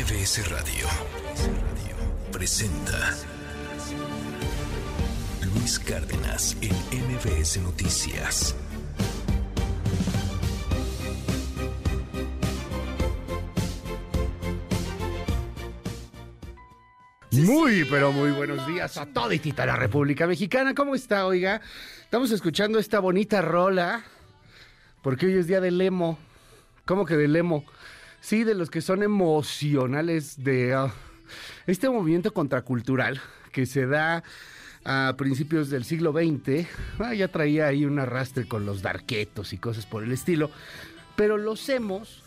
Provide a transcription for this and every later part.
MBS Radio presenta Luis Cárdenas en MBS Noticias. Muy, pero muy buenos días a toditita la República Mexicana. ¿Cómo está, oiga? Estamos escuchando esta bonita rola porque hoy es día del emo. ¿Cómo que del emo? Sí, de los que son emocionales de ah, este movimiento contracultural que se da a principios del siglo XX. Ah, ya traía ahí un arrastre con los darquetos y cosas por el estilo. Pero los emos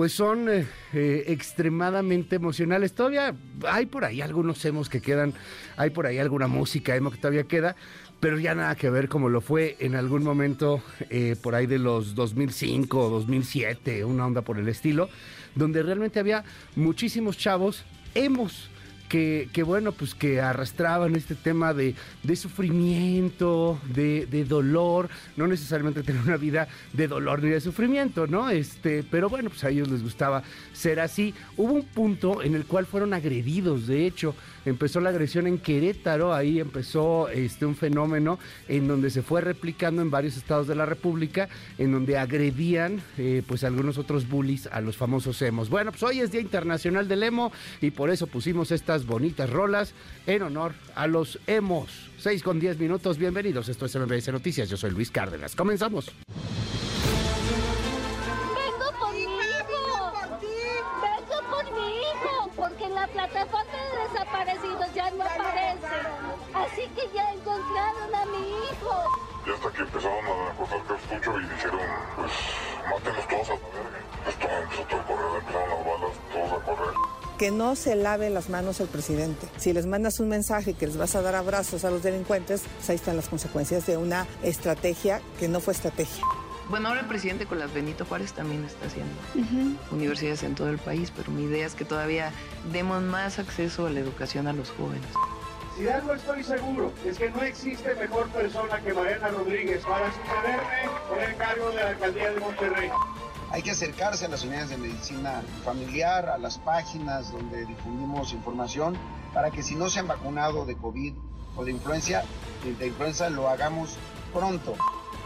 pues son eh, eh, extremadamente emocionales. Todavía hay por ahí algunos emos que quedan, hay por ahí alguna música emo que todavía queda, pero ya nada que ver como lo fue en algún momento eh, por ahí de los 2005 o 2007, una onda por el estilo, donde realmente había muchísimos chavos emos que, bueno, pues que arrastraban este tema de, sufrimiento, de, de, dolor, no necesariamente tener una vida de dolor ni de sufrimiento, ¿no? Este, pero bueno, pues a ellos les gustaba ser así. Hubo un punto en el cual fueron agredidos, de hecho, empezó la agresión en Querétaro, ahí empezó este, un fenómeno en donde se fue replicando en varios estados de la República, en donde agredían eh, pues algunos otros bullies a los famosos emos. Bueno, pues hoy es Día Internacional del Emo y por eso pusimos estas bonitas rolas en honor a los emos. 6 con 10 minutos, bienvenidos, esto es MBS Noticias, yo soy Luis Cárdenas, comenzamos. plataforma de desaparecidos ya no aparece. Así que ya encontraron a mi hijo. Y hasta que empezaron a cortar cartucho y dijeron, pues, mátenlos todos a la verga. Pues todo empezó todo a correr, empezaron las balas, todos a correr. Que no se lave las manos el presidente. Si les mandas un mensaje que les vas a dar abrazos a los delincuentes, pues ahí están las consecuencias de una estrategia que no fue estrategia. Bueno, ahora el presidente con las Benito Juárez también está haciendo universidades en todo el país, pero mi idea es que todavía demos más acceso a la educación a los jóvenes. Si algo estoy seguro es que no existe mejor persona que Mariana Rodríguez para sucederme en el cargo de la alcaldía de Monterrey. Hay que acercarse a las unidades de medicina familiar, a las páginas donde difundimos información, para que si no se han vacunado de COVID o de influenza, de influenza lo hagamos pronto.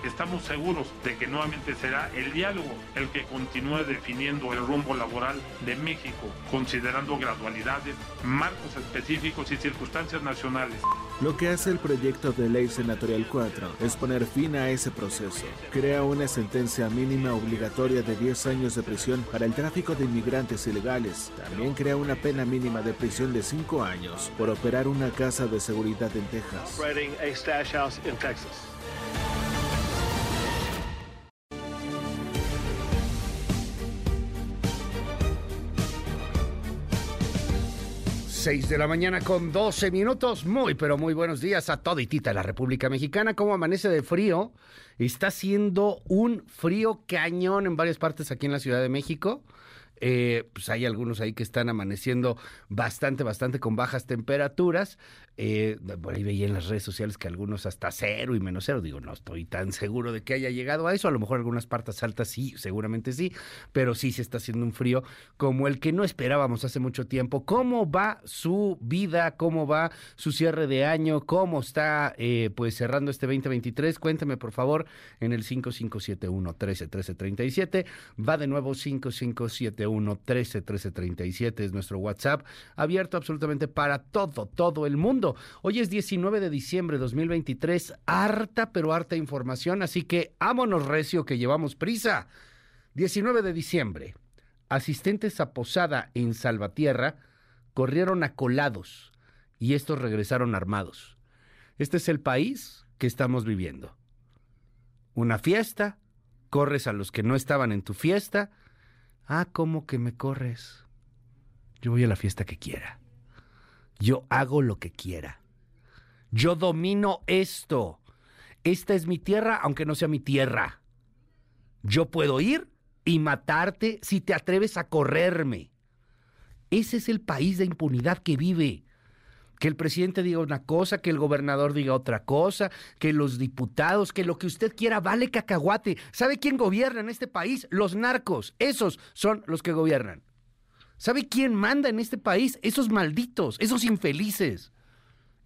Estamos seguros de que nuevamente será el diálogo el que continúe definiendo el rumbo laboral de México, considerando gradualidades, marcos específicos y circunstancias nacionales. Lo que hace el proyecto de ley senatorial 4 es poner fin a ese proceso. Crea una sentencia mínima obligatoria de 10 años de prisión para el tráfico de inmigrantes ilegales. También crea una pena mínima de prisión de 5 años por operar una casa de seguridad en Texas. 6 de la mañana con 12 minutos. Muy, pero muy buenos días a toditita la República Mexicana. ¿Cómo amanece de frío? Está haciendo un frío cañón en varias partes aquí en la Ciudad de México. Eh, pues hay algunos ahí que están amaneciendo bastante, bastante con bajas temperaturas. Eh, ahí veía en las redes sociales que algunos hasta cero y menos cero. Digo, no estoy tan seguro de que haya llegado a eso. A lo mejor algunas partes altas sí, seguramente sí, pero sí se está haciendo un frío como el que no esperábamos hace mucho tiempo. ¿Cómo va su vida? ¿Cómo va su cierre de año? ¿Cómo está eh, pues cerrando este 2023? Cuénteme por favor en el 5571 131337. Va de nuevo 5571 131337 es nuestro WhatsApp abierto absolutamente para todo, todo el mundo. Hoy es 19 de diciembre de 2023, harta pero harta información, así que ámonos recio que llevamos prisa. 19 de diciembre, asistentes a posada en Salvatierra corrieron a colados y estos regresaron armados. Este es el país que estamos viviendo. Una fiesta, corres a los que no estaban en tu fiesta. Ah, ¿cómo que me corres? Yo voy a la fiesta que quiera. Yo hago lo que quiera. Yo domino esto. Esta es mi tierra, aunque no sea mi tierra. Yo puedo ir y matarte si te atreves a correrme. Ese es el país de impunidad que vive. Que el presidente diga una cosa, que el gobernador diga otra cosa, que los diputados, que lo que usted quiera vale cacahuate. ¿Sabe quién gobierna en este país? Los narcos. Esos son los que gobiernan. ¿Sabe quién manda en este país? Esos malditos, esos infelices.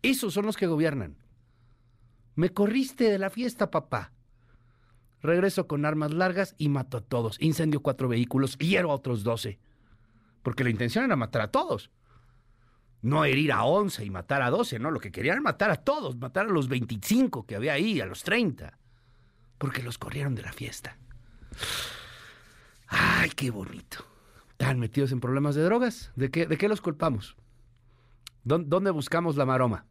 Esos son los que gobiernan. Me corriste de la fiesta, papá. Regreso con armas largas y mato a todos. Incendio cuatro vehículos, hiero a otros doce. Porque la intención era matar a todos. No herir a once y matar a doce, no. Lo que querían era matar a todos, matar a los 25 que había ahí, a los 30. Porque los corrieron de la fiesta. Ay, qué bonito. Están metidos en problemas de drogas. ¿De qué, de qué los culpamos? ¿Dónde buscamos la maroma?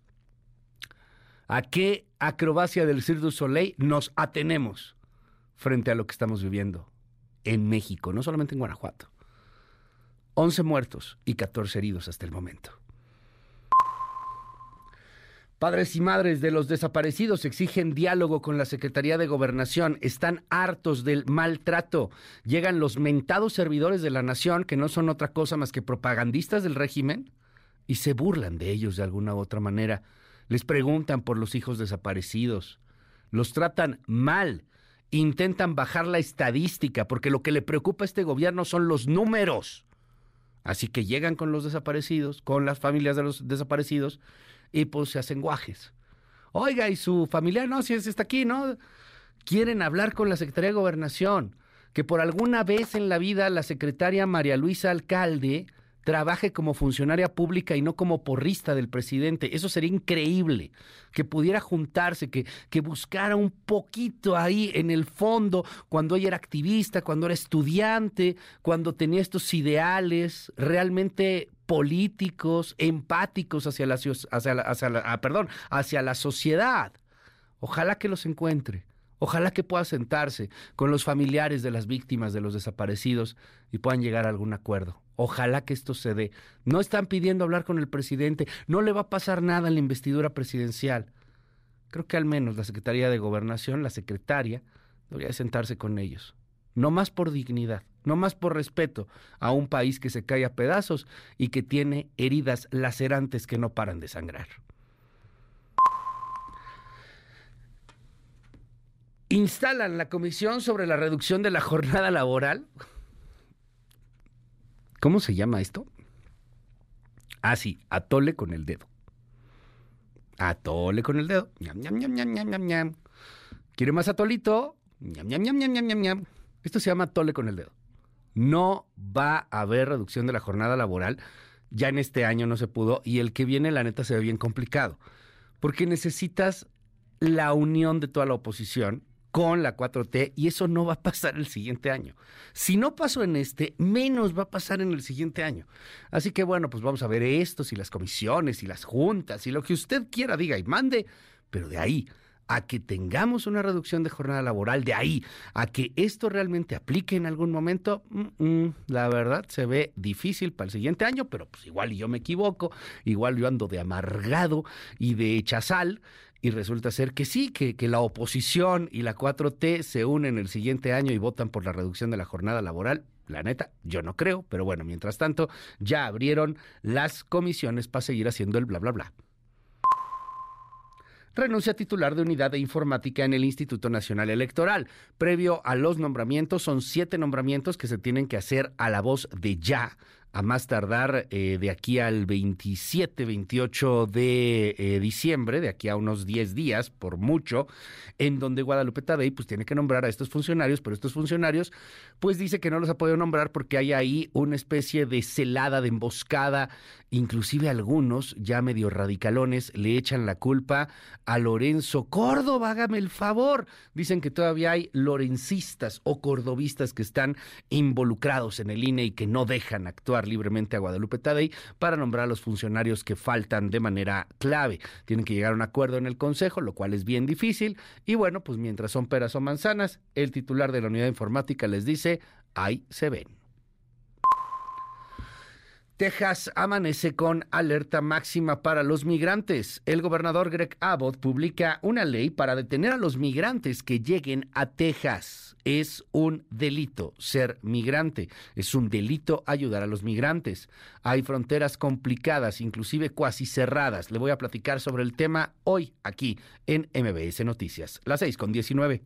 ¿A qué acrobacia del Cirque du Soleil nos atenemos frente a lo que estamos viviendo en México, no solamente en Guanajuato? 11 muertos y 14 heridos hasta el momento. Padres y madres de los desaparecidos exigen diálogo con la Secretaría de Gobernación. Están hartos del maltrato. Llegan los mentados servidores de la nación, que no son otra cosa más que propagandistas del régimen, y se burlan de ellos de alguna u otra manera. Les preguntan por los hijos desaparecidos. Los tratan mal. Intentan bajar la estadística, porque lo que le preocupa a este gobierno son los números. Así que llegan con los desaparecidos, con las familias de los desaparecidos, y pues se hacen guajes. Oiga, y su familiar, no, si está aquí, ¿no? Quieren hablar con la Secretaría de Gobernación, que por alguna vez en la vida la secretaria María Luisa Alcalde trabaje como funcionaria pública y no como porrista del presidente. Eso sería increíble, que pudiera juntarse, que, que buscara un poquito ahí en el fondo, cuando ella era activista, cuando era estudiante, cuando tenía estos ideales realmente políticos, empáticos hacia la, hacia hacia la, ah, perdón, hacia la sociedad. Ojalá que los encuentre. Ojalá que pueda sentarse con los familiares de las víctimas de los desaparecidos y puedan llegar a algún acuerdo. Ojalá que esto se dé. No están pidiendo hablar con el presidente, no le va a pasar nada en la investidura presidencial. Creo que al menos la Secretaría de Gobernación, la secretaria, debería sentarse con ellos. No más por dignidad, no más por respeto a un país que se cae a pedazos y que tiene heridas lacerantes que no paran de sangrar. instalan la comisión sobre la reducción de la jornada laboral. ¿Cómo se llama esto? Ah, sí, atole con el dedo. Atole con el dedo. ¿Quiere más atolito? Esto se llama atole con el dedo. No va a haber reducción de la jornada laboral. Ya en este año no se pudo y el que viene, la neta, se ve bien complicado. Porque necesitas la unión de toda la oposición con la 4T y eso no va a pasar el siguiente año. Si no pasó en este, menos va a pasar en el siguiente año. Así que bueno, pues vamos a ver estos y las comisiones y las juntas y lo que usted quiera diga y mande, pero de ahí a que tengamos una reducción de jornada laboral, de ahí a que esto realmente aplique en algún momento, mm, mm, la verdad se ve difícil para el siguiente año, pero pues igual yo me equivoco, igual yo ando de amargado y de chazal y resulta ser que sí, que, que, la oposición y la 4T se unen el siguiente año y votan por la reducción de la jornada laboral. La neta, yo no creo, pero bueno, mientras tanto, ya abrieron las comisiones para seguir haciendo el bla, bla, bla renuncia titular de unidad de informática en el Instituto Nacional Electoral. Previo a los nombramientos, son siete nombramientos que se tienen que hacer a la voz de ya a más tardar eh, de aquí al 27, 28 de eh, diciembre, de aquí a unos 10 días, por mucho, en donde Guadalupe Tadei pues tiene que nombrar a estos funcionarios, pero estos funcionarios pues dice que no los ha podido nombrar porque hay ahí una especie de celada, de emboscada, inclusive algunos ya medio radicalones le echan la culpa a Lorenzo Córdoba, hágame el favor. Dicen que todavía hay lorencistas o cordobistas que están involucrados en el INE y que no dejan actuar libremente a Guadalupe Tadei para nombrar a los funcionarios que faltan de manera clave. Tienen que llegar a un acuerdo en el Consejo, lo cual es bien difícil. Y bueno, pues mientras son peras o manzanas, el titular de la unidad informática les dice, ahí se ven. Texas amanece con alerta máxima para los migrantes. El gobernador Greg Abbott publica una ley para detener a los migrantes que lleguen a Texas. Es un delito ser migrante, es un delito ayudar a los migrantes. Hay fronteras complicadas, inclusive cuasi cerradas. Le voy a platicar sobre el tema hoy aquí en MBS Noticias. Las 6 con 19.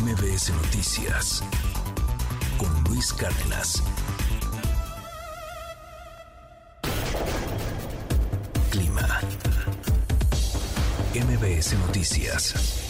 MBS Noticias con Luis Cárdenas. MBS Noticias.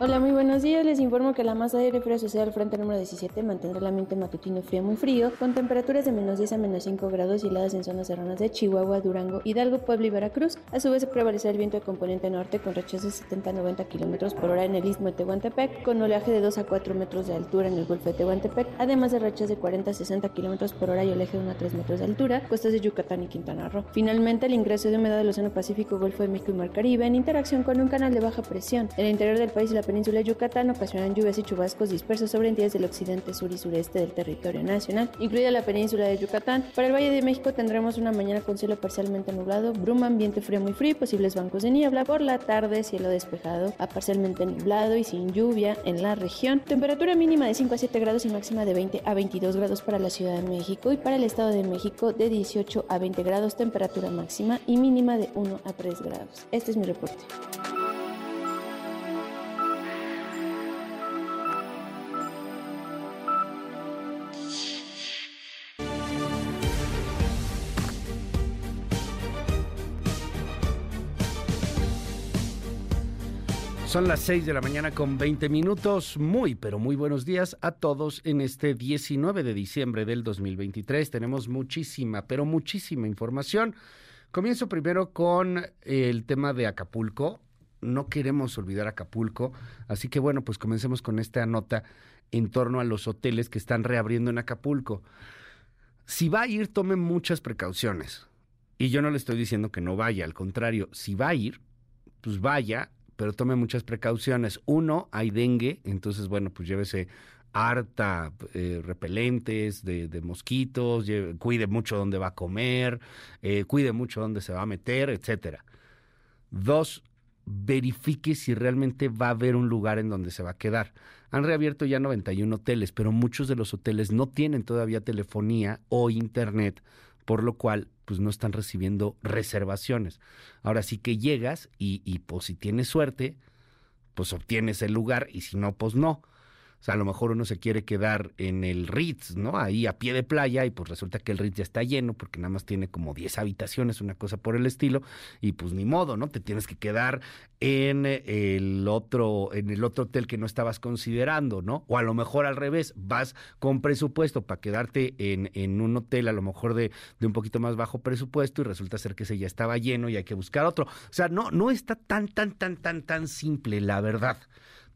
Hola, muy buenos días. Les informo que la masa de aire frío asociada al frente número 17 mantendrá el ambiente matutino frío muy frío, con temperaturas de menos 10 a menos 5 grados y heladas en zonas serranas de Chihuahua, Durango, Hidalgo, Puebla y Veracruz. A su vez, prevalecerá el viento de componente norte con rachas de 70 a 90 kilómetros por hora en el istmo de Tehuantepec, con oleaje de 2 a 4 metros de altura en el golfo de Tehuantepec, además de rachas de 40 a 60 kilómetros por hora y oleaje de 1 a 3 metros de altura, costas de Yucatán y Quintana Roo. Finalmente, el ingreso de humedad del Océano Pacífico, Golfo de México y Mar Caribe en interacción con un canal de baja presión en el interior del país la península de Yucatán ocasionarán lluvias y chubascos dispersos sobre entidades del occidente, sur y sureste del territorio nacional, incluida la península de Yucatán. Para el Valle de México tendremos una mañana con cielo parcialmente nublado, bruma, ambiente frío muy frío posibles bancos de niebla. Por la tarde, cielo despejado a parcialmente nublado y sin lluvia en la región. Temperatura mínima de 5 a 7 grados y máxima de 20 a 22 grados para la Ciudad de México y para el Estado de México de 18 a 20 grados, temperatura máxima y mínima de 1 a 3 grados. Este es mi reporte. Son las 6 de la mañana con 20 minutos. Muy, pero muy buenos días a todos en este 19 de diciembre del 2023. Tenemos muchísima, pero muchísima información. Comienzo primero con el tema de Acapulco. No queremos olvidar Acapulco, así que bueno, pues comencemos con esta nota en torno a los hoteles que están reabriendo en Acapulco. Si va a ir, tome muchas precauciones. Y yo no le estoy diciendo que no vaya, al contrario, si va a ir, pues vaya, pero tome muchas precauciones. Uno, hay dengue, entonces, bueno, pues llévese harta eh, repelentes de, mosquitos, cuide mucho dónde va a comer, eh, cuide mucho dónde se va a meter, etcétera. Dos, verifique si realmente va a haber un lugar en donde se va a quedar. Han reabierto ya 91 hoteles, pero muchos de los hoteles no tienen todavía telefonía o internet, por lo cual pues no están recibiendo reservaciones. Ahora sí que llegas y, y pues si tienes suerte, pues obtienes el lugar y si no, pues no. O sea, a lo mejor uno se quiere quedar en el Ritz, ¿no? Ahí a pie de playa y pues resulta que el Ritz ya está lleno porque nada más tiene como 10 habitaciones, una cosa por el estilo, y pues ni modo, ¿no? Te tienes que quedar en el otro en el otro hotel que no estabas considerando, ¿no? O a lo mejor al revés, vas con presupuesto para quedarte en, en un hotel a lo mejor de, de un poquito más bajo presupuesto y resulta ser que ese ya estaba lleno y hay que buscar otro. O sea, no no está tan tan tan tan tan simple, la verdad.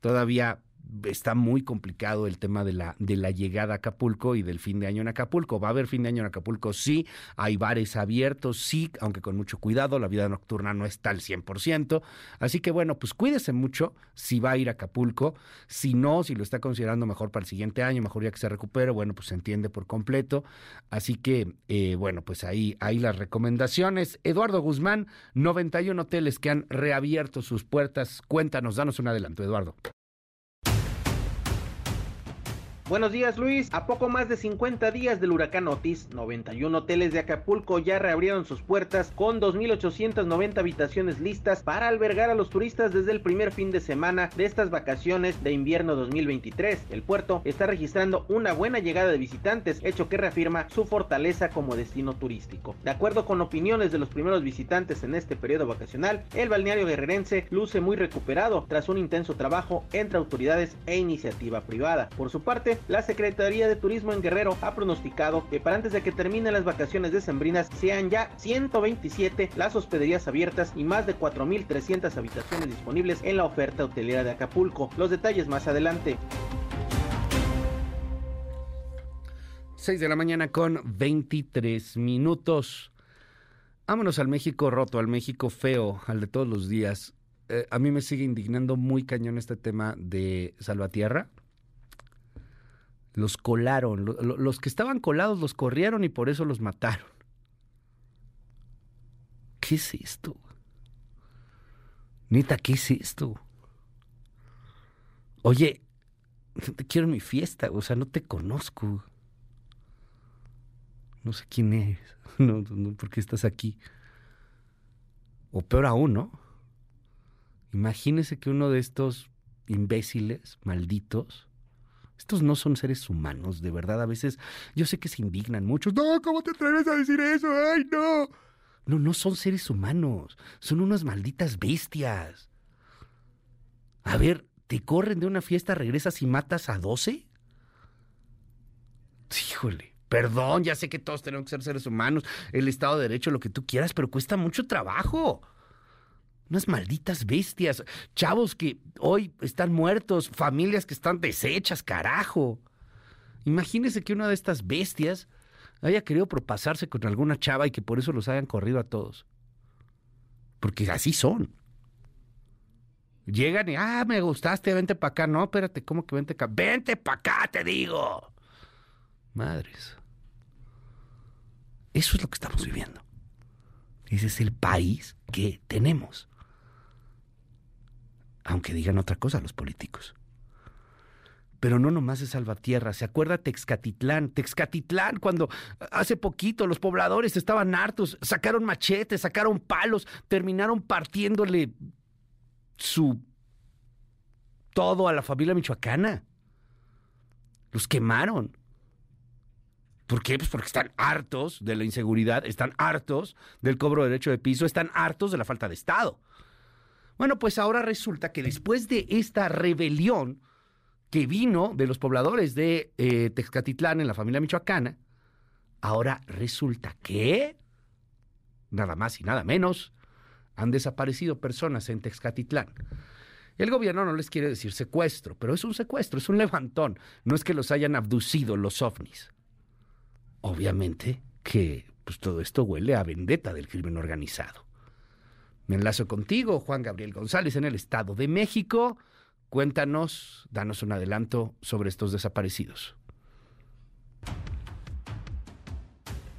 Todavía está muy complicado el tema de la, de la llegada a Acapulco y del fin de año en Acapulco. ¿Va a haber fin de año en Acapulco? Sí. Hay bares abiertos, sí, aunque con mucho cuidado. La vida nocturna no está al 100%. Así que bueno, pues cuídese mucho si va a ir a Acapulco. Si no, si lo está considerando mejor para el siguiente año, mejor ya que se recupere, bueno, pues se entiende por completo. Así que, eh, bueno, pues ahí, ahí las recomendaciones. Eduardo Guzmán, 91 hoteles que han reabierto sus puertas. Cuéntanos, danos un adelanto, Eduardo. Buenos días Luis, a poco más de 50 días del huracán Otis, 91 hoteles de Acapulco ya reabrieron sus puertas con 2.890 habitaciones listas para albergar a los turistas desde el primer fin de semana de estas vacaciones de invierno 2023. El puerto está registrando una buena llegada de visitantes, hecho que reafirma su fortaleza como destino turístico. De acuerdo con opiniones de los primeros visitantes en este periodo vacacional, el balneario guerrerense luce muy recuperado tras un intenso trabajo entre autoridades e iniciativa privada. Por su parte, la Secretaría de Turismo en Guerrero ha pronosticado que para antes de que terminen las vacaciones decembrinas sean ya 127 las hospederías abiertas y más de 4.300 habitaciones disponibles en la oferta hotelera de Acapulco. Los detalles más adelante. 6 de la mañana con 23 minutos. Vámonos al México roto, al México feo, al de todos los días. Eh, a mí me sigue indignando muy cañón este tema de Salvatierra. Los colaron, lo- lo- los que estaban colados los corrieron y por eso los mataron. ¿Qué es esto? Neta, ¿qué es esto? Oye, no te quiero en mi fiesta, o sea, no te conozco. No sé quién eres. No, no, ¿por qué estás aquí? O peor aún, ¿no? Imagínese que uno de estos imbéciles, malditos, estos no son seres humanos, de verdad. A veces yo sé que se indignan muchos. No, ¿cómo te atreves a decir eso? ¡Ay, no! No, no son seres humanos, son unas malditas bestias. A ver, ¿te corren de una fiesta, regresas y matas a 12? Híjole, perdón, ya sé que todos tenemos que ser seres humanos, el Estado de Derecho, lo que tú quieras, pero cuesta mucho trabajo. Unas malditas bestias, chavos que hoy están muertos, familias que están deshechas, carajo. Imagínese que una de estas bestias haya querido propasarse con alguna chava y que por eso los hayan corrido a todos. Porque así son. Llegan y, ah, me gustaste, vente para acá. No, espérate, ¿cómo que vente acá? Vente para acá, te digo. Madres. Eso es lo que estamos viviendo. Ese es el país que tenemos. Aunque digan otra cosa los políticos. Pero no nomás es Salvatierra. ¿Se acuerda Texcatitlán? Texcatitlán, cuando hace poquito los pobladores estaban hartos, sacaron machetes, sacaron palos, terminaron partiéndole su todo a la familia michoacana. Los quemaron. ¿Por qué? Pues porque están hartos de la inseguridad, están hartos del cobro de derecho de piso, están hartos de la falta de Estado. Bueno, pues ahora resulta que después de esta rebelión, que vino de los pobladores de eh, Texcatitlán en la familia michoacana, ahora resulta que, nada más y nada menos, han desaparecido personas en Texcatitlán. El gobierno no les quiere decir secuestro, pero es un secuestro, es un levantón. No es que los hayan abducido los ovnis. Obviamente que pues, todo esto huele a vendetta del crimen organizado. Me enlazo contigo, Juan Gabriel González, en el Estado de México. Cuéntanos, danos un adelanto sobre estos desaparecidos.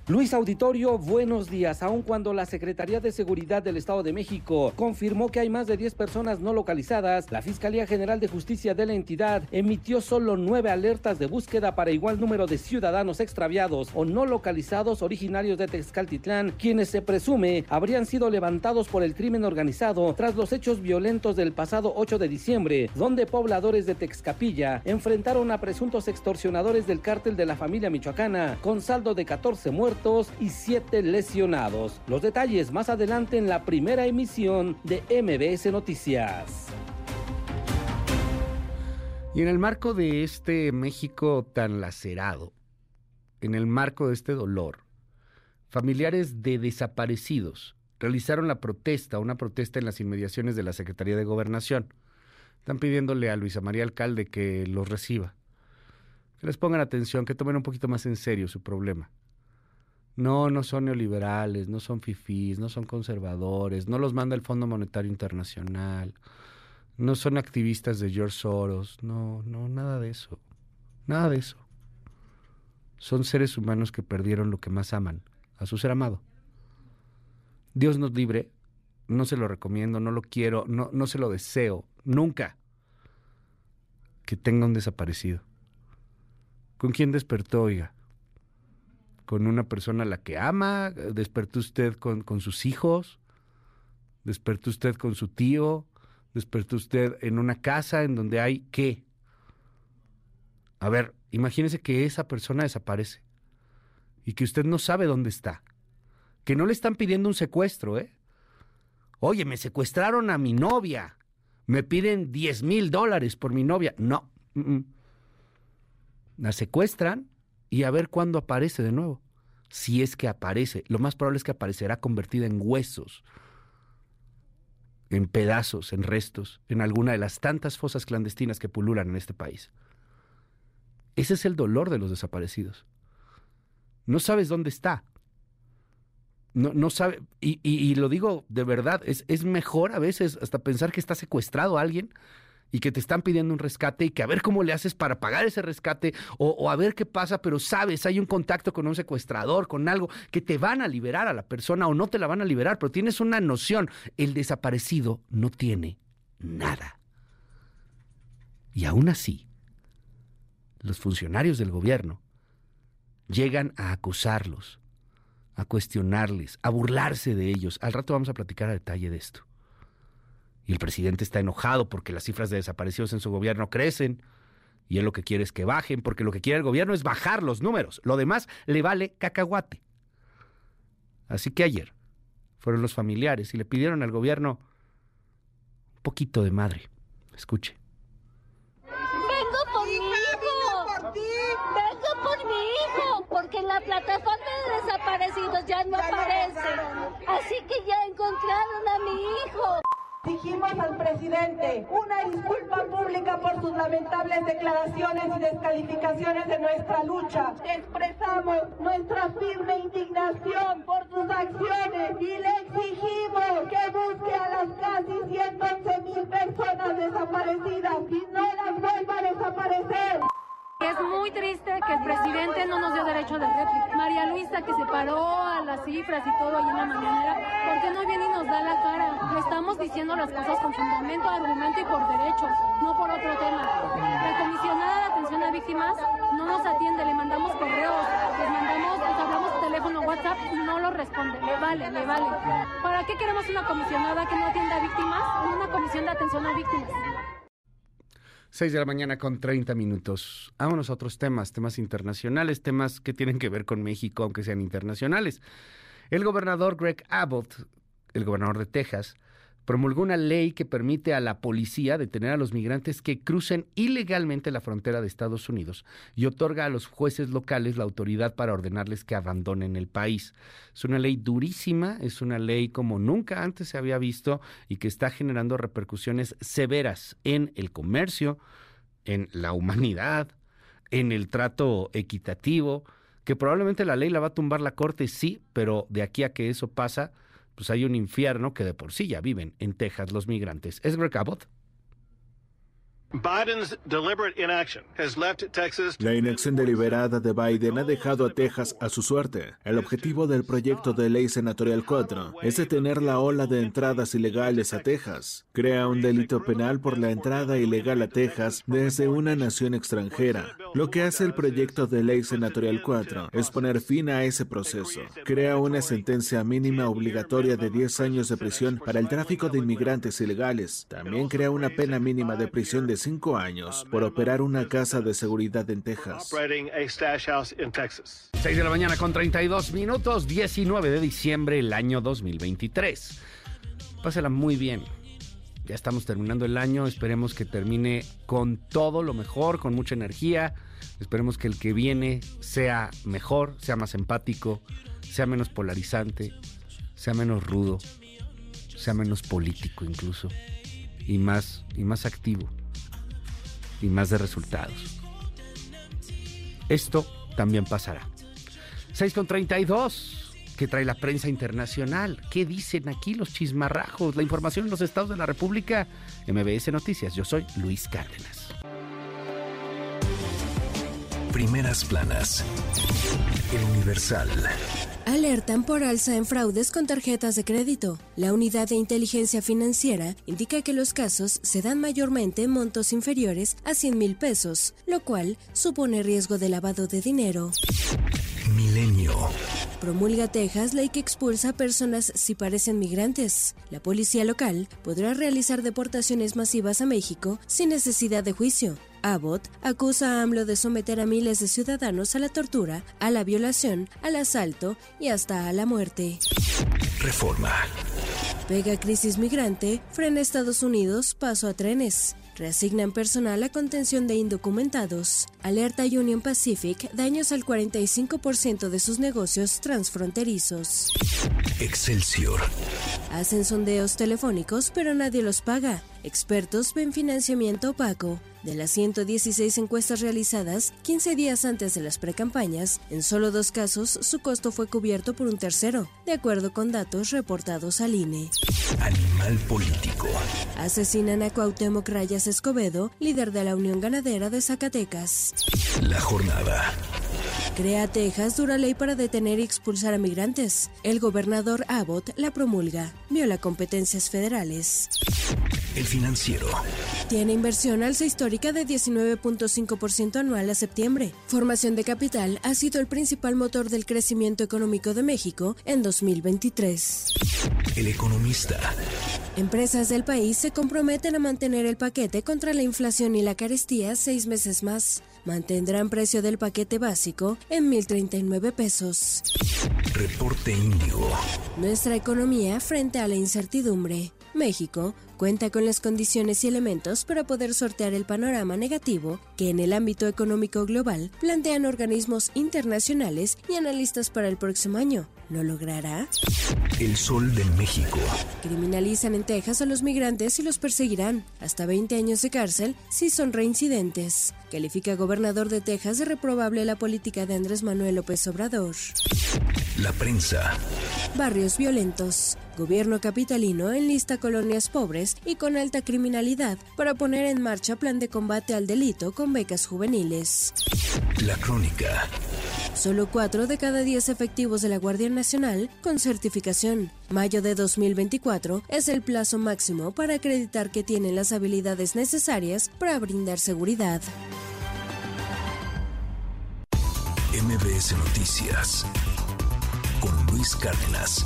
Luis Auditorio, buenos días. Aun cuando la Secretaría de Seguridad del Estado de México confirmó que hay más de 10 personas no localizadas, la Fiscalía General de Justicia de la entidad emitió solo nueve alertas de búsqueda para igual número de ciudadanos extraviados o no localizados originarios de Texcaltitlán, quienes se presume habrían sido levantados por el crimen organizado tras los hechos violentos del pasado 8 de diciembre, donde pobladores de Texcapilla enfrentaron a presuntos extorsionadores del cártel de la familia michoacana, con saldo de 14 muertos y siete lesionados. Los detalles más adelante en la primera emisión de MBS Noticias. Y en el marco de este México tan lacerado, en el marco de este dolor, familiares de desaparecidos realizaron la protesta, una protesta en las inmediaciones de la Secretaría de Gobernación. Están pidiéndole a Luisa María Alcalde que los reciba, que les pongan atención, que tomen un poquito más en serio su problema. No, no son neoliberales, no son fifís, no son conservadores, no los manda el Fondo Monetario Internacional, no son activistas de George Soros, no, no, nada de eso, nada de eso. Son seres humanos que perdieron lo que más aman, a su ser amado. Dios nos libre, no se lo recomiendo, no lo quiero, no, no se lo deseo, nunca que tenga un desaparecido. ¿Con quién despertó, oiga? Con una persona a la que ama, despertó usted con, sus hijos, despertó usted con su tío, despertó usted en una casa en donde hay qué. A ver, imagínese que esa persona desaparece y que usted no sabe dónde está, que no le están pidiendo un secuestro, ¿eh? Oye, me secuestraron a mi novia, me piden 10 mil dólares por mi novia. No, la secuestran y a ver cuándo aparece de nuevo. Si es que aparece, lo más probable es que aparecerá convertida en huesos, en pedazos, en restos, en alguna de las tantas fosas clandestinas que pululan en este país. Ese es el dolor de los desaparecidos. No sabes dónde está. No, no sabe, y, y, lo digo de verdad, es, es mejor a veces hasta pensar que está secuestrado alguien y que te están pidiendo un rescate y que a ver cómo le haces para pagar ese rescate o, a ver qué pasa, pero sabes, hay un contacto con un secuestrador, con algo que te van a liberar a la persona o no te la van a liberar, pero tienes una noción, el desaparecido no tiene nada. Y aún así, los funcionarios del gobierno llegan a acusarlos, a cuestionarles, a burlarse de ellos. Al rato vamos a platicar a detalle de esto. Y el presidente está enojado porque las cifras de desaparecidos en su gobierno crecen. Y él lo que quiere es que bajen, porque lo que quiere el gobierno es bajar los números. Lo demás le vale cacahuate. Así que ayer, fueron los familiares y le pidieron al gobierno un poquito de madre. Escuche. Vengo por mi hijo. Vengo por mi hijo, porque en la plataforma de desaparecidos ya no aparece. Así que ya encontraron a mi hijo. Exigimos al presidente una disculpa pública por sus lamentables declaraciones y descalificaciones de nuestra lucha. Expresamos nuestra firme indignación por sus acciones y le exigimos que busque a las casi 111 mil personas desaparecidas y no las vuelva a desaparecer. Es muy triste que el presidente no nos dio derecho de réplica. María Luisa, que se paró a las cifras y todo ahí en la mañanera, ¿por qué no viene y nos da la cara? Le estamos diciendo las cosas con fundamento, argumento y por derechos, no por otro tema. La comisionada de atención a víctimas no nos atiende, le mandamos correos, les mandamos, les hablamos por teléfono, WhatsApp y no lo responde. Le vale, le vale. ¿Para qué queremos una comisionada que no atienda a víctimas una comisión de atención a víctimas? 6 de la mañana con 30 minutos. Vámonos a otros temas, temas internacionales, temas que tienen que ver con México, aunque sean internacionales. El gobernador Greg Abbott, el gobernador de Texas, promulgó una ley que permite a la policía detener a los migrantes que crucen ilegalmente la frontera de Estados Unidos y otorga a los jueces locales la autoridad para ordenarles que abandonen el país. Es una ley durísima, es una ley como nunca antes se había visto y que está generando repercusiones severas en el comercio, en la humanidad, en el trato equitativo, que probablemente la ley la va a tumbar la corte, sí, pero de aquí a que eso pasa, pues hay un infierno que de por sí ya viven en Texas los migrantes. ¿Es Greg? La inacción deliberada de Biden ha dejado a Texas a su suerte. El objetivo del proyecto de ley senatorial 4 es detener la ola de entradas ilegales a Texas. Crea un delito penal por la entrada ilegal a Texas desde una nación extranjera. Lo que hace el proyecto de ley senatorial 4 es poner fin a ese proceso. Crea una sentencia mínima obligatoria de 10 años de prisión para el tráfico de inmigrantes ilegales. También crea una pena mínima de prisión de 5 años por operar una casa de seguridad en Texas. 6 de la mañana con 32 minutos, 19 de diciembre el año 2023. Pásela muy bien. Ya estamos terminando el año, esperemos que termine con todo lo mejor, con mucha energía. Esperemos que el que viene sea mejor, sea más empático, sea menos polarizante, sea menos rudo, sea menos político incluso y más y más activo y más de resultados. Esto también pasará. 6 con 32. ¿Qué trae la prensa internacional? ¿Qué dicen aquí los chismarrajos? La información en los estados de la República. MBS Noticias. Yo soy Luis Cárdenas. Primeras planas. El Universal. Alertan por alza en fraudes con tarjetas de crédito. La unidad de inteligencia financiera indica que los casos se dan mayormente en montos inferiores a 100 mil pesos, lo cual supone riesgo de lavado de dinero. Milenio. Promulga Texas ley que expulsa a personas si parecen migrantes. La policía local podrá realizar deportaciones masivas a México sin necesidad de juicio. Abbott acusa a AMLO de someter a miles de ciudadanos a la tortura, a la violación, al asalto y hasta a la muerte. Reforma. Pega crisis migrante, frena Estados Unidos, paso a trenes. Reasignan personal a contención de indocumentados. Alerta Union Pacific daños al 45% de sus negocios transfronterizos. Excelsior. Hacen sondeos telefónicos, pero nadie los paga. Expertos ven financiamiento opaco. De las 116 encuestas realizadas 15 días antes de las precampañas, en solo dos casos su costo fue cubierto por un tercero, de acuerdo con datos reportados al INE. Animal político. Asesinan a Cuauhtémoc Rayas Escobedo, líder de la Unión Ganadera de Zacatecas. La jornada. Crea Texas dura ley para detener y expulsar a migrantes. El gobernador Abbott la promulga. Viola competencias federales. El financiero. Tiene inversión alza histórica de 19.5% anual a septiembre. Formación de capital ha sido el principal motor del crecimiento económico de México en 2023. El economista. Empresas del país se comprometen a mantener el paquete contra la inflación y la carestía seis meses más. Mantendrán precio del paquete básico en 1.039 pesos. Reporte Índigo. Nuestra economía frente a la incertidumbre. México cuenta con las condiciones y elementos para poder sortear el panorama negativo que en el ámbito económico global plantean organismos internacionales y analistas para el próximo año. ¿Lo logrará? El Sol de México. Criminalizan en Texas a los migrantes y los perseguirán. Hasta 20 años de cárcel si son reincidentes. Califica gobernador de Texas de reprobable la política de Andrés Manuel López Obrador. La prensa. Barrios violentos. Gobierno capitalino enlista colonias pobres y con alta criminalidad para poner en marcha plan de combate al delito con becas juveniles. La crónica. Solo 4 de cada 10 efectivos de la Guardia Nacional con certificación. Mayo de 2024 es el plazo máximo para acreditar que tienen las habilidades necesarias para brindar seguridad. MBS Noticias. Con Luis Cárdenas.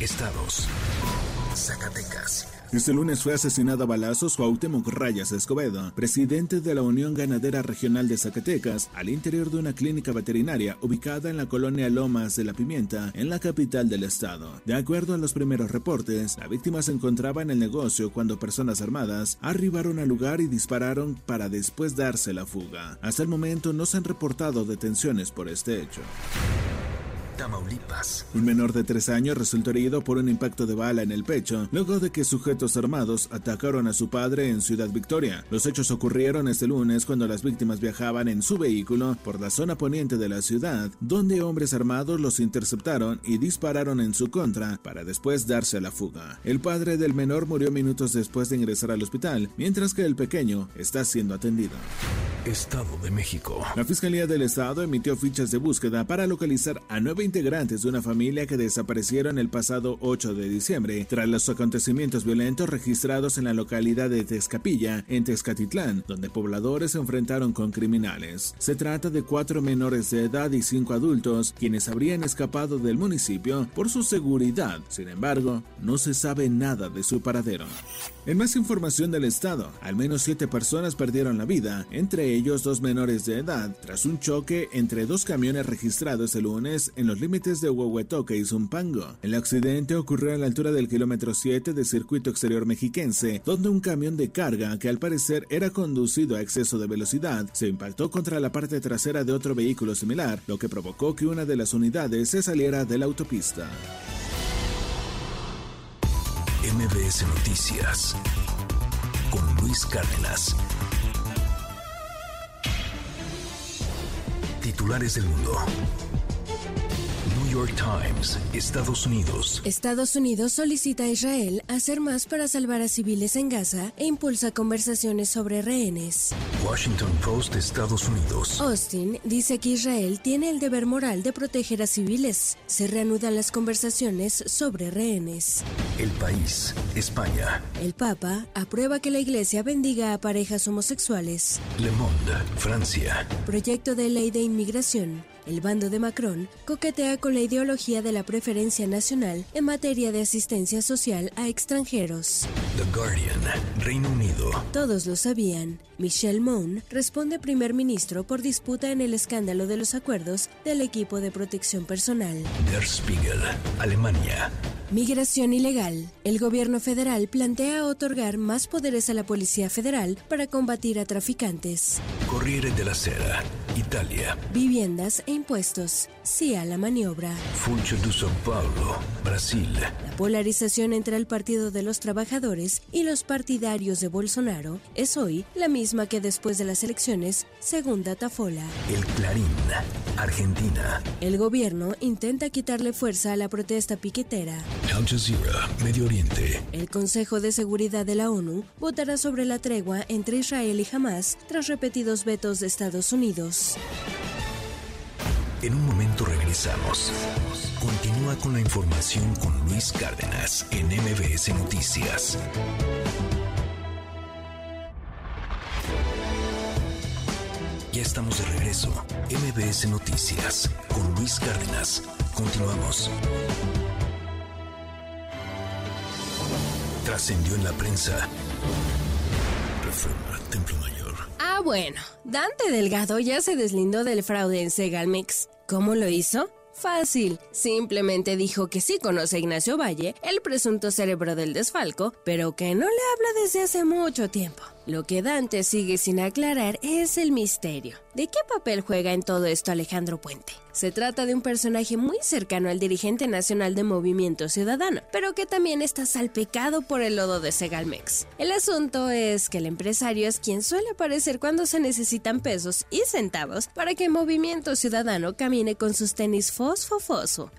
Estados. Zacatecas. Este lunes fue asesinado a balazos Cuauhtémoc Rayas Escobedo, presidente de la Unión Ganadera Regional de Zacatecas, al interior de una clínica veterinaria ubicada en la colonia Lomas de la Pimienta, en la capital del estado. De acuerdo a los primeros reportes, la víctima se encontraba en el negocio cuando personas armadas arribaron al lugar y dispararon para después darse la fuga. Hasta el momento no se han reportado detenciones por este hecho. Tamaulipas. Un menor de tres años resultó herido por un impacto de bala en el pecho, luego de que sujetos armados atacaron a su padre en Ciudad Victoria. Los hechos ocurrieron este lunes cuando las víctimas viajaban en su vehículo por la zona poniente de la ciudad, donde hombres armados los interceptaron y dispararon en su contra para después darse a la fuga. El padre del menor murió minutos después de ingresar al hospital, mientras que el pequeño está siendo atendido. Estado de México. La Fiscalía del Estado emitió fichas de búsqueda para localizar a nueve integrantes de una familia que desaparecieron el pasado 8 de diciembre tras los acontecimientos violentos registrados en la localidad de Tezcapilla, en Tezcatitlán, donde pobladores se enfrentaron con criminales. Se trata de cuatro menores de edad y cinco adultos, quienes habrían escapado del municipio por su seguridad. Sin embargo, no se sabe nada de su paradero. En más información del Estado, al menos siete personas perdieron la vida, entre ellos dos menores de edad, tras un choque entre dos camiones registrados el lunes en los límites de Huehuetoque y Zumpango. El accidente ocurrió a la altura del kilómetro 7 del circuito exterior mexiquense, donde un camión de carga, que al parecer era conducido a exceso de velocidad, se impactó contra la parte trasera de otro vehículo similar, lo que provocó que una de las unidades se saliera de la autopista. MBS Noticias. Con Luis Cárdenas. Titulares del mundo. New York Times, Estados Unidos. Estados Unidos solicita a Israel hacer más para salvar a civiles en Gaza e impulsa conversaciones sobre rehenes. Washington Post, Estados Unidos. Austin dice que Israel tiene el deber moral de proteger a civiles. Se reanudan las conversaciones sobre rehenes. El País, España. El Papa aprueba que la Iglesia bendiga a parejas homosexuales. Le Monde, Francia. Proyecto de ley de inmigración. El bando de Macron coquetea con la ideología de la preferencia nacional en materia de asistencia social a extranjeros. The Guardian, Reino Unido. Todos lo sabían. Michelle Moon responde primer ministro por disputa en el escándalo de los acuerdos del equipo de protección personal. Der Spiegel, Alemania. Migración ilegal. El gobierno federal plantea otorgar más poderes a la Policía Federal para combatir a traficantes. Corriere della Sera, Italia. Viviendas e impuestos. Sí a la maniobra. Funcho de São Paulo, Brasil. La polarización entre el Partido de los Trabajadores y los partidarios de Bolsonaro es hoy la misma que después de las elecciones, según Datafola. El Clarín, Argentina. El gobierno intenta quitarle fuerza a la protesta piquetera. Al Jazeera, Medio Oriente. El Consejo de Seguridad de la ONU votará sobre la tregua entre Israel y Hamas tras repetidos vetos de Estados Unidos. En un momento regresamos. Continúa con la información con Luis Cárdenas en MBS Noticias. Ya estamos de regreso. MBS Noticias con Luis Cárdenas. Continuamos. Trascendió en la prensa. Reforma Templo Mayor. bueno, Dante Delgado ya se deslindó del fraude en Segalmex. ¿Cómo lo hizo? Fácil, simplemente dijo que sí conoce a Ignacio Valle, el presunto cerebro del desfalco, pero que no le habla desde hace mucho tiempo. Lo que Dante sigue sin aclarar es el misterio. ¿De qué papel juega en todo esto Alejandro Puente? Se trata de un personaje muy cercano al dirigente nacional de Movimiento Ciudadano, pero que también está salpicado por el lodo de Segalmex. El asunto es que el empresario es quien suele aparecer cuando se necesitan pesos y centavos para que Movimiento Ciudadano camine con sus tenis fosfo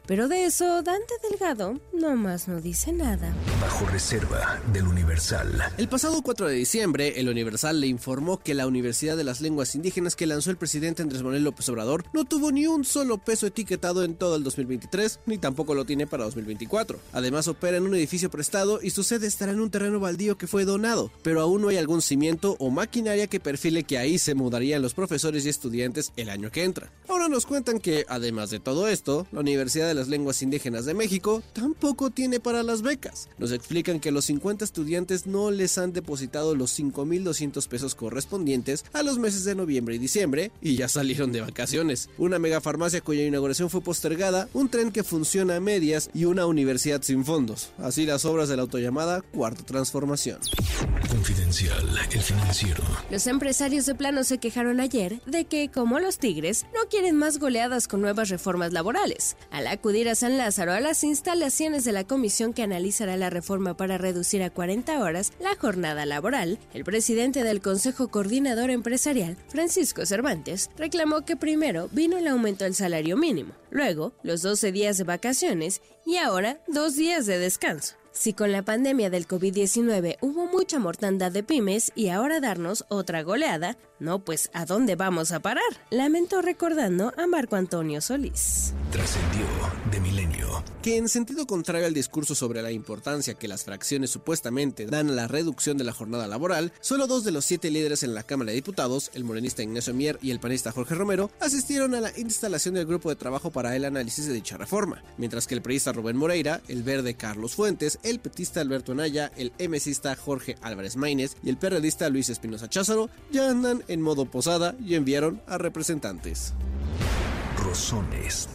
Pero de eso Dante Delgado nomás no dice nada. Bajo reserva del Universal. El pasado 4 de diciembre, el Universal le informó que la Universidad de las Lenguas Indígenas que lanzó el presidente Andrés Manuel López Obrador no tuvo ni un solo peso etiquetado en todo el 2023, ni tampoco lo tiene para 2024. Además opera en un edificio prestado y su sede estará en un terreno baldío que fue donado, pero aún no hay algún cimiento o maquinaria que perfile que ahí se mudarían los profesores y estudiantes el año que entra. Ahora nos cuentan que, además de todo esto, la Universidad de las Lenguas Indígenas de México tampoco tiene para las becas. Nos explican que los 50 estudiantes no les han depositado los 5 1.200 pesos correspondientes a los meses de noviembre y diciembre y ya salieron de vacaciones. Una mega farmacia cuya inauguración fue postergada, un tren que funciona a medias y una universidad sin fondos. Así las obras de la autollamada Cuarta Transformación. Confidencial, el financiero. Los empresarios de plano se quejaron ayer de que, como los tigres, no quieren más goleadas con nuevas reformas laborales. Al acudir a San Lázaro a las instalaciones de la comisión que analizará la reforma para reducir a 40 horas la jornada laboral, el presidente del Consejo Coordinador Empresarial, Francisco Cervantes, reclamó que primero vino el aumento del salario mínimo, luego los 12 días de vacaciones y ahora dos días de descanso. Si con la pandemia del COVID-19 hubo mucha mortandad de pymes y ahora darnos otra goleada, no, pues ¿a dónde vamos a parar? Lamentó recordando a Marco Antonio Solís. Trascendió de milenio. Que en sentido contrario al discurso sobre la importancia que las fracciones supuestamente dan a la reducción de la jornada laboral, solo dos de los siete líderes en la Cámara de Diputados, el morenista Ignacio Mier y el panista Jorge Romero, asistieron a la instalación del grupo de trabajo para el análisis de dicha reforma, mientras que el periodista Rubén Moreira, el verde Carlos Fuentes, el petista Alberto Anaya, el MCista Jorge Álvarez Maínez y el periodista Luis Espinosa Cházaro ya andan en modo posada y enviaron a representantes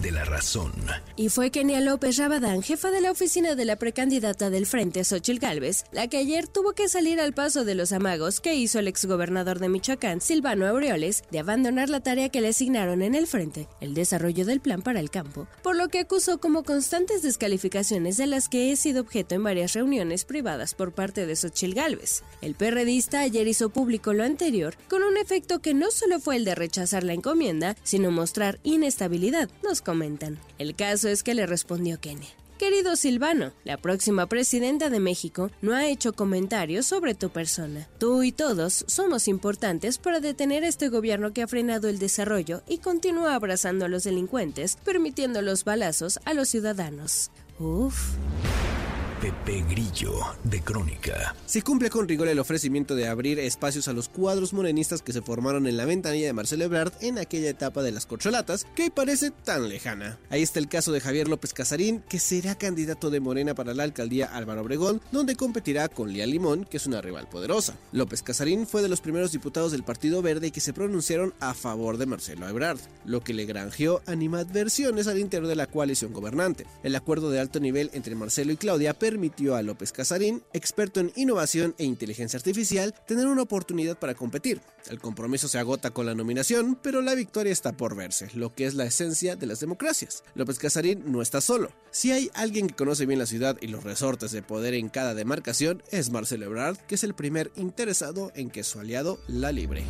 de la razón. Y fue Kenia López Rabadán, jefa de la oficina de la precandidata del Frente, Xochil Gálvez, la que ayer tuvo que salir al paso de los amagos que hizo el exgobernador de Michoacán, Silvano Aureoles, de abandonar la tarea que le asignaron en el Frente, el desarrollo del plan para el campo, por lo que acusó como constantes descalificaciones de las que he sido objeto en varias reuniones privadas por parte de Xochil Gálvez. El perredista ayer hizo público lo anterior, con un efecto que no solo fue el de rechazar la encomienda, sino mostrar inestabilidad nos comentan. El caso es que le respondió Kenia. Querido Silvano, la próxima presidenta de México no ha hecho comentarios sobre tu persona. Tú y todos somos importantes para detener este gobierno que ha frenado el desarrollo y continúa abrazando a los delincuentes, permitiendo los balazos a los ciudadanos. Uf. Pepe Grillo, de Crónica. Se cumple con rigor el ofrecimiento de abrir espacios a los cuadros morenistas que se formaron en la ventanilla de Marcelo Ebrard en aquella etapa de las corcholatas, que parece tan lejana. Ahí está el caso de Javier López Casarín, que será candidato de Morena para la alcaldía Álvaro Obregón, donde competirá con Lía Limón, que es una rival poderosa. López Casarín fue de los primeros diputados del Partido Verde que se pronunciaron a favor de Marcelo Ebrard, lo que le granjeó animadversiones al interior de la coalición gobernante. El acuerdo de alto nivel entre Marcelo y Claudia permitió a López Casarín, experto en innovación e inteligencia artificial, tener una oportunidad para competir. El compromiso se agota con la nominación, pero la victoria está por verse, lo que es la esencia de las democracias. López Casarín no está solo. Si hay alguien que conoce bien la ciudad y los resortes de poder en cada demarcación, es Marcelo Ebrard, que es el primer interesado en que su aliado la libre.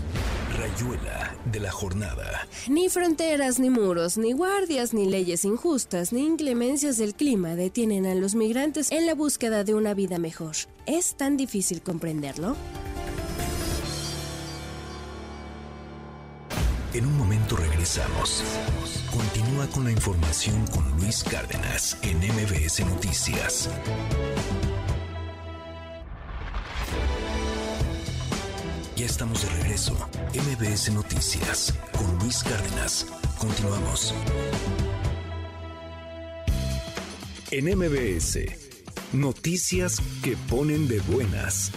Rayuela de la jornada. Ni fronteras, ni muros, ni guardias, ni leyes injustas, ni inclemencias del clima detienen a los migrantes en la búsqueda de una vida mejor. ¿Es tan difícil comprenderlo? En un momento regresamos. Continúa con la información con Luis Cárdenas en MBS Noticias. Ya estamos de regreso. MBS Noticias con Luis Cárdenas. Continuamos. En MBS, noticias que ponen de buenas.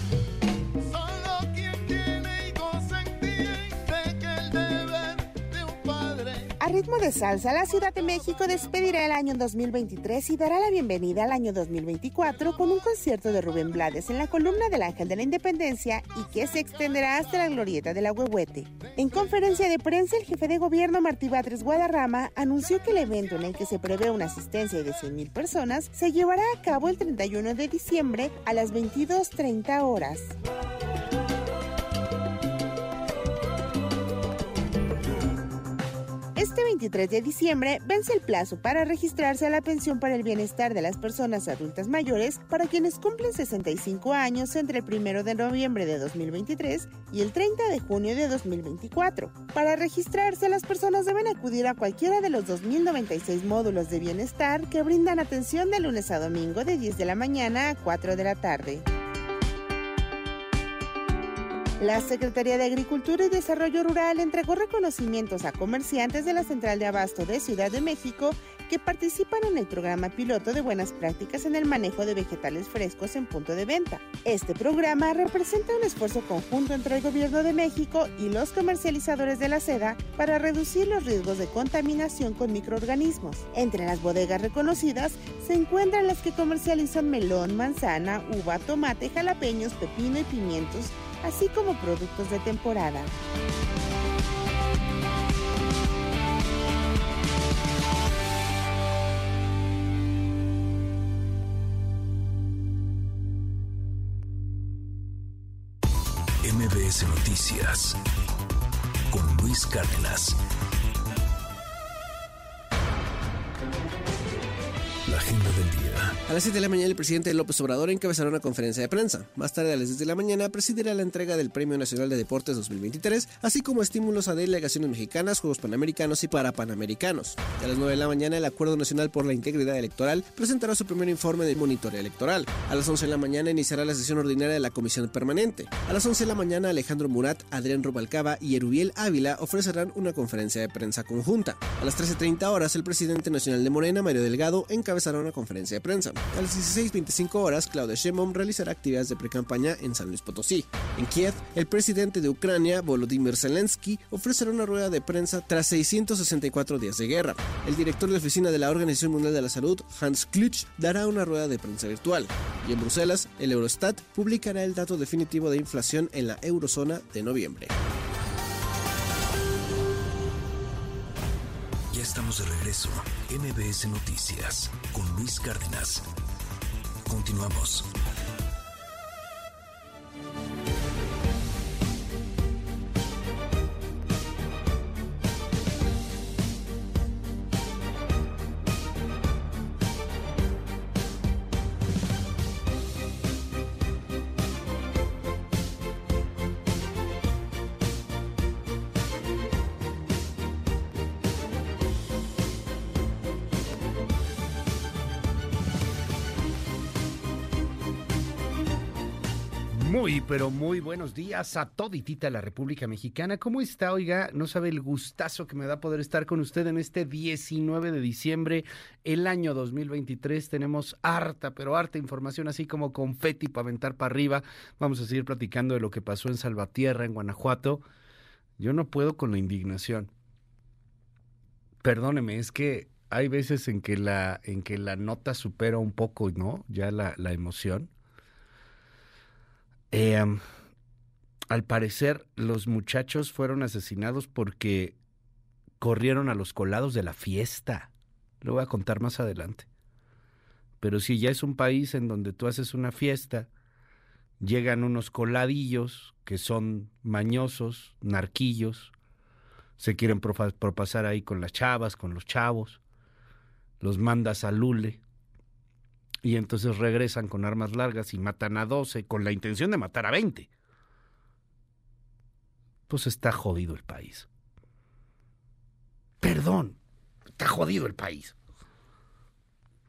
Ritmo de salsa, la Ciudad de México despedirá el año 2023 y dará la bienvenida al año 2024 con un concierto de Rubén Blades en la columna del Ángel de la Independencia y que se extenderá hasta la glorieta de la Huehuete. En conferencia de prensa, el jefe de gobierno Martí Batres Guadarrama anunció que el evento en el que se prevé una asistencia de 100.000 personas se llevará a cabo el 31 de diciembre a las 22.30 horas. Este 23 de diciembre vence el plazo para registrarse a la pensión para el bienestar de las personas adultas mayores para quienes cumplen 65 años entre el 1 de noviembre de 2023 y el 30 de junio de 2024. Para registrarse, las personas deben acudir a cualquiera de los 2.096 módulos de bienestar que brindan atención de lunes a domingo de 10 de la mañana a 4 de la tarde. La Secretaría de Agricultura y Desarrollo Rural entregó reconocimientos a comerciantes de la Central de Abasto de Ciudad de México que participan en el programa piloto de buenas prácticas en el manejo de vegetales frescos en punto de venta. Este programa representa un esfuerzo conjunto entre el Gobierno de México y los comercializadores de la seda para reducir los riesgos de contaminación con microorganismos. Entre las bodegas reconocidas se encuentran las que comercializan melón, manzana, uva, tomate, jalapeños, pepino y pimientos así como productos de temporada. MBS Noticias con Luis Cárdenas. Agenda del. A las 7 de la mañana el presidente López Obrador encabezará una conferencia de prensa. Más tarde a las 10 de la mañana presidirá la entrega del Premio Nacional de Deportes 2023, así como estímulos a delegaciones mexicanas, Juegos Panamericanos y Parapanamericanos. A las 9 de la mañana el Acuerdo Nacional por la Integridad Electoral presentará su primer informe de monitoreo electoral. A las 11 de la mañana iniciará la sesión ordinaria de la Comisión Permanente. A las 11 de la mañana Alejandro Murat, Adrián Rubalcaba y Erubiel Ávila ofrecerán una conferencia de prensa conjunta. A las 13.30 horas el presidente nacional de Morena, Mario Delgado, encabezará una conferencia de prensa. A las 16.25 horas, Claudia Sheinbaum realizará actividades de precampaña en San Luis Potosí. En Kiev, el presidente de Ucrania, Volodymyr Zelensky, ofrecerá una rueda de prensa tras 664 días de guerra. El director de oficina de la Organización Mundial de la Salud, Hans Klutsch, dará una rueda de prensa virtual. Y en Bruselas, el Eurostat publicará el dato definitivo de inflación en la eurozona de noviembre. Ya estamos de regreso. MBS Noticias con Luis Cárdenas. Continuamos. Muy, pero muy buenos días a toditita la República Mexicana. ¿Cómo está? Oiga, no sabe el gustazo que me da poder estar con usted en este 19 de diciembre, el año 2023. Tenemos harta, pero harta información, así como confeti para aventar para arriba. Vamos a seguir platicando de lo que pasó en Salvatierra, en Guanajuato. Yo no puedo con la indignación. Perdóneme, es que hay veces en que la, en que la nota supera un poco, ¿no? Ya la, la emoción. Eh, al parecer, los muchachos fueron asesinados porque corrieron a los colados de la fiesta. Lo voy a contar más adelante. Pero si ya es un país en donde tú haces una fiesta, llegan unos coladillos que son mañosos, narquillos, se quieren propasar ahí con las chavas, con los chavos, los mandas a Lule, y entonces regresan con armas largas y matan a 12 con la intención de matar a 20. Pues está jodido el país. Perdón, está jodido el país.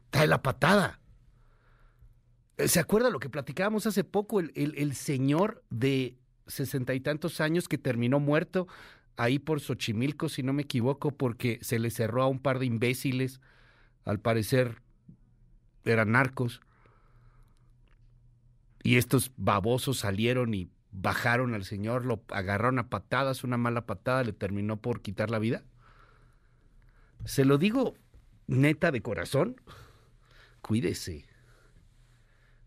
Está en la patada. ¿Se acuerda lo que platicábamos hace poco? El, el, el señor de sesenta y tantos años que terminó muerto ahí por Xochimilco, si no me equivoco, porque se le cerró a un par de imbéciles, al parecer eran narcos. Y estos babosos salieron y bajaron al señor, lo agarraron a patadas, una mala patada le terminó por quitar la vida. Se lo digo neta de corazón, cuídese.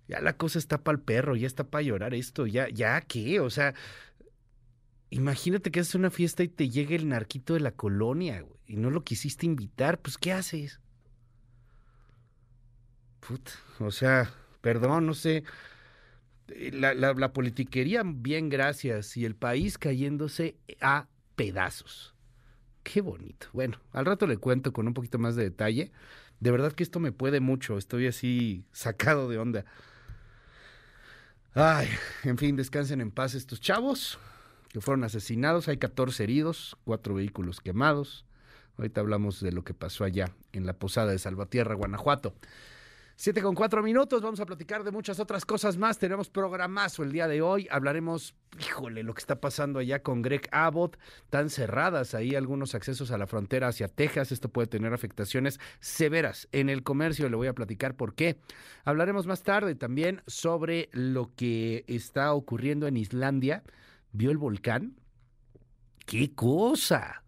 Ya la cosa está para el perro, ya está para llorar esto, ya, ya qué, o sea, imagínate que haces una fiesta y te llegue el narquito de la colonia, güey, y no lo quisiste invitar, pues ¿qué haces? Puta, o sea, perdón, no sé. La politiquería, bien, gracias, y el país cayéndose a pedazos. Qué bonito. Bueno, al rato le cuento con un poquito más de detalle. De verdad que esto me puede mucho. Estoy así sacado de onda. Ay, en fin, descansen en paz estos chavos que fueron asesinados. Hay 14 heridos, cuatro vehículos quemados. Ahorita hablamos de lo que pasó allá en la posada de Salvatierra, Guanajuato. Siete con cuatro minutos, vamos a platicar de muchas otras cosas más. Tenemos programazo el día de hoy. Hablaremos, híjole, lo que está pasando allá con Greg Abbott. Tan cerradas ahí algunos accesos a la frontera hacia Texas. Esto puede tener afectaciones severas en el comercio. Le voy a platicar por qué. Hablaremos más tarde también sobre lo que está ocurriendo en Islandia. ¿Vio el volcán? ¡Qué cosa!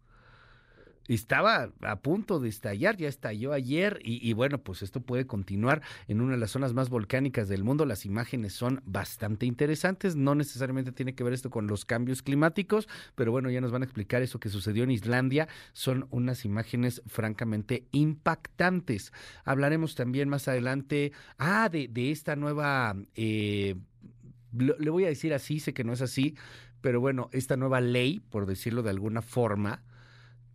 Estaba a punto de estallar, ya estalló ayer y, y, bueno, pues esto puede continuar en una de las zonas más volcánicas del mundo. Las imágenes son bastante interesantes, no necesariamente tiene que ver esto con los cambios climáticos, pero bueno, ya nos van a explicar eso que sucedió en Islandia. Son unas imágenes francamente impactantes. Hablaremos también más adelante, ah, de, de esta nueva... Eh, le voy a decir así, sé que no es así, pero bueno, esta nueva ley, por decirlo de alguna forma,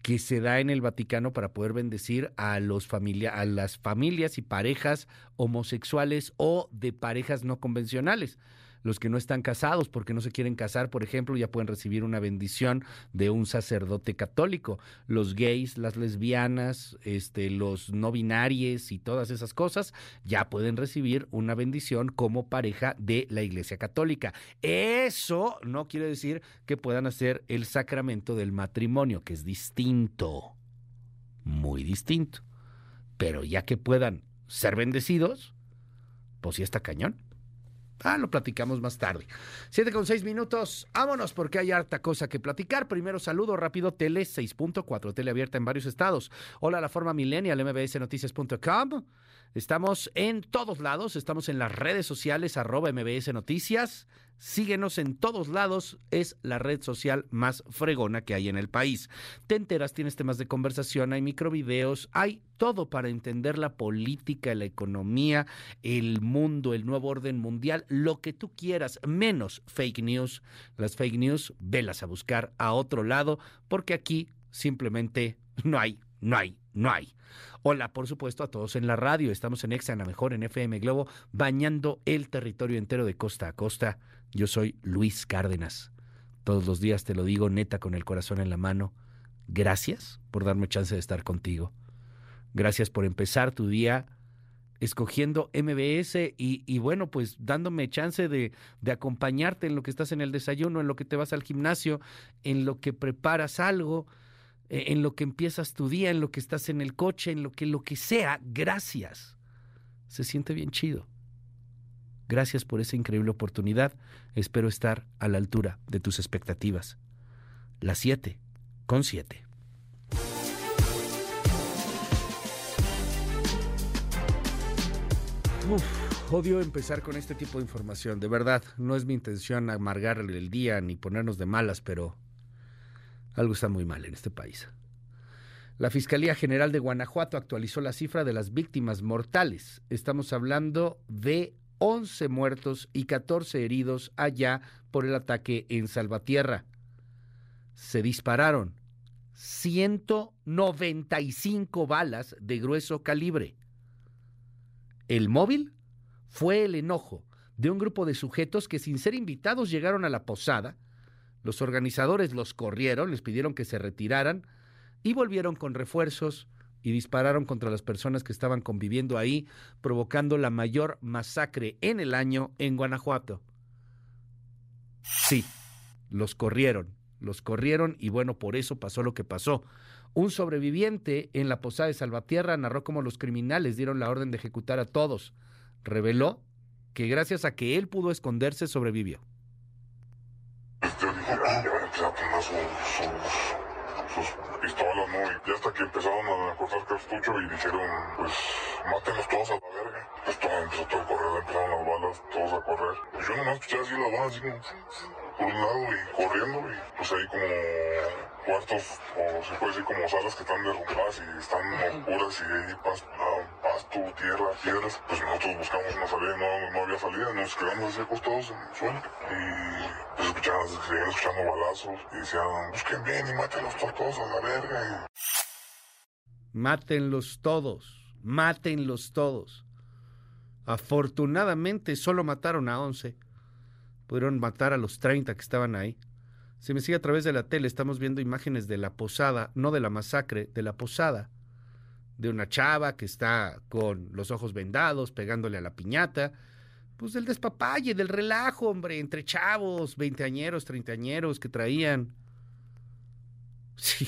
que se da en el Vaticano para poder bendecir a los familia, a las familias y parejas homosexuales o de parejas no convencionales. Los que no están casados porque no se quieren casar, por ejemplo, ya pueden recibir una bendición de un sacerdote católico. Los gays, las lesbianas, este, los no binarios y todas esas cosas ya pueden recibir una bendición como pareja de la Iglesia Católica. Eso no quiere decir que puedan hacer el sacramento del matrimonio, que es distinto, muy distinto. Pero ya que puedan ser bendecidos, pues ya está cañón. Ah, lo platicamos más tarde. Siete con seis minutos. Vámonos porque hay harta cosa que platicar. Primero saludo rápido Tele 6.4, tele abierta en varios estados. Hola, la forma millennial, mbsnoticias.com. Estamos en todos lados, estamos en las redes sociales, arroba MBS Noticias. Síguenos en todos lados, es la red social más fregona que hay en el país. Te enteras, tienes temas de conversación, hay microvideos, hay todo para entender la política, la economía, el mundo, el nuevo orden mundial, lo que tú quieras, menos fake news. Las fake news, velas a buscar a otro lado, porque aquí simplemente no hay, no hay, no hay. Hola, por supuesto, a todos en la radio. Estamos en Exa, en la mejor, en FM Globo, bañando el territorio entero de costa a costa. Yo soy Luis Cárdenas. Todos los días te lo digo neta con el corazón en la mano. Gracias por darme chance de estar contigo. Gracias por empezar tu día escogiendo MBS y, bueno, pues dándome chance de, acompañarte en lo que estás en el desayuno, en lo que te vas al gimnasio, en lo que preparas algo, en lo que empiezas tu día, en lo que estás en el coche, en lo que lo que sea. Gracias. Se siente bien chido. Gracias por esa increíble oportunidad. Espero estar a la altura de tus expectativas. Las 7 con 7. Uf, odio empezar con este tipo de información. De verdad, no es mi intención amargarle el día ni ponernos de malas, pero algo está muy mal en este país. La Fiscalía General de Guanajuato actualizó la cifra de las víctimas mortales. Estamos hablando de 11 muertos y 14 heridos allá por el ataque en Salvatierra. Se dispararon 195 balas de grueso calibre. El móvil fue el enojo de un grupo de sujetos que sin ser invitados llegaron a la posada. Los organizadores los corrieron, les pidieron que se retiraran y volvieron con refuerzos y dispararon contra las personas que estaban conviviendo ahí, provocando la mayor masacre en el año en Guanajuato. Sí, los corrieron, los corrieron y bueno, por eso pasó lo que pasó. Un sobreviviente en la posada de Salvatierra narró cómo los criminales dieron la orden de ejecutar a todos. Reveló que gracias a que él pudo esconderse sobrevivió. Van a sus, sus, pistolas ¿no? Y hasta que empezaron a cortar cartucho y dijeron, pues, mátenlos todos a la verga. Pues todo, empezó todo a correr, empezaron las balas, todos a correr. Pues yo nomás escuché así las balas, así por un lado y corriendo, y pues ahí como cuartos, o se puede decir como salas que están derrumbadas y están oscuras y ahí ah, pasto, tierra, piedras. Pues nosotros buscamos una salida, no, no había salida, nos quedamos así acostados en el suelo. Y pues escuchaban, seguían escuchando balazos y decían, busquen bien y mátenlos todos a la verga. Mátenlos todos, mátenlos todos. Afortunadamente solo mataron a 11. Pudieron matar a los 30 que estaban ahí. Si me sigue a través de la tele, estamos viendo imágenes de la posada, no de la masacre, de la posada, de una chava que está con los ojos vendados, pegándole a la piñata, pues del despapalle, del relajo, hombre, entre chavos, veinteañeros, treintañeros que traían. Sí.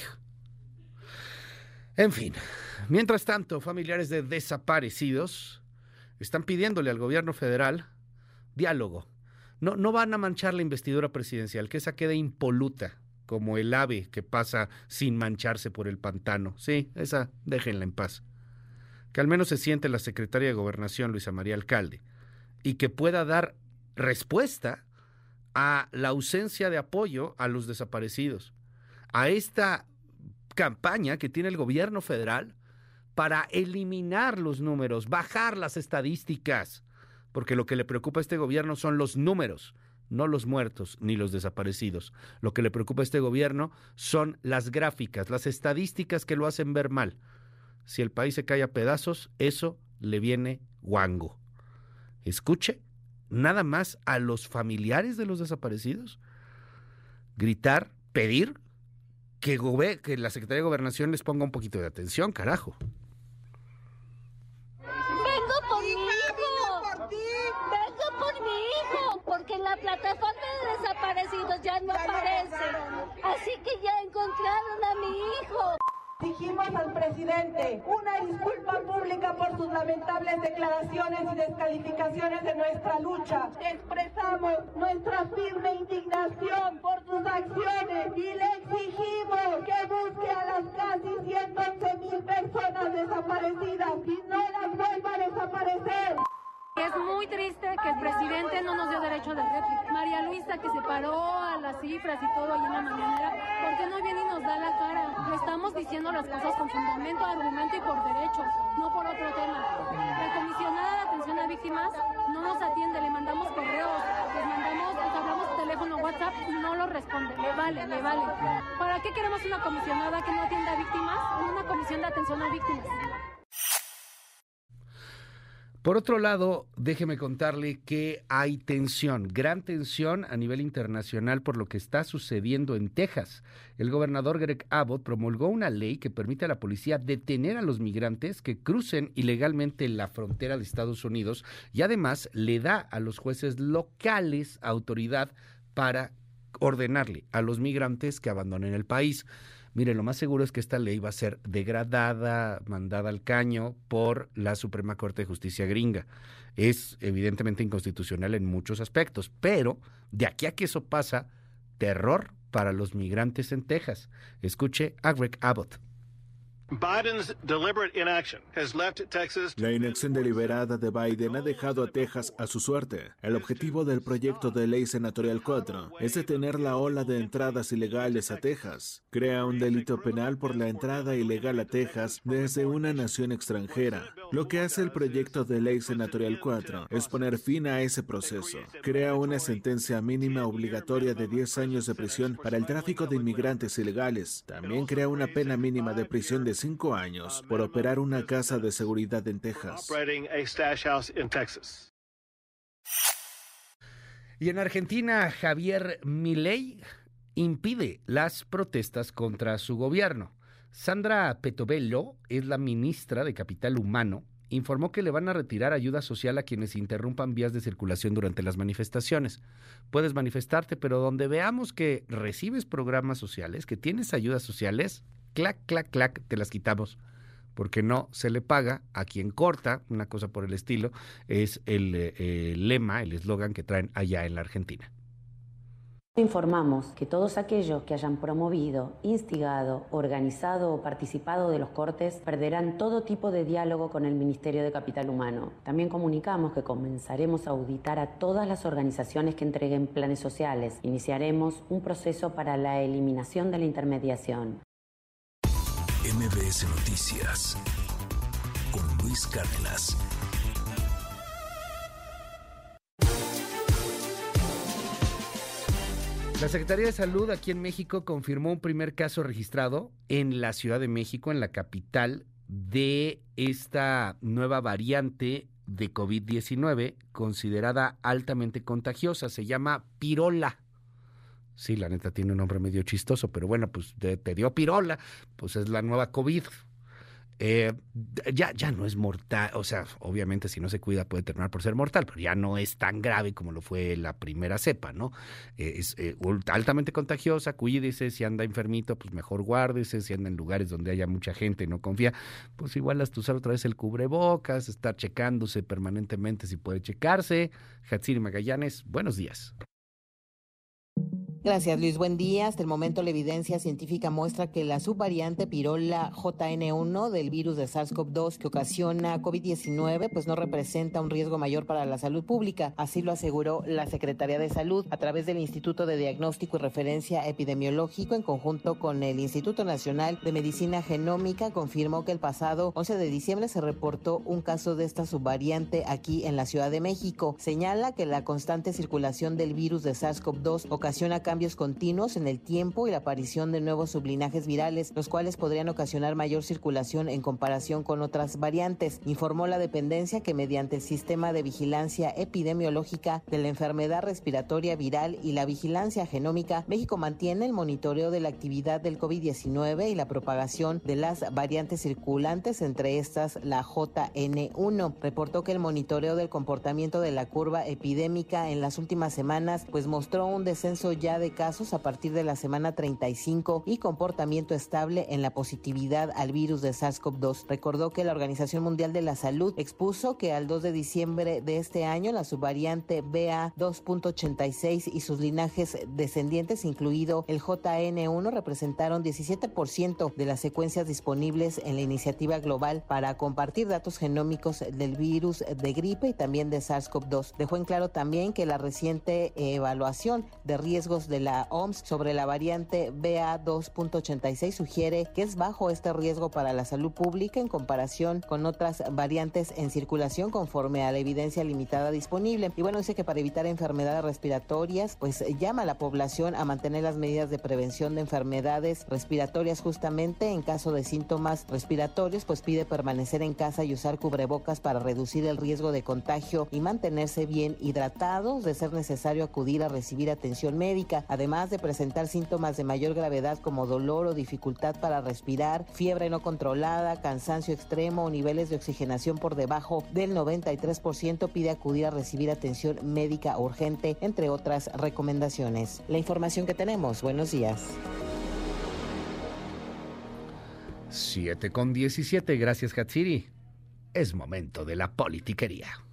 En fin, mientras tanto, familiares de desaparecidos están pidiéndole al gobierno federal diálogo no, no van a manchar la investidura presidencial, que esa quede impoluta, como el ave que pasa sin mancharse por el pantano. Sí, esa déjenla en paz. Que al menos se siente la secretaria de Gobernación, Luisa María Alcalde, y que pueda dar respuesta a la ausencia de apoyo a los desaparecidos, a esta campaña que tiene el gobierno federal para eliminar los números, bajar las estadísticas porque lo que le preocupa a este gobierno son los números, no los muertos ni los desaparecidos. Lo que le preocupa a este gobierno son las gráficas, las estadísticas que lo hacen ver mal. Si el país se cae a pedazos, eso le viene guango. Escuche nada más a los familiares de los desaparecidos gritar, pedir que, que la Secretaría de Gobernación les ponga un poquito de atención, carajo. La plataforma de desaparecidos ya no aparece. Así que ya encontraron a mi hijo. Dijimos al presidente una disculpa pública por sus lamentables declaraciones y descalificaciones de nuestra lucha. Expresamos nuestra firme indignación por sus acciones y le exigimos que busque a las casi 111 mil personas desaparecidas y no las vuelva a desaparecer. Es muy triste que el presidente no nos dio derecho de réplica. María Luisa, que se paró a las cifras y todo ahí en la mañanera, ¿por qué no viene y nos da la cara? Estamos diciendo las cosas con fundamento, argumento y por derechos, no por otro tema. La comisionada de atención a víctimas no nos atiende, le mandamos correos, les mandamos, les hablamos teléfono, WhatsApp y no lo responde. Le vale, le vale. ¿Para qué queremos una comisionada que no atienda a víctimas una comisión de atención a víctimas? Por otro lado, déjeme contarle que hay tensión, gran tensión a nivel internacional por lo que está sucediendo en Texas. El gobernador Greg Abbott promulgó una ley que permite a la policía detener a los migrantes que crucen ilegalmente la frontera de Estados Unidos y además le da a los jueces locales autoridad para ordenarle a los migrantes que abandonen el país. Mire, lo más seguro es que esta ley va a ser degradada, mandada al caño por la Suprema Corte de Justicia gringa. Es evidentemente inconstitucional en muchos aspectos, pero de aquí a que eso pasa, terror para los migrantes en Texas. Escuche a Greg Abbott. La inacción deliberada de Biden ha dejado a Texas a su suerte. El objetivo del proyecto de ley senatorial 4 es detener la ola de entradas ilegales a Texas. Crea un delito penal por la entrada ilegal a Texas desde una nación extranjera. Lo que hace el proyecto de ley senatorial 4 es poner fin a ese proceso. Crea una sentencia mínima obligatoria de 10 años de prisión para el tráfico de inmigrantes ilegales. También crea una pena mínima de prisión de cinco años por operar una casa de seguridad en Texas. Y en Argentina, Javier Milei impide las protestas contra su gobierno. Sandra Petobello es la ministra de Capital Humano informó que le van a retirar ayuda social a quienes interrumpan vías de circulación durante las manifestaciones. Puedes manifestarte, pero donde veamos que recibes programas sociales, que tienes ayudas sociales, clac, clac, clac, te las quitamos. Porque no se le paga a quien corta, una cosa por el estilo, es el, eh, lema, el eslogan que traen allá en la Argentina. Informamos que todos aquellos que hayan promovido, instigado, organizado o participado de los cortes perderán todo tipo de diálogo con el Ministerio de Capital Humano. También comunicamos que comenzaremos a auditar a todas las organizaciones que entreguen planes sociales. Iniciaremos un proceso para la eliminación de la intermediación. MBS Noticias con Luis Cárdenas. La Secretaría de Salud aquí en México confirmó un primer caso registrado en la Ciudad de México, en la capital, de esta nueva variante de COVID-19 considerada altamente contagiosa. Se llama pirola. Sí, la neta tiene un nombre medio chistoso, pero bueno, pues te, dio pirola, pues es la nueva COVID. Eh, ya, ya no es mortal, o sea, obviamente si no se cuida puede terminar por ser mortal, pero ya no es tan grave como lo fue la primera cepa, ¿no? Eh, es eh, altamente contagiosa, cuídese, si anda enfermito, pues mejor guárdese, si anda en lugares donde haya mucha gente y no confía, pues igual hasta usar otra vez el cubrebocas, estar checándose permanentemente si puede checarse. Hatsiri Magallanes, buenos días. Gracias, Luis. Buen día. Hasta el momento, la evidencia científica muestra que la subvariante pirola JN1 del virus de SARS-CoV-2 que ocasiona COVID-19 pues no representa un riesgo mayor para la salud pública. Así lo aseguró la Secretaría de Salud a través del Instituto de Diagnóstico y Referencia Epidemiológico en conjunto con el Instituto Nacional de Medicina Genómica. Confirmó que el pasado 11 de diciembre se reportó un caso de esta subvariante aquí en la Ciudad de México. Señala que la constante circulación del virus de SARS-CoV-2 ocasiona cambios continuos en el tiempo y la aparición de nuevos sublinajes virales, los cuales podrían ocasionar mayor circulación en comparación con otras variantes. Informó la dependencia que mediante el sistema de vigilancia epidemiológica de la enfermedad respiratoria viral y la vigilancia genómica, México mantiene el monitoreo de la actividad del COVID-19 y la propagación de las variantes circulantes, entre estas la JN1. Reportó que el monitoreo del comportamiento de la curva epidémica en las últimas semanas pues mostró un descenso ya de casos a partir de la semana 35 y comportamiento estable en la positividad al virus de SARS-CoV-2. Recordó que la Organización Mundial de la Salud expuso que al 2 de diciembre de este año la subvariante BA2.86 y sus linajes descendientes, incluido el JN1, representaron 17% de las secuencias disponibles en la iniciativa global para compartir datos genómicos del virus de gripe y también de SARS-CoV-2. Dejó en claro también que la reciente evaluación de riesgos de la OMS sobre la variante BA2.86 sugiere que es bajo este riesgo para la salud pública en comparación con otras variantes en circulación conforme a la evidencia limitada disponible. Y bueno, dice que para evitar enfermedades respiratorias, pues llama a la población a mantener las medidas de prevención de enfermedades respiratorias justamente en caso de síntomas respiratorios, pues pide permanecer en casa y usar cubrebocas para reducir el riesgo de contagio y mantenerse bien hidratados, de ser necesario acudir a recibir atención médica además de presentar síntomas de mayor gravedad como dolor o dificultad para respirar, fiebre no controlada, cansancio extremo o niveles de oxigenación por debajo del 93%, pide acudir a recibir atención médica urgente, entre otras recomendaciones. La información que tenemos. Buenos días. 7 con 17, gracias Hatsiri. Es momento de la politiquería.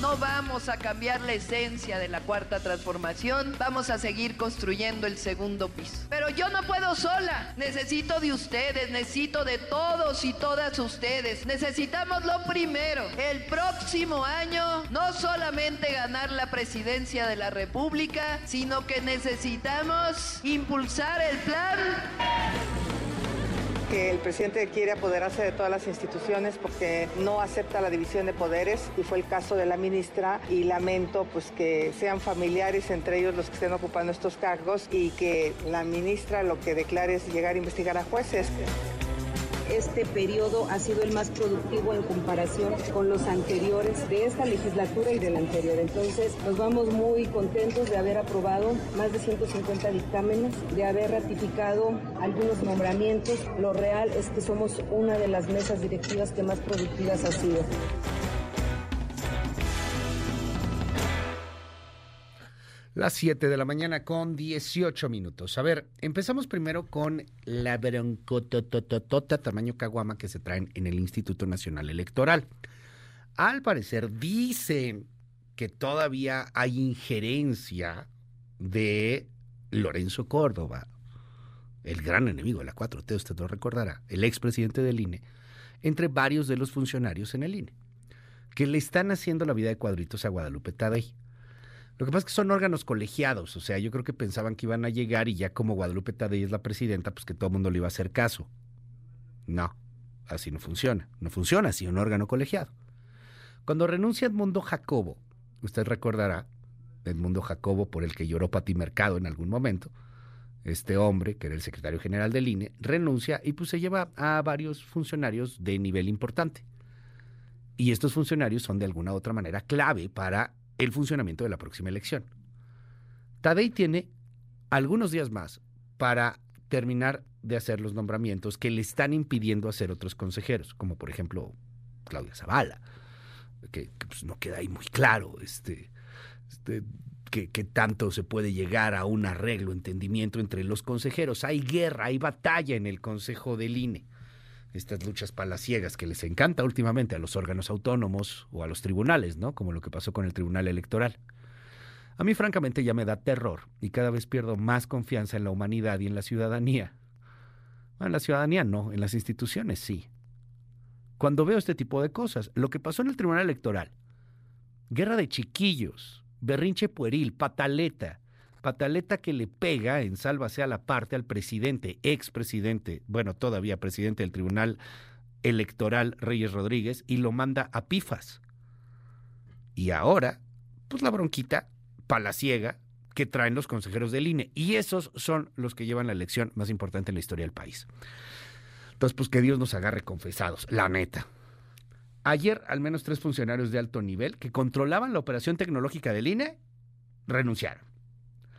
No vamos a cambiar la esencia de la cuarta transformación, vamos a seguir construyendo el segundo piso. Pero yo no puedo sola, necesito de ustedes, necesito de todos y todas ustedes. Necesitamos lo primero, el próximo año no solamente ganar la presidencia de la República, sino que necesitamos impulsar el plan que el presidente quiere apoderarse de todas las instituciones porque no acepta la división de poderes y fue el caso de la ministra y lamento pues que sean familiares entre ellos los que estén ocupando estos cargos y que la ministra lo que declare es llegar a investigar a jueces este periodo ha sido el más productivo en comparación con los anteriores de esta legislatura y de la anterior. Entonces, nos vamos muy contentos de haber aprobado más de 150 dictámenes, de haber ratificado algunos nombramientos. Lo real es que somos una de las mesas directivas que más productivas ha sido. Las 7 de la mañana con 18 minutos. A ver, empezamos primero con la broncotototota tamaño caguama que se traen en el Instituto Nacional Electoral. Al parecer dicen que todavía hay injerencia de Lorenzo Córdoba, el gran enemigo de la 4T, usted lo recordará, el expresidente del INE, entre varios de los funcionarios en el INE, que le están haciendo la vida de cuadritos a Guadalupe Tadei. Lo que pasa es que son órganos colegiados, o sea, yo creo que pensaban que iban a llegar y ya como Guadalupe Tadei es la presidenta, pues que todo el mundo le iba a hacer caso. No, así no funciona. No funciona así un órgano colegiado. Cuando renuncia Edmundo Jacobo, usted recordará, Edmundo Jacobo, por el que lloró Pati Mercado en algún momento, este hombre, que era el secretario general del INE, renuncia y pues se lleva a varios funcionarios de nivel importante. Y estos funcionarios son de alguna u otra manera clave para el funcionamiento de la próxima elección. Tadei tiene algunos días más para terminar de hacer los nombramientos que le están impidiendo hacer otros consejeros, como por ejemplo Claudia Zavala, que, pues, no queda ahí muy claro este, este que, que, tanto se puede llegar a un arreglo, entendimiento entre los consejeros. Hay guerra, hay batalla en el Consejo del INE. Estas luchas palaciegas que les encanta últimamente a los órganos autónomos o a los tribunales, ¿no? Como lo que pasó con el Tribunal Electoral. A mí francamente ya me da terror y cada vez pierdo más confianza en la humanidad y en la ciudadanía. en la ciudadanía no, en las instituciones sí. Cuando veo este tipo de cosas, lo que pasó en el Tribunal Electoral, guerra de chiquillos, berrinche pueril, pataleta, pataleta que le pega en sálvase a la parte al presidente, expresidente, bueno, todavía presidente del Tribunal Electoral Reyes Rodríguez y lo manda a pifas. Y ahora, pues la bronquita palaciega que traen los consejeros del INE. Y esos son los que llevan la elección más importante en la historia del país. Entonces, pues que Dios nos agarre confesados, la neta. Ayer, al menos tres funcionarios de alto nivel que controlaban la operación tecnológica del INE renunciaron.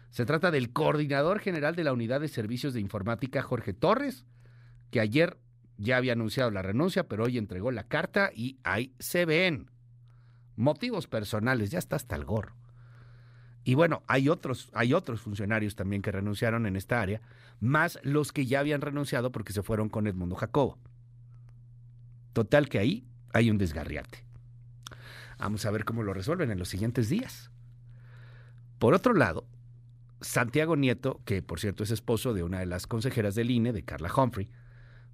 Se trata del coordinador general de la Unidad de Servicios de Informática, Jorge Torres, que ayer ya había anunciado la renuncia, pero hoy entregó la carta y ahí se ven. Motivos personales, ya está hasta el gorro. Y bueno, hay otros, hay otros funcionarios también que renunciaron en esta área, más los que ya habían renunciado porque se fueron con Edmundo Jacobo. Total que ahí hay un desgarriate. Vamos a ver cómo lo resuelven en los siguientes días. Por otro lado, Santiago Nieto, que por cierto es esposo de una de las consejeras del INE, de Carla Humphrey,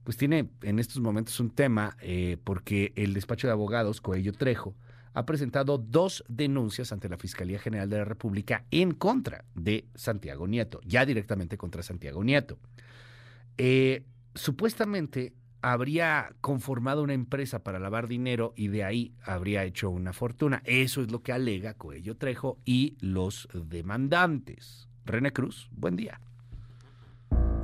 pues tiene en estos momentos un tema eh, porque el despacho de abogados Coello Trejo ha presentado dos denuncias ante la Fiscalía General de la República en contra de Santiago Nieto, ya directamente contra Santiago Nieto. Eh, supuestamente habría conformado una empresa para lavar dinero y de ahí habría hecho una fortuna. Eso es lo que alega Coello Trejo y los demandantes. René Cruz, buen día.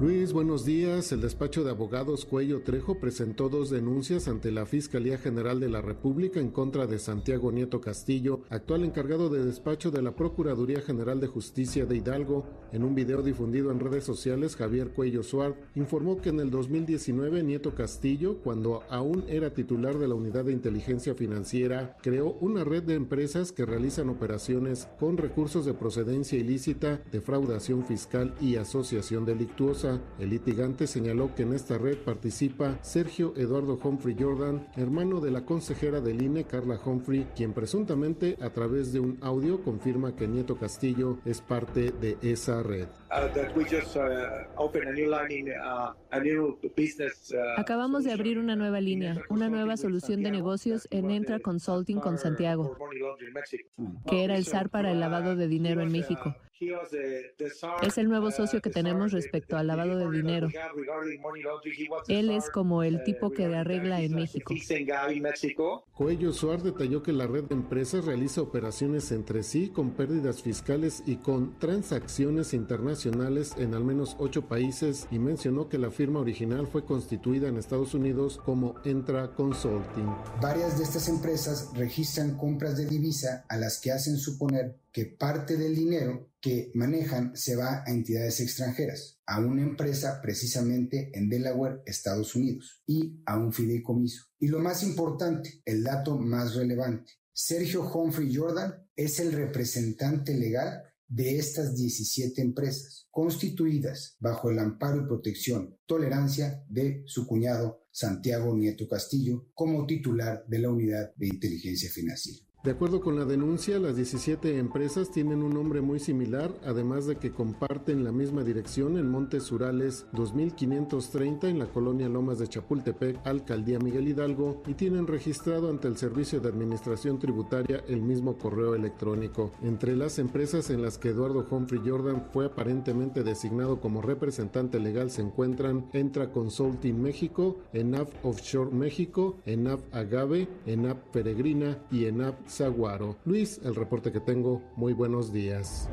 Luis, buenos días. El despacho de abogados Cuello Trejo presentó dos denuncias ante la Fiscalía General de la República en contra de Santiago Nieto Castillo, actual encargado de despacho de la Procuraduría General de Justicia de Hidalgo. En un video difundido en redes sociales, Javier Cuello Suárez informó que en el 2019 Nieto Castillo, cuando aún era titular de la Unidad de Inteligencia Financiera, creó una red de empresas que realizan operaciones con recursos de procedencia ilícita, defraudación fiscal y asociación delictuosa. El litigante señaló que en esta red participa Sergio Eduardo Humphrey Jordan, hermano de la consejera del INE Carla Humphrey, quien presuntamente a través de un audio confirma que Nieto Castillo es parte de esa red. Acabamos de abrir una nueva línea, una nueva solución de negocios en Entra Consulting con Santiago, que era el SAR para el lavado de dinero en México. Es el nuevo socio que tenemos respecto al lavado de dinero. Él es como el tipo que arregla en México. Coello Suárez detalló que la red de empresas realiza operaciones entre sí con pérdidas fiscales y con transacciones internacionales en al menos ocho países y mencionó que la firma original fue constituida en Estados Unidos como Entra Consulting. Varias de estas empresas registran compras de divisa a las que hacen suponer que parte del dinero que manejan se va a entidades extranjeras, a una empresa precisamente en Delaware, Estados Unidos, y a un fideicomiso. Y lo más importante, el dato más relevante, Sergio Humphrey Jordan es el representante legal de estas 17 empresas, constituidas bajo el amparo y protección, tolerancia de su cuñado Santiago Nieto Castillo como titular de la Unidad de Inteligencia Financiera. De acuerdo con la denuncia, las 17 empresas tienen un nombre muy similar, además de que comparten la misma dirección en Montes Urales 2530 en la colonia Lomas de Chapultepec, Alcaldía Miguel Hidalgo, y tienen registrado ante el Servicio de Administración Tributaria el mismo correo electrónico. Entre las empresas en las que Eduardo Humphrey Jordan fue aparentemente designado como representante legal se encuentran Entra Consulting México, ENAF Offshore México, ENAF Agave, ENAF Peregrina y ENAF Zaguaro. Luis, el reporte que tengo, muy buenos días.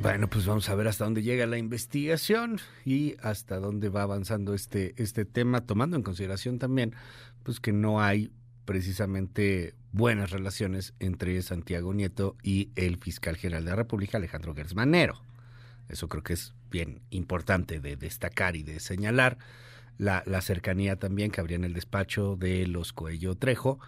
Bueno, pues vamos a ver hasta dónde llega la investigación y hasta dónde va avanzando este, este tema, tomando en consideración también pues que no hay precisamente buenas relaciones entre Santiago Nieto y el fiscal general de la República, Alejandro Gersmanero. Eso creo que es bien importante de destacar y de señalar la, la cercanía también que habría en el despacho de los Coello Trejo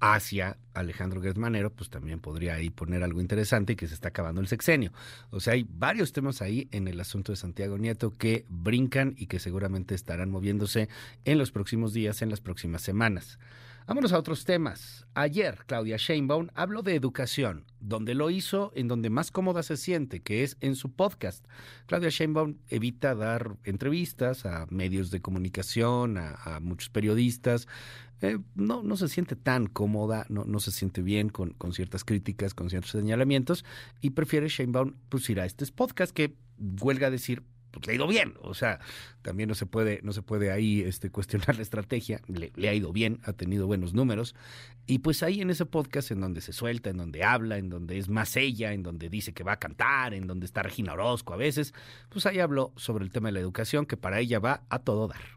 hacia Alejandro Gersmanero, pues también podría ahí poner algo interesante y que se está acabando el sexenio. O sea, hay varios temas ahí en el asunto de Santiago Nieto que brincan y que seguramente estarán moviéndose en los próximos días, en las próximas semanas. Vámonos a otros temas. Ayer Claudia Sheinbaum habló de educación, donde lo hizo en donde más cómoda se siente, que es en su podcast. Claudia Sheinbaum evita dar entrevistas a medios de comunicación, a, muchos periodistas. Eh, no, no se siente tan cómoda, no, no se siente bien con, con ciertas críticas, con ciertos señalamientos, y prefiere Sheinbaum pues, ir a este podcast que huelga decir pues, le ha ido bien. O sea, también no se puede, no se puede ahí este, cuestionar la estrategia. Le, le, ha ido bien, ha tenido buenos números. Y pues ahí en ese podcast, en donde se suelta, en donde habla, en donde es más ella, en donde dice que va a cantar, en donde está Regina Orozco a veces, pues ahí habló sobre el tema de la educación, que para ella va a todo dar.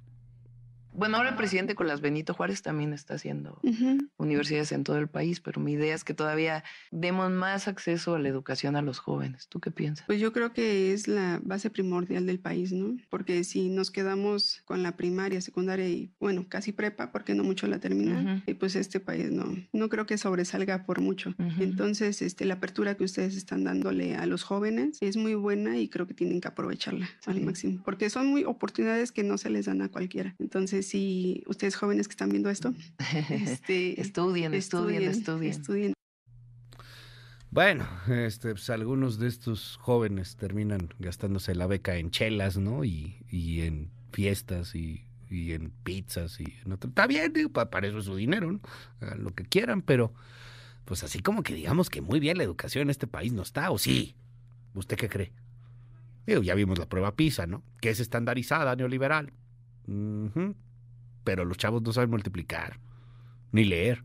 Bueno, ahora el presidente con las Benito Juárez también está haciendo uh -huh. universidades en todo el país, pero mi idea es que todavía demos más acceso a la educación a los jóvenes. ¿Tú qué piensas? Pues yo creo que es la base primordial del país, ¿no? Porque si nos quedamos con la primaria, secundaria y, bueno, casi prepa, porque no mucho la terminan, uh -huh. pues este país no, no creo que sobresalga por mucho. Uh -huh. Entonces, este, la apertura que ustedes están dándole a los jóvenes es muy buena y creo que tienen que aprovecharla sí. al máximo, porque son muy oportunidades que no se les dan a cualquiera. Entonces, si ustedes jóvenes que están viendo esto, este, estudien, estudien, estudien, estudien. Bueno, este, pues algunos de estos jóvenes terminan gastándose la beca en chelas, ¿no? Y, y en fiestas y, y, en pizzas y en otro. Está bien, digo, para eso es su dinero, ¿no? Hagan lo que quieran, pero pues así como que digamos que muy bien la educación en este país no está, ¿o sí? ¿Usted qué cree? Digo, ya vimos la prueba PISA, ¿no? Que es estandarizada, neoliberal. Uh -huh pero los chavos no saben multiplicar, ni leer,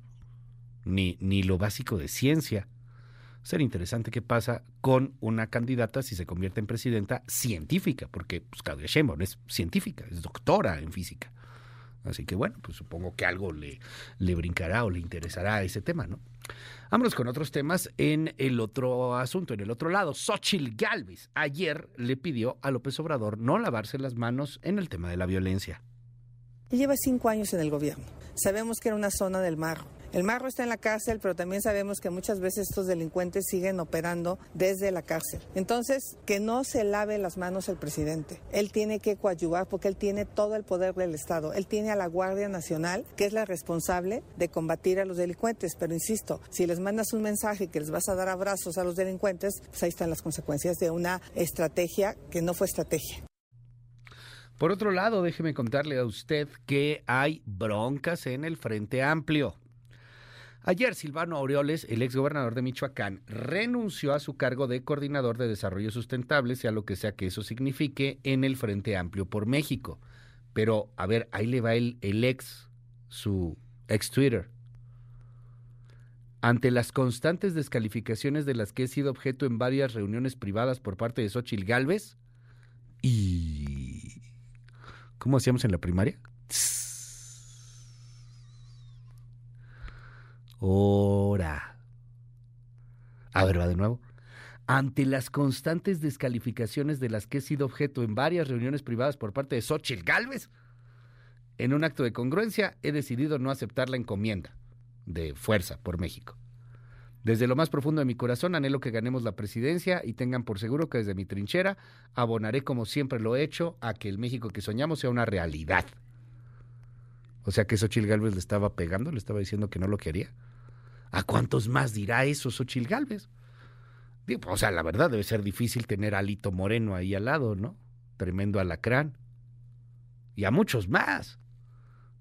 ni, ni lo básico de ciencia. Sería interesante qué pasa con una candidata si se convierte en presidenta científica, porque pues, Claudia Sheinbaum es científica, es doctora en física. Así que bueno, pues supongo que algo le, le brincará o le interesará ese tema, ¿no? Vámonos con otros temas en el otro asunto, en el otro lado. Xochitl Galvez ayer le pidió a López Obrador no lavarse las manos en el tema de la violencia. Lleva cinco años en el gobierno. Sabemos que era una zona del marro. El marro está en la cárcel, pero también sabemos que muchas veces estos delincuentes siguen operando desde la cárcel. Entonces, que no se lave las manos el presidente. Él tiene que coadyuvar porque él tiene todo el poder del Estado. Él tiene a la Guardia Nacional, que es la responsable de combatir a los delincuentes. Pero insisto, si les mandas un mensaje que les vas a dar abrazos a los delincuentes, pues ahí están las consecuencias de una estrategia que no fue estrategia. Por otro lado, déjeme contarle a usted que hay broncas en el Frente Amplio. Ayer Silvano Aureoles, el exgobernador de Michoacán, renunció a su cargo de coordinador de desarrollo sustentable, sea lo que sea que eso signifique, en el Frente Amplio por México. Pero, a ver, ahí le va el, ex, su ex Twitter. Ante las constantes descalificaciones de las que he sido objeto en varias reuniones privadas por parte de Xochitl Galvez, y ¿Cómo hacíamos en la primaria? Ora. A ver, va de nuevo. Ante las constantes descalificaciones de las que he sido objeto en varias reuniones privadas por parte de Xochitl Galvez, en un acto de congruencia he decidido no aceptar la encomienda de Fuerza por México. Desde lo más profundo de mi corazón anhelo que ganemos la presidencia y tengan por seguro que desde mi trinchera abonaré como siempre lo he hecho a que el México que soñamos sea una realidad. O sea que Xochil Gálvez le estaba pegando, le estaba diciendo que no lo quería. ¿A cuántos más dirá eso Xochil Gálvez? o sea, la verdad debe ser difícil tener a Alito Moreno ahí al lado, ¿no? Tremendo alacrán. Y a muchos más.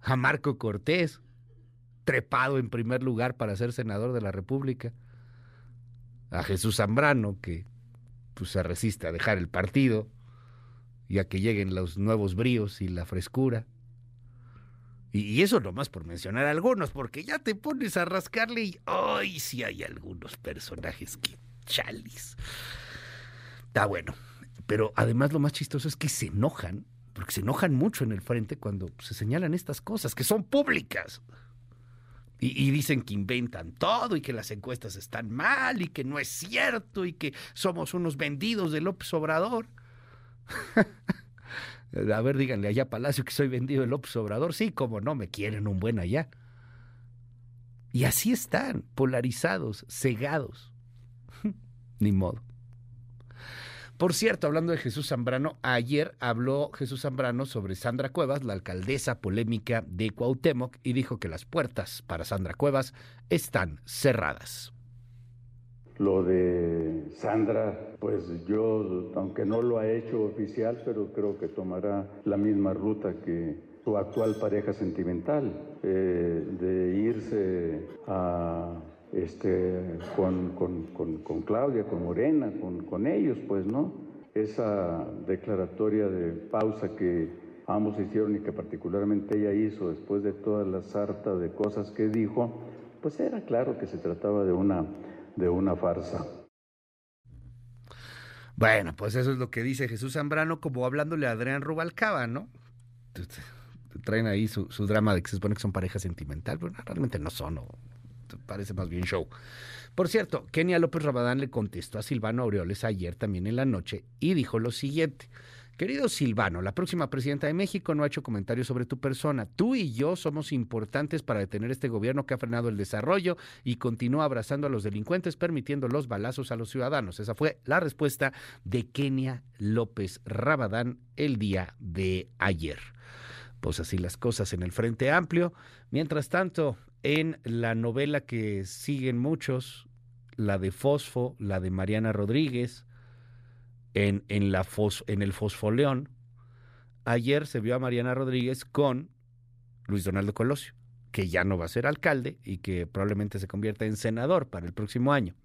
A Marco Cortés, trepado en primer lugar para ser senador de la República. A Jesús Zambrano, que pues, se resiste a dejar el partido y a que lleguen los nuevos bríos y la frescura. Y, eso nomás por mencionar algunos, porque ya te pones a rascarle y ¡ay! sí hay algunos personajes que chalis. Está bueno. Pero además lo más chistoso es que se enojan, porque se enojan mucho en el frente cuando se señalan estas cosas, que son públicas. Y, dicen que inventan todo y que las encuestas están mal y que no es cierto y que somos unos vendidos de López Obrador. A ver, díganle allá Palacio que soy vendido de López Obrador. Sí, como no, me quieren un buen allá. Y así están, polarizados, cegados. Ni modo. Por cierto, hablando de Jesús Zambrano, ayer habló Jesús Zambrano sobre Sandra Cuevas, la alcaldesa polémica de Cuauhtémoc, y dijo que las puertas para Sandra Cuevas están cerradas. Lo de Sandra, pues yo, aunque no lo ha hecho oficial, pero creo que tomará la misma ruta que su actual pareja sentimental, eh, de irse a, este, con, con, Claudia, con Morena, con, ellos, pues, ¿no? Esa declaratoria de pausa que ambos hicieron y que particularmente ella hizo después de toda la sarta de cosas que dijo, pues era claro que se trataba de una de una farsa. Bueno, pues eso es lo que dice Jesús Zambrano, como hablándole a Adrián Rubalcaba, ¿no? Traen ahí su, drama de que se supone que son pareja sentimental, pero realmente no son, parece más bien show. Por cierto, Kenia López Rabadán le contestó a Silvano Aureoles ayer también en la noche y dijo lo siguiente. Querido Silvano, la próxima presidenta de México no ha hecho comentarios sobre tu persona. Tú y yo somos importantes para detener este gobierno que ha frenado el desarrollo y continúa abrazando a los delincuentes, permitiendo los balazos a los ciudadanos. Esa fue la respuesta de Kenia López Rabadán el día de ayer. Pues así las cosas en el Frente Amplio. Mientras tanto, en la novela que siguen muchos, la de Fosfo, la de Mariana Rodríguez, en, en, la en el Fosfoleón, ayer se vio a Mariana Rodríguez con Luis Donaldo Colosio, que ya no va a ser alcalde y que probablemente se convierta en senador para el próximo año.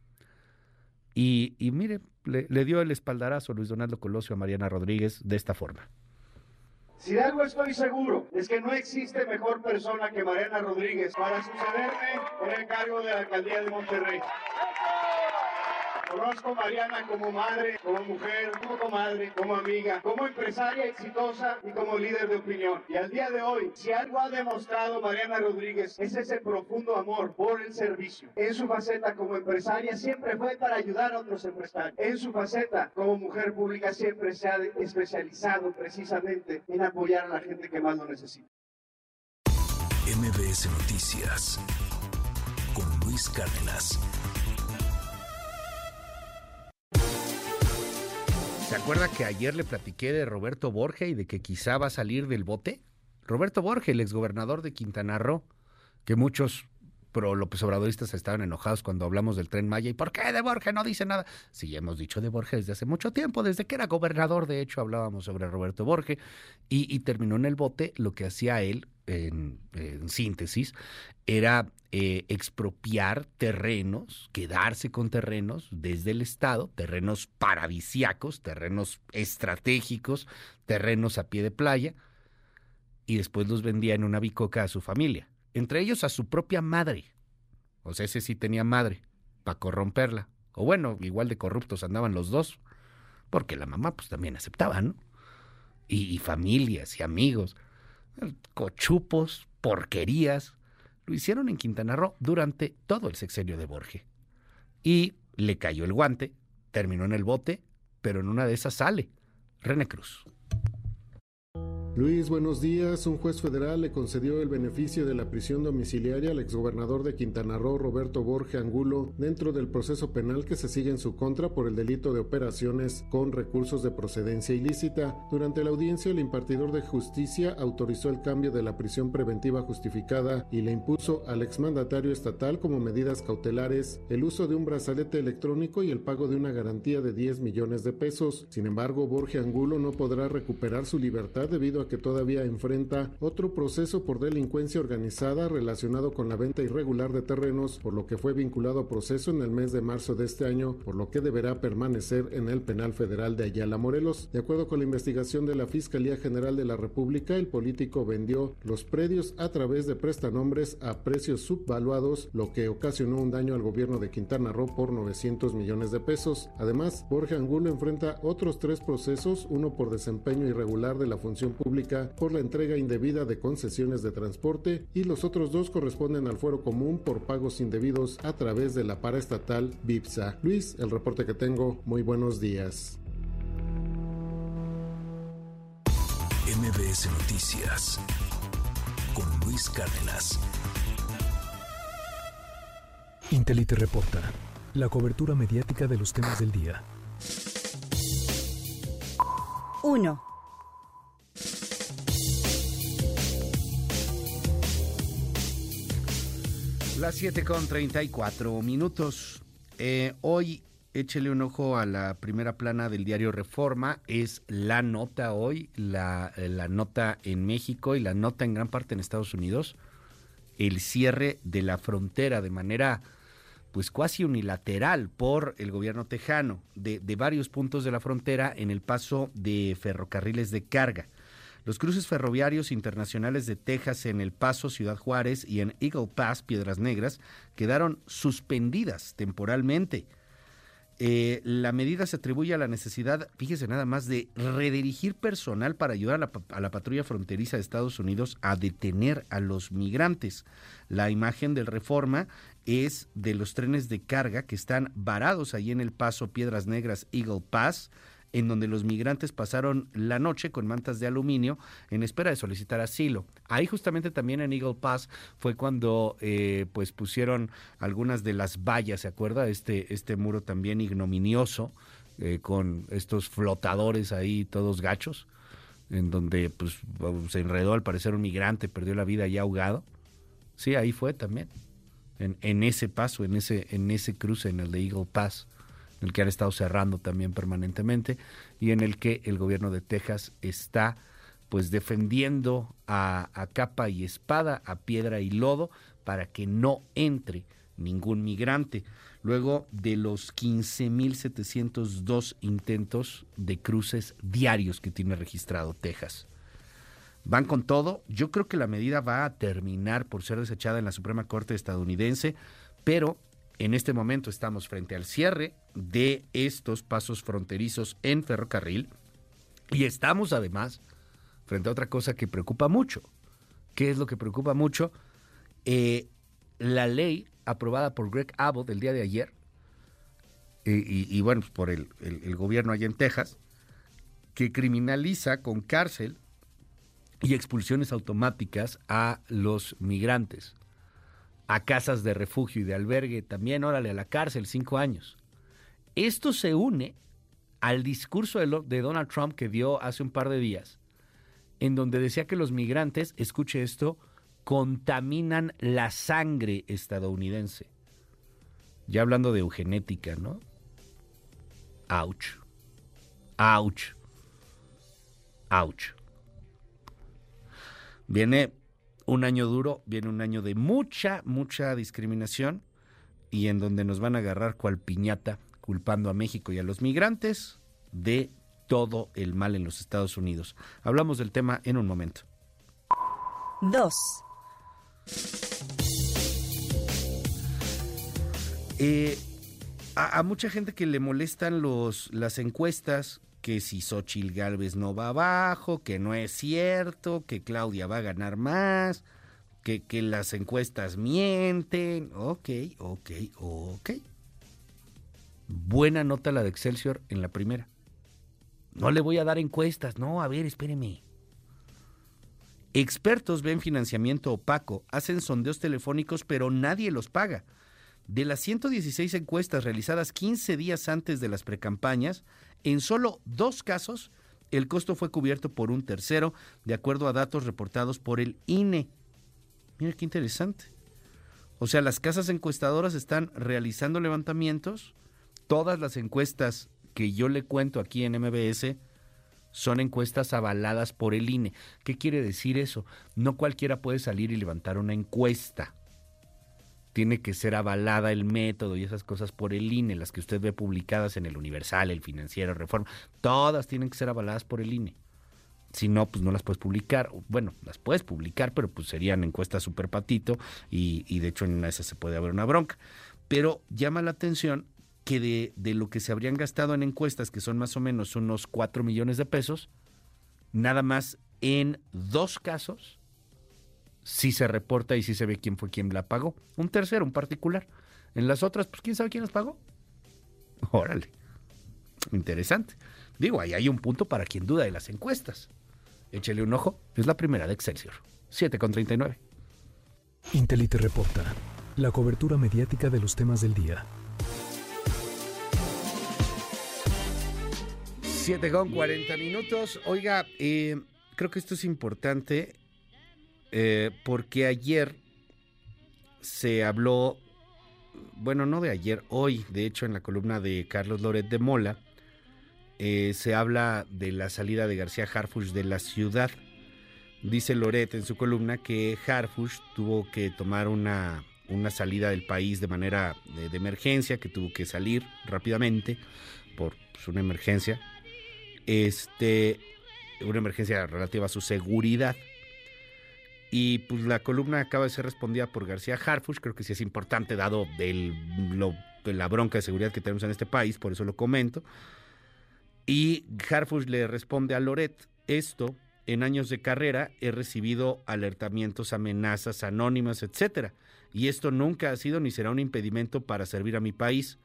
Y, y mire, le, le, dio el espaldarazo Luis Donaldo Colosio a Mariana Rodríguez de esta forma. Si de algo estoy seguro es que no existe mejor persona que Mariana Rodríguez para sucederme en el cargo de la alcaldía de Monterrey. Conozco a Mariana como madre, como mujer, como comadre, como amiga, como empresaria exitosa y como líder de opinión. Y al día de hoy, si algo ha demostrado Mariana Rodríguez es ese profundo amor por el servicio. En su faceta como empresaria siempre fue para ayudar a otros empresarios. En su faceta como mujer pública siempre se ha especializado precisamente en apoyar a la gente que más lo necesita. MBS Noticias con Luis Cárdenas. ¿Se acuerda que ayer le platiqué de Roberto Borge y de que quizá va a salir del bote? Roberto Borge, el exgobernador de Quintana Roo, que muchos pro López Obradoristas estaban enojados cuando hablamos del tren Maya. ¿Y por qué de Borge no dice nada? Sí, hemos dicho de Borge desde hace mucho tiempo, desde que era gobernador, de hecho, hablábamos sobre Roberto Borge, y, terminó en el bote lo que hacía él, en, síntesis, era eh, expropiar terrenos, quedarse con terrenos desde el Estado, terrenos paradisiacos, terrenos estratégicos, terrenos a pie de playa, y después los vendía en una bicoca a su familia, entre ellos a su propia madre. O sea, ese sí tenía madre, para corromperla. O bueno, igual de corruptos andaban los dos, porque la mamá pues también aceptaba, ¿no? y familias y amigos, cochupos, porquerías, lo hicieron en Quintana Roo durante todo el sexenio de Borges. Y le cayó el guante, terminó en el bote, pero en una de esas sale René Cruz. Luis, buenos días. Un juez federal le concedió el beneficio de la prisión domiciliaria al exgobernador de Quintana Roo, Roberto Borge Angulo, dentro del proceso penal que se sigue en su contra por el delito de operaciones con recursos de procedencia ilícita. Durante la audiencia, el impartidor de justicia autorizó el cambio de la prisión preventiva justificada y le impuso al exmandatario estatal como medidas cautelares el uso de un brazalete electrónico y el pago de una garantía de 10 millones de pesos. Sin embargo, Borge Angulo no podrá recuperar su libertad debido a que todavía enfrenta otro proceso por delincuencia organizada relacionado con la venta irregular de terrenos, por lo que fue vinculado a proceso en el mes de marzo de este año, por lo que deberá permanecer en el penal federal de Ayala Morelos. De acuerdo con la investigación de la Fiscalía General de la República, el político vendió los predios a través de prestanombres a precios subvaluados, lo que ocasionó un daño al gobierno de Quintana Roo por 900 millones de pesos. Además, Borja Angulo enfrenta otros tres procesos, uno por desempeño irregular de la función pública por la entrega indebida de concesiones de transporte y los otros dos corresponden al fuero común por pagos indebidos a través de la paraestatal BIPSA. Luis, el reporte que tengo, muy buenos días. MBS Noticias con Luis Cárdenas. Intelite reporta la cobertura mediática de los temas del día. 1. Las 7 con 34 minutos. Eh, hoy échele un ojo a la primera plana del diario Reforma. Es la nota hoy, la, la, nota en México y la nota en gran parte en Estados Unidos. El cierre de la frontera de manera pues casi unilateral por el gobierno tejano de, de varios puntos de la frontera en el paso de ferrocarriles de carga. Los cruces ferroviarios internacionales de Texas en El Paso, Ciudad Juárez y en Eagle Pass, Piedras Negras, quedaron suspendidas temporalmente. Eh, la medida se atribuye a la necesidad, fíjese nada más, de redirigir personal para ayudar a la, patrulla fronteriza de Estados Unidos a detener a los migrantes. La imagen del Reforma es de los trenes de carga que están varados ahí en el paso Piedras Negras Eagle Pass en donde los migrantes pasaron la noche con mantas de aluminio en espera de solicitar asilo. Ahí justamente también en Eagle Pass fue cuando eh, pues pusieron algunas de las vallas, ¿se acuerda? Este, este muro también ignominioso eh, con estos flotadores ahí todos gachos, en donde pues se enredó al parecer un migrante, perdió la vida ya ahogado. Sí, ahí fue también. En, en ese paso, en ese, en ese cruce, en el de Eagle Pass el que han estado cerrando también permanentemente y en el que el gobierno de Texas está pues defendiendo a, a, capa y espada, a piedra y lodo, para que no entre ningún migrante. Luego de los 15.702 intentos de cruces diarios que tiene registrado Texas. Van con todo. Yo creo que la medida va a terminar por ser desechada en la Suprema Corte estadounidense, pero en este momento estamos frente al cierre de estos pasos fronterizos en ferrocarril y estamos además frente a otra cosa que preocupa mucho. ¿Qué es lo que preocupa mucho? Eh, la ley aprobada por Greg Abbott el día de ayer, y, y, bueno, pues por el, el gobierno allá en Texas, que criminaliza con cárcel y expulsiones automáticas a los migrantes a casas de refugio y de albergue, también órale a la cárcel, cinco años. Esto se une al discurso de, Donald Trump que dio hace un par de días, en donde decía que los migrantes, escuche esto, contaminan la sangre estadounidense. Ya hablando de eugenética, ¿no? Ouch. Ouch. Ouch. Viene un año duro, viene un año de mucha, mucha discriminación y en donde nos van a agarrar cual piñata culpando a México y a los migrantes de todo el mal en los Estados Unidos. Hablamos del tema en un momento. Dos. Eh, a, a, mucha gente que le molestan los, las encuestas, que si Xochil Gálvez no va abajo, que no es cierto, que Claudia va a ganar más, que, que las encuestas mienten. Ok, ok, ok. Buena nota la de Excelsior en la primera. No le voy a dar encuestas, no, a ver, espéreme. Expertos ven financiamiento opaco, hacen sondeos telefónicos, pero nadie los paga. De las 116 encuestas realizadas 15 días antes de las precampañas, en solo dos casos el costo fue cubierto por un tercero, de acuerdo a datos reportados por el INE. Mira qué interesante. O sea, las casas encuestadoras están realizando levantamientos. Todas las encuestas que yo le cuento aquí en MBS son encuestas avaladas por el INE. ¿Qué quiere decir eso? No cualquiera puede salir y levantar una encuesta tiene que ser avalada el método y esas cosas por el INE, las que usted ve publicadas en el Universal, el Financiero, Reforma, todas tienen que ser avaladas por el INE. Si no, pues no las puedes publicar. Bueno, las puedes publicar, pero pues serían encuestas super patito y, de hecho en una de esas se puede haber una bronca. Pero llama la atención que de, de lo que se habrían gastado en encuestas, que son más o menos unos 4 millones de pesos, nada más en dos casos si se reporta y si se ve quién fue quien la pagó. Un tercero, un particular. En las otras, pues quién sabe quién las pagó. Órale. Interesante. Digo, ahí hay un punto para quien duda de las encuestas. Échele un ojo. Es la primera de Excelsior. 7 con 39. Intelite reporta. La cobertura mediática de los temas del día. 7 con 40 minutos. Oiga, eh, creo que esto es importante eh, porque ayer se habló, bueno, no de ayer, hoy, de hecho, en la columna de Carlos Loret de Mola, eh, se habla de la salida de García Harfush de la ciudad. Dice Loret en su columna que Harfush tuvo que tomar una, una salida del país de manera de, emergencia, que tuvo que salir rápidamente por pues, una emergencia, este, una emergencia relativa a su seguridad. Y pues la columna acaba de ser respondida por García Harfush, creo que sí es importante dado del, de la bronca de seguridad que tenemos en este país, por eso lo comento. Y Harfush le responde a Loret, esto en años de carrera he recibido alertamientos, amenazas anónimas, etcétera, y esto nunca ha sido ni será un impedimento para servir a mi país.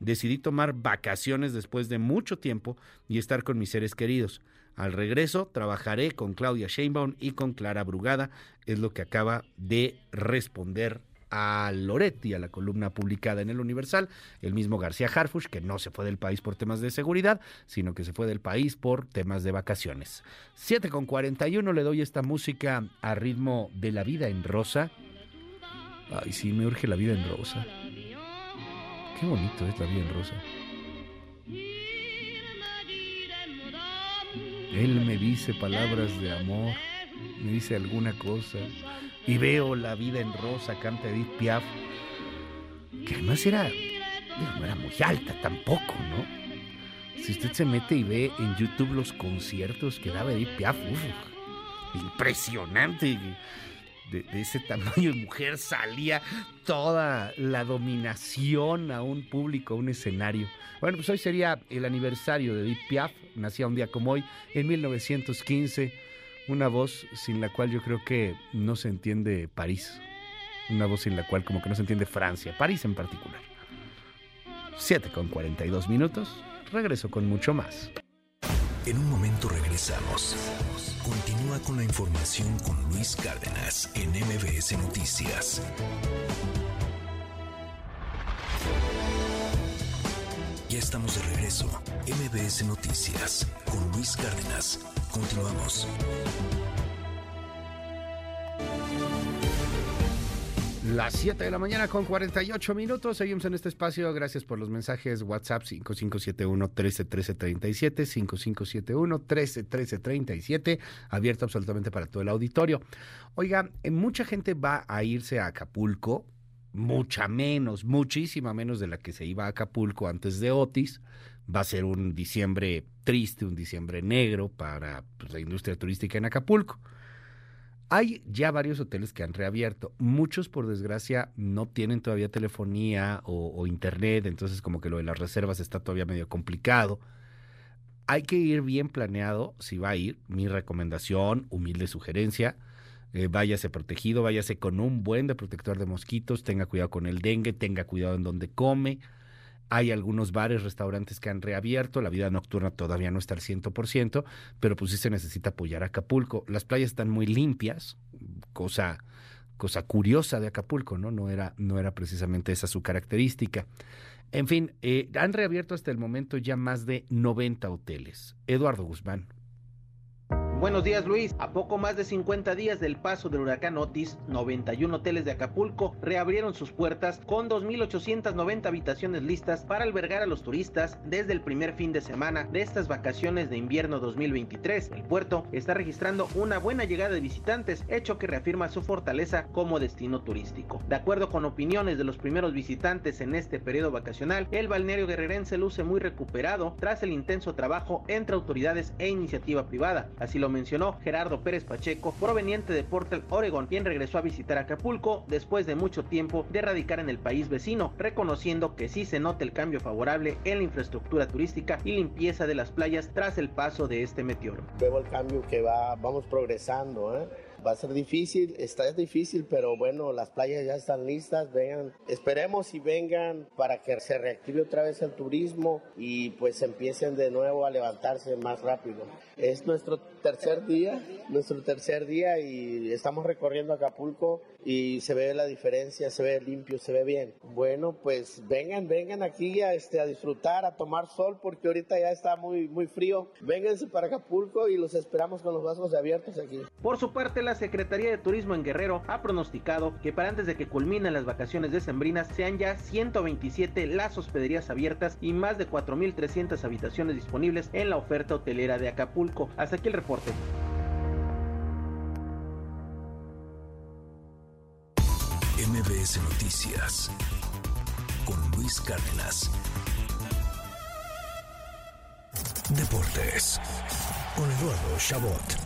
Decidí tomar vacaciones después de mucho tiempo y estar con mis seres queridos. Al regreso trabajaré con Claudia Sheinbaum y con Clara Brugada, es lo que acaba de responder a Loretti, a la columna publicada en el Universal, el mismo García Harfush, que no se fue del país por temas de seguridad, sino que se fue del país por temas de vacaciones. 7 con 41 le doy esta música a ritmo de la vida en rosa. Ay, sí, me urge la vida en rosa. Qué bonito es la vida en rosa. Él me dice palabras de amor, me dice alguna cosa, y veo la vida en rosa, canta Edith Piaf, que además era, no era muy alta tampoco, ¿no? Si usted se mete y ve en YouTube los conciertos que daba Edith Piaf, impresionante. De, ese tamaño de mujer salía toda la dominación a un público, a un escenario. Bueno, pues hoy sería el aniversario de Edith Piaf, nacía un día como hoy, en 1915, una voz sin la cual yo creo que no se entiende París, una voz sin la cual como que no se entiende Francia, París en particular. 7 con 42 minutos, regreso con mucho más. En un momento regresamos. Continúa con la información con Luis Cárdenas en MBS Noticias. Ya estamos de regreso. MBS Noticias con Luis Cárdenas. Continuamos. Las 7 de la mañana con 48 minutos. Seguimos en este espacio. Gracias por los mensajes. WhatsApp 5571 131337 5571 131337 Abierto absolutamente para todo el auditorio. Oiga, eh, mucha gente va a irse a Acapulco mucha menos, muchísima menos de la que se iba a Acapulco antes de Otis. Va a ser un diciembre triste, un diciembre negro para pues, la industria turística en Acapulco. Hay ya varios hoteles que han reabierto. Muchos, por desgracia, no tienen todavía telefonía o, internet, entonces como que lo de las reservas está todavía medio complicado. Hay que ir bien planeado si va a ir. Mi recomendación, humilde sugerencia, eh, váyase protegido, váyase con un buen de protector de mosquitos, tenga cuidado con el dengue, tenga cuidado en donde come. Hay algunos bares, restaurantes que han reabierto, la vida nocturna todavía no está al 100%, pero pues sí se necesita apoyar a Acapulco. Las playas están muy limpias, cosa, cosa curiosa de Acapulco, ¿no? No era, no era precisamente esa su característica. En fin, eh, han reabierto hasta el momento ya más de 90 hoteles. Eduardo Guzmán. Buenos días Luis, a poco más de 50 días del paso del huracán Otis, 91 hoteles de Acapulco reabrieron sus puertas con 2.890 habitaciones listas para albergar a los turistas desde el primer fin de semana de estas vacaciones de invierno 2023. El puerto está registrando una buena llegada de visitantes, hecho que reafirma su fortaleza como destino turístico. De acuerdo con opiniones de los primeros visitantes en este periodo vacacional, el balneario guerrerense luce muy recuperado tras el intenso trabajo entre autoridades e iniciativa privada. Así lo mencionó Gerardo Pérez Pacheco, proveniente de Portal, Oregon, quien regresó a visitar Acapulco después de mucho tiempo de radicar en el país vecino, reconociendo que sí se nota el cambio favorable en la infraestructura turística y limpieza de las playas tras el paso de este meteoro. Veo el cambio que va, vamos progresando, ¿eh? Va a ser difícil, está difícil, pero bueno, las playas ya están listas, vengan, esperemos y vengan para que se reactive otra vez el turismo y pues empiecen de nuevo a levantarse más rápido. Es nuestro tercer día, nuestro tercer día y estamos recorriendo Acapulco y se ve la diferencia, se ve limpio, se ve bien. Bueno, pues vengan, vengan aquí a, este, a disfrutar, a tomar sol porque ahorita ya está muy, muy frío. Vénganse para Acapulco y los esperamos con los brazos abiertos aquí. Por su parte, la Secretaría de Turismo en Guerrero ha pronosticado que para antes de que culminen las vacaciones decembrinas sean ya 127 las hospederías abiertas y más de 4.300 habitaciones disponibles en la oferta hotelera de Acapulco. Hasta aquí el reporte. MBS Noticias con Luis Cárdenas. Deportes con Eduardo Chabot.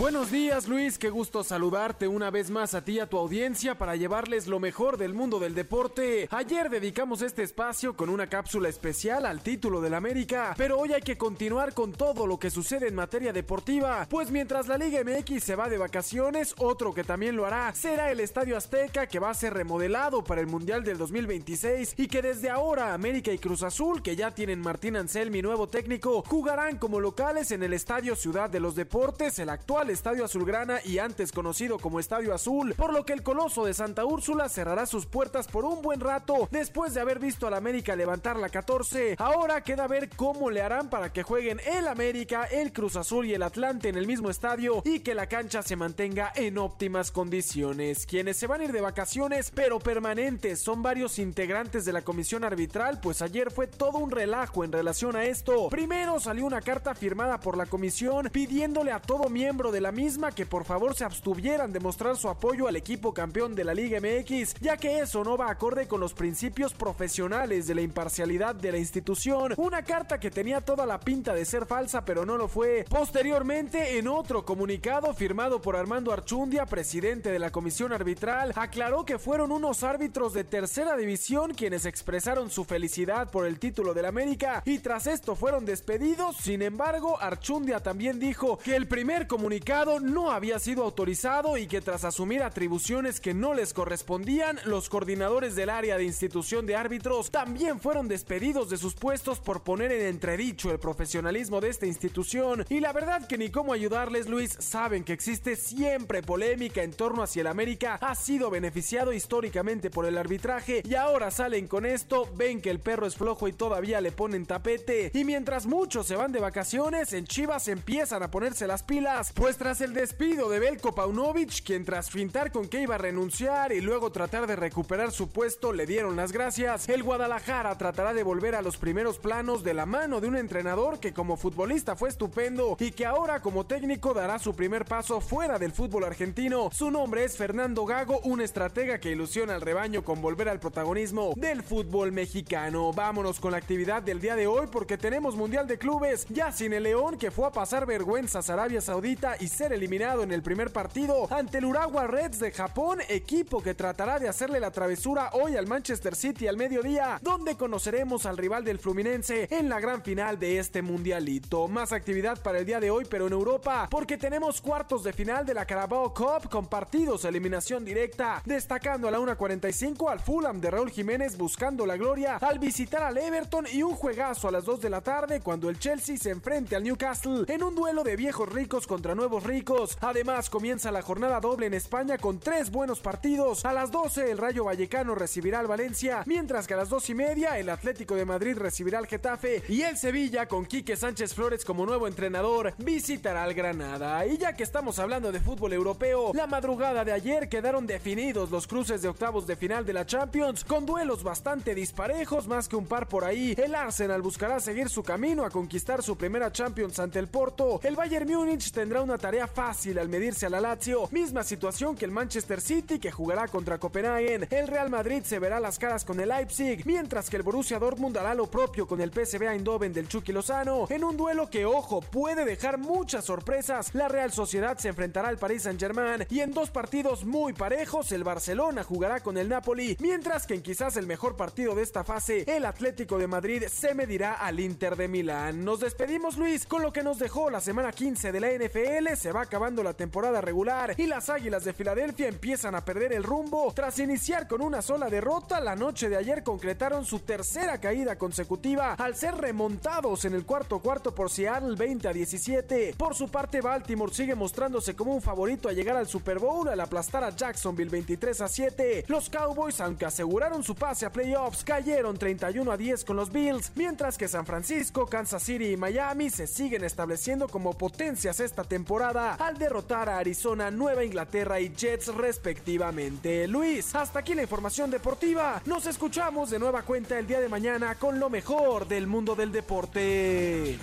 Buenos días Luis, qué gusto saludarte una vez más a ti y a tu audiencia para llevarles lo mejor del mundo del deporte. Ayer dedicamos este espacio con una cápsula especial al título del América, pero hoy hay que continuar con todo lo que sucede en materia deportiva, pues mientras la Liga MX se va de vacaciones, otro que también lo hará será el Estadio Azteca que va a ser remodelado para el Mundial del 2026 y que desde ahora América y Cruz Azul, que ya tienen Martín Anselmi nuevo técnico, jugarán como locales en el Estadio Ciudad de los Deportes, el actual Estadio Azulgrana y antes conocido como Estadio Azul, por lo que el Coloso de Santa Úrsula cerrará sus puertas por un buen rato después de haber visto al América levantar la 14. Ahora queda ver cómo le harán para que jueguen el América, el Cruz Azul y el Atlante en el mismo estadio y que la cancha se mantenga en óptimas condiciones. Quienes se van a ir de vacaciones pero permanentes son varios integrantes de la comisión arbitral, pues ayer fue todo un relajo en relación a esto. Primero salió una carta firmada por la comisión pidiéndole a todo miembro de la misma que por favor se abstuvieran de mostrar su apoyo al equipo campeón de la Liga MX, ya que eso no va acorde con los principios profesionales de la imparcialidad de la institución. Una carta que tenía toda la pinta de ser falsa, pero no lo fue. Posteriormente, en otro comunicado firmado por Armando Archundia, presidente de la comisión arbitral, aclaró que fueron unos árbitros de tercera división quienes expresaron su felicidad por el título del América y tras esto fueron despedidos. Sin embargo, Archundia también dijo que el primer comunicado no había sido autorizado y que tras asumir atribuciones que no les correspondían, los coordinadores del área de institución de árbitros también fueron despedidos de sus puestos por poner en entredicho el profesionalismo de esta institución. Y la verdad que ni cómo ayudarles, Luis, saben que existe siempre polémica en torno a si el América ha sido beneficiado históricamente por el arbitraje y ahora salen con esto, ven que el perro es flojo y todavía le ponen tapete. Y mientras muchos se van de vacaciones, en Chivas empiezan a ponerse las pilas, pues tras el despido de Belko Paunovic, quien tras fintar con que iba a renunciar y luego tratar de recuperar su puesto le dieron las gracias, el Guadalajara tratará de volver a los primeros planos de la mano de un entrenador que como futbolista fue estupendo y que ahora como técnico dará su primer paso fuera del fútbol argentino. Su nombre es Fernando Gago, un estratega que ilusiona al rebaño con volver al protagonismo del fútbol mexicano. Vámonos con la actividad del día de hoy porque tenemos Mundial de Clubes, ya sin el León que fue a pasar vergüenzas a Arabia Saudita y ser eliminado en el primer partido ante el Urawa Reds de Japón, equipo que tratará de hacerle la travesura hoy al Manchester City al mediodía, donde conoceremos al rival del Fluminense en la gran final de este mundialito. Más actividad para el día de hoy, pero en Europa, porque tenemos cuartos de final de la Carabao Cup con partidos eliminación directa, destacando a la 1.45 al Fulham de Raúl Jiménez buscando la gloria al visitar al Everton y un juegazo a las 2 de la tarde cuando el Chelsea se enfrente al Newcastle en un duelo de viejos ricos contra nuevos ricos. Además, comienza la jornada doble en España con tres buenos partidos. A las 12 el Rayo Vallecano recibirá al Valencia, mientras que a las 2 y media el Atlético de Madrid recibirá al Getafe y el Sevilla con Quique Sánchez Flores como nuevo entrenador visitará al Granada. Y ya que estamos hablando de fútbol europeo, la madrugada de ayer quedaron definidos los cruces de octavos de final de la Champions con duelos bastante disparejos, más que un par por ahí. El Arsenal buscará seguir su camino a conquistar su primera Champions ante el Porto. El Bayern Múnich tendrá una tarea fácil al medirse a la Lazio, misma situación que el Manchester City que jugará contra Copenhagen. El Real Madrid se verá las caras con el Leipzig, mientras que el Borussia Dortmund hará lo propio con el PSV Eindhoven del Chucky Lozano en un duelo que ojo puede dejar muchas sorpresas. La Real Sociedad se enfrentará al Paris Saint-Germain y en dos partidos muy parejos el Barcelona jugará con el Napoli, mientras que en quizás el mejor partido de esta fase, el Atlético de Madrid se medirá al Inter de Milán. Nos despedimos Luis con lo que nos dejó la semana 15 de la NFL, se va acabando la temporada regular y las Águilas de Filadelfia empiezan a perder el rumbo. Tras iniciar con una sola derrota, la noche de ayer concretaron su tercera caída consecutiva al ser remontados en el cuarto cuarto por Seattle 20 a 17. Por su parte, Baltimore sigue mostrándose como un favorito a llegar al Super Bowl al aplastar a Jacksonville 23 a 7. Los Cowboys, aunque aseguraron su pase a playoffs, cayeron 31 a 10 con los Bills, mientras que San Francisco, Kansas City y Miami se siguen estableciendo como potencias esta temporada al derrotar a Arizona, Nueva Inglaterra y Jets respectivamente. Luis, hasta aquí la información deportiva. Nos escuchamos de nueva cuenta el día de mañana con lo mejor del mundo del deporte.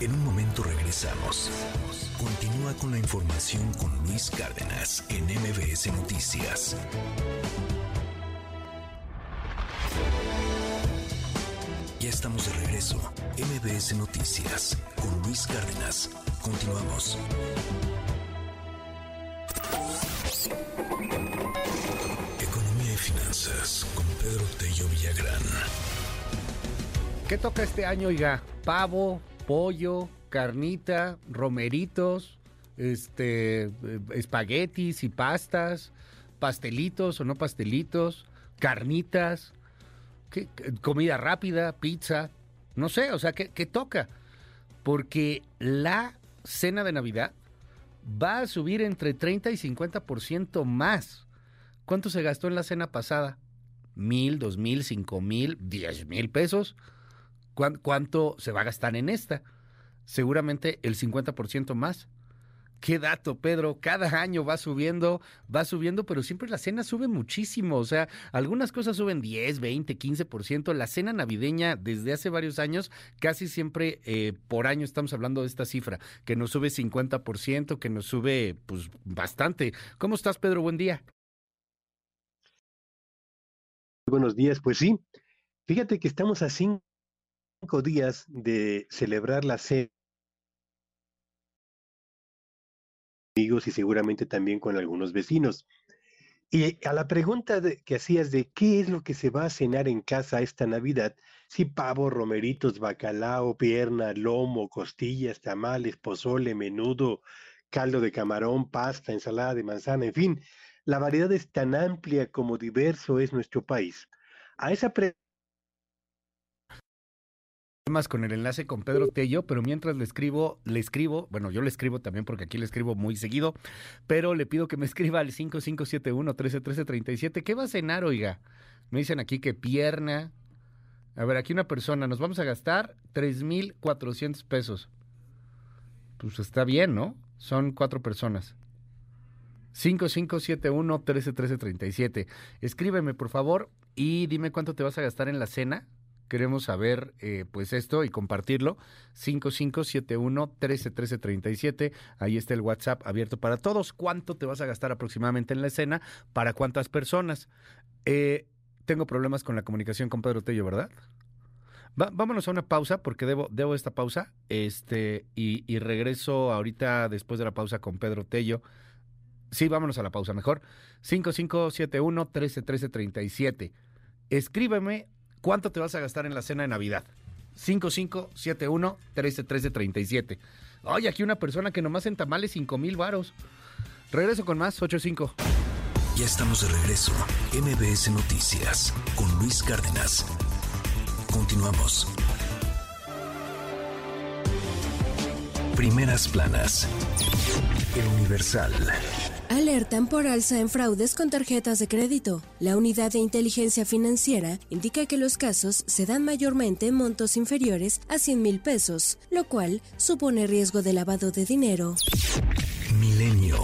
En un momento regresamos. Continúa con la información con Luis Cárdenas en MBS Noticias. Ya estamos de regreso. MBS Noticias con Luis Cárdenas. Continuamos. Economía y finanzas con Pedro Tello Villagrán. ¿Qué toca este año, oiga? Pavo, pollo, carnita, romeritos, este, espaguetis y pastas, pastelitos o no pastelitos, carnitas, comida rápida, pizza, no sé, o sea, ¿qué, ¿qué toca? Porque la cena de Navidad va a subir entre 30 y 50% más. ¿Cuánto se gastó en la cena pasada? ¿Mil, dos mil, cinco mil, diez mil pesos? ¿Cuánto se va a gastar en esta? Seguramente el 50% más. Qué dato, Pedro. Cada año va subiendo, va subiendo, pero siempre la cena sube muchísimo. O sea, algunas cosas suben 10, 20, 15%. La cena navideña desde hace varios años, casi siempre eh, por año estamos hablando de esta cifra, que nos sube 50%, que nos sube pues bastante. ¿Cómo estás, Pedro? Buen día. Buenos días, pues sí. Fíjate que estamos a cinco días de celebrar la cena y seguramente también con algunos vecinos. Y a la pregunta que hacías de qué es lo que se va a cenar en casa esta Navidad, si pavo, romeritos, bacalao, pierna, lomo, costillas, tamales, pozole, menudo, caldo de camarón, pasta, ensalada de manzana, en fin, la variedad es tan amplia como diverso es nuestro país. A esa pregunta con el enlace con Pedro Tello, pero mientras le escribo, le escribo, bueno, yo le escribo también porque aquí le escribo muy seguido, pero le pido que me escriba al 5571 131337. ¿Qué va a cenar, oiga? Me dicen aquí que pierna. A ver, aquí una persona, nos vamos a gastar 3,400 pesos. Pues está bien, ¿no? Son cuatro personas. 5571 131337. Escríbeme, por favor, y dime cuánto te vas a gastar en la cena queremos saber eh, pues esto y compartirlo. 5571-131337. Ahí está el WhatsApp abierto para todos. ¿Cuánto te vas a gastar aproximadamente en la escena? ¿Para cuántas personas? Eh, tengo problemas con la comunicación con Pedro Tello, ¿verdad? vámonos a una pausa porque debo, debo esta pausa este, y, y regreso ahorita después de la pausa con Pedro Tello. Sí, vámonos a la pausa mejor. 5571 131337. Escríbeme cuánto te vas a gastar en la cena de Navidad. 5571 131337. Oye, aquí una persona que nomás en tamales 5 mil varos. Regreso con más, 85. Ya estamos de regreso. MBS Noticias con Luis Cárdenas. Continuamos. Primeras planas. El Universal. Alertan por alza en fraudes con tarjetas de crédito. La unidad de inteligencia financiera indica que los casos se dan mayormente en montos inferiores a 100 mil pesos, lo cual supone riesgo de lavado de dinero. Milenio.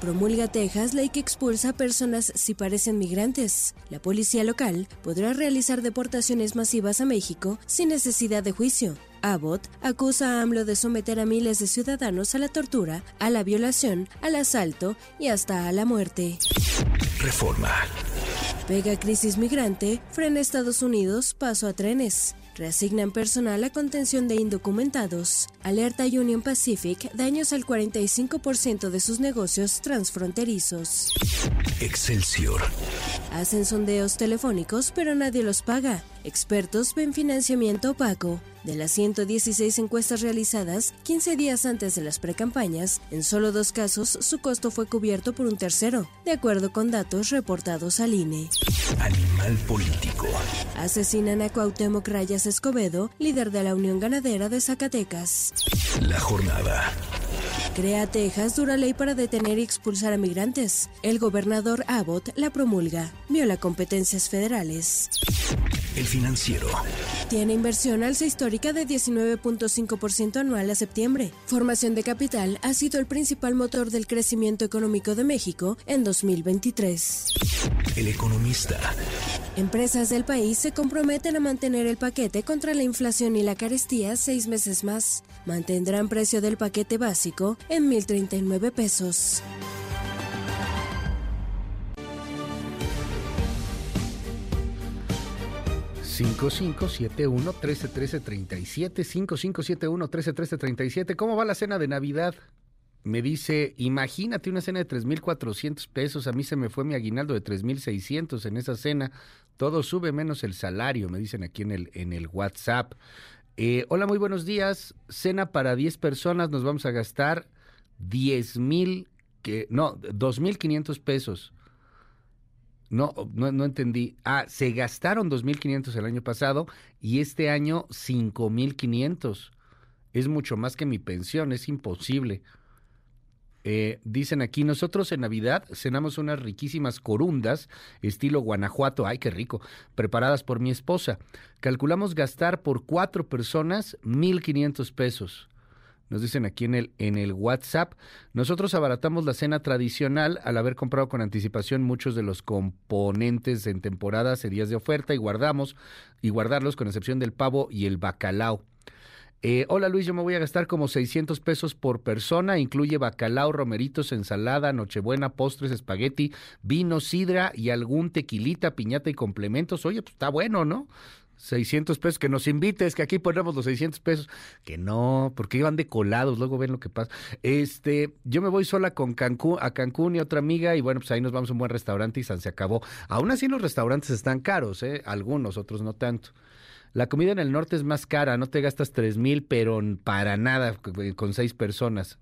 Promulga Texas ley que expulsa a personas si parecen migrantes. La policía local podrá realizar deportaciones masivas a México sin necesidad de juicio. Abbott acusa a AMLO de someter a miles de ciudadanos a la tortura, a la violación, al asalto y hasta a la muerte. Reforma. Pega crisis migrante, frena Estados Unidos, paso a trenes. Reasignan personal a contención de indocumentados. Alerta Union Pacific daños al 45% de sus negocios transfronterizos. Excelsior. Hacen sondeos telefónicos, pero nadie los paga. Expertos ven financiamiento opaco. De las 116 encuestas realizadas 15 días antes de las precampañas, en solo dos casos su costo fue cubierto por un tercero, de acuerdo con datos reportados al INE. Animal político. Asesinan a Cuauhtémoc Rayas Escobedo, líder de la Unión Ganadera de Zacatecas. La jornada. Crea Texas dura ley para detener y expulsar a migrantes. El gobernador Abbott la promulga. Viola competencias federales. El financiero. Tiene inversión alza histórica de 19.5% anual a septiembre. Formación de capital ha sido el principal motor del crecimiento económico de México en 2023. El economista. Empresas del país se comprometen a mantener el paquete contra la inflación y la carestía seis meses más. Mantendrán precio del paquete básico en 1.039 pesos. cinco cinco siete uno trece trece treinta y siete cinco cinco siete uno trece trece treinta y siete ¿Cómo va la cena de Navidad? Me dice, imagínate una cena de tres mil cuatrocientos pesos. A mí se me fue mi aguinaldo de tres mil seiscientos en esa cena. Todo sube menos el salario, me dicen aquí en el, en el WhatsApp. Eh, hola, muy buenos días. Cena para 10 personas, nos vamos a gastar 10 mil, que, no, 2 mil 500 pesos. No, no, no entendí. Ah, se gastaron 2.500 el año pasado y este año 5.500. Es mucho más que mi pensión, es imposible. Eh, dicen aquí, nosotros en Navidad cenamos unas riquísimas corundas, estilo Guanajuato, ay, qué rico, preparadas por mi esposa. Calculamos gastar por cuatro personas 1.500 pesos. Nos dicen aquí en el, en el WhatsApp, nosotros abaratamos la cena tradicional al haber comprado con anticipación muchos de los componentes en temporadas y días de oferta y guardamos y guardarlos con excepción del pavo y el bacalao. Eh, hola Luis, yo me voy a gastar como 600 pesos por persona, incluye bacalao, romeritos, ensalada, nochebuena, postres, espagueti, vino, sidra y algún tequilita, piñata y complementos. Oye, pues está bueno, ¿no? 600 pesos, que nos invites, que aquí ponemos los 600 pesos, que no, porque iban decolados, luego ven lo que pasa. Este, yo me voy sola con Cancún, a Cancún y otra amiga, y bueno, pues ahí nos vamos a un buen restaurante y se acabó. Aún así los restaurantes están caros, ¿eh? Algunos, otros no tanto. La comida en el norte es más cara, no te gastas tres mil, pero para nada con seis personas.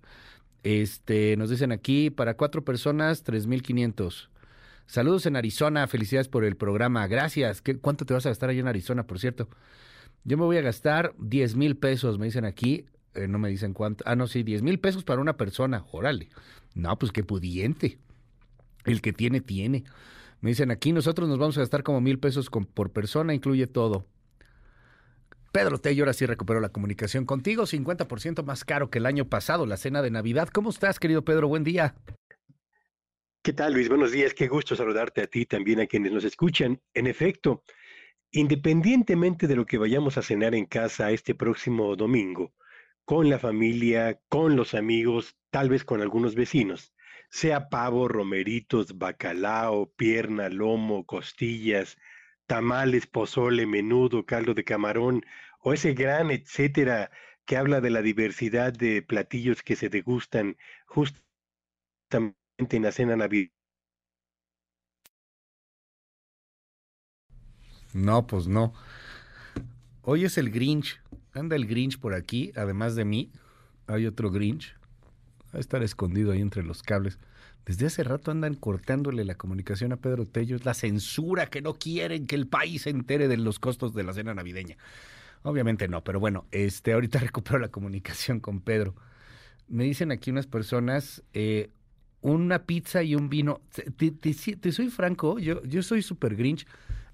Este, nos dicen aquí, para cuatro personas, tres mil quinientos. Saludos en Arizona, felicidades por el programa, gracias. ¿Qué, ¿Cuánto te vas a gastar allá en Arizona, por cierto? Yo me voy a gastar diez mil pesos, me dicen aquí, eh, no me dicen cuánto. Ah, no, sí, diez mil pesos para una persona, órale. No, pues qué pudiente. El que tiene, tiene. Me dicen aquí, nosotros nos vamos a gastar como mil pesos por persona, incluye todo. Pedro Tello, ahora sí recupero la comunicación contigo, 50% más caro que el año pasado, la cena de Navidad. ¿Cómo estás, querido Pedro? Buen día. ¿Qué tal, Luis? Buenos días, qué gusto saludarte a ti también a quienes nos escuchan. En efecto, independientemente de lo que vayamos a cenar en casa este próximo domingo, con la familia, con los amigos, tal vez con algunos vecinos, sea pavo, romeritos, bacalao, pierna, lomo, costillas, tamales, pozole, menudo, caldo de camarón, o ese gran etcétera que habla de la diversidad de platillos que se degustan justamente en la cena navideña. No, pues no. Hoy es el Grinch. Anda el Grinch por aquí, además de mí. Hay otro Grinch. Va a estar escondido ahí entre los cables. Desde hace rato andan cortándole la comunicación a Pedro Tello. Es la censura que no quieren que el país se entere de los costos de la cena navideña. Obviamente no, pero bueno, este, ahorita recupero la comunicación con Pedro. Me dicen aquí unas personas, eh, una pizza y un vino. Te, soy franco, yo, yo soy super grinch.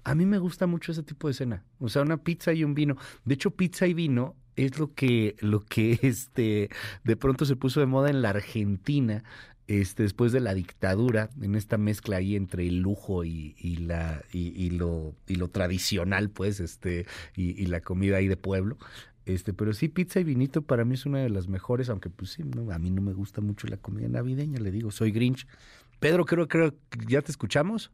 A mí me gusta mucho ese tipo de cena. O sea, una pizza y un vino. De hecho, pizza y vino es lo que, lo que este, de pronto se puso de moda en la Argentina este, después de la dictadura, en esta mezcla ahí entre el lujo y, la, y, lo, y lo tradicional, pues, este, y, la comida ahí de pueblo. Este, pero sí, pizza y vinito para mí es una de las mejores, aunque pues sí, no, a mí no me gusta mucho la comida navideña, le digo, soy Grinch. Pedro, creo, creo que ya te escuchamos.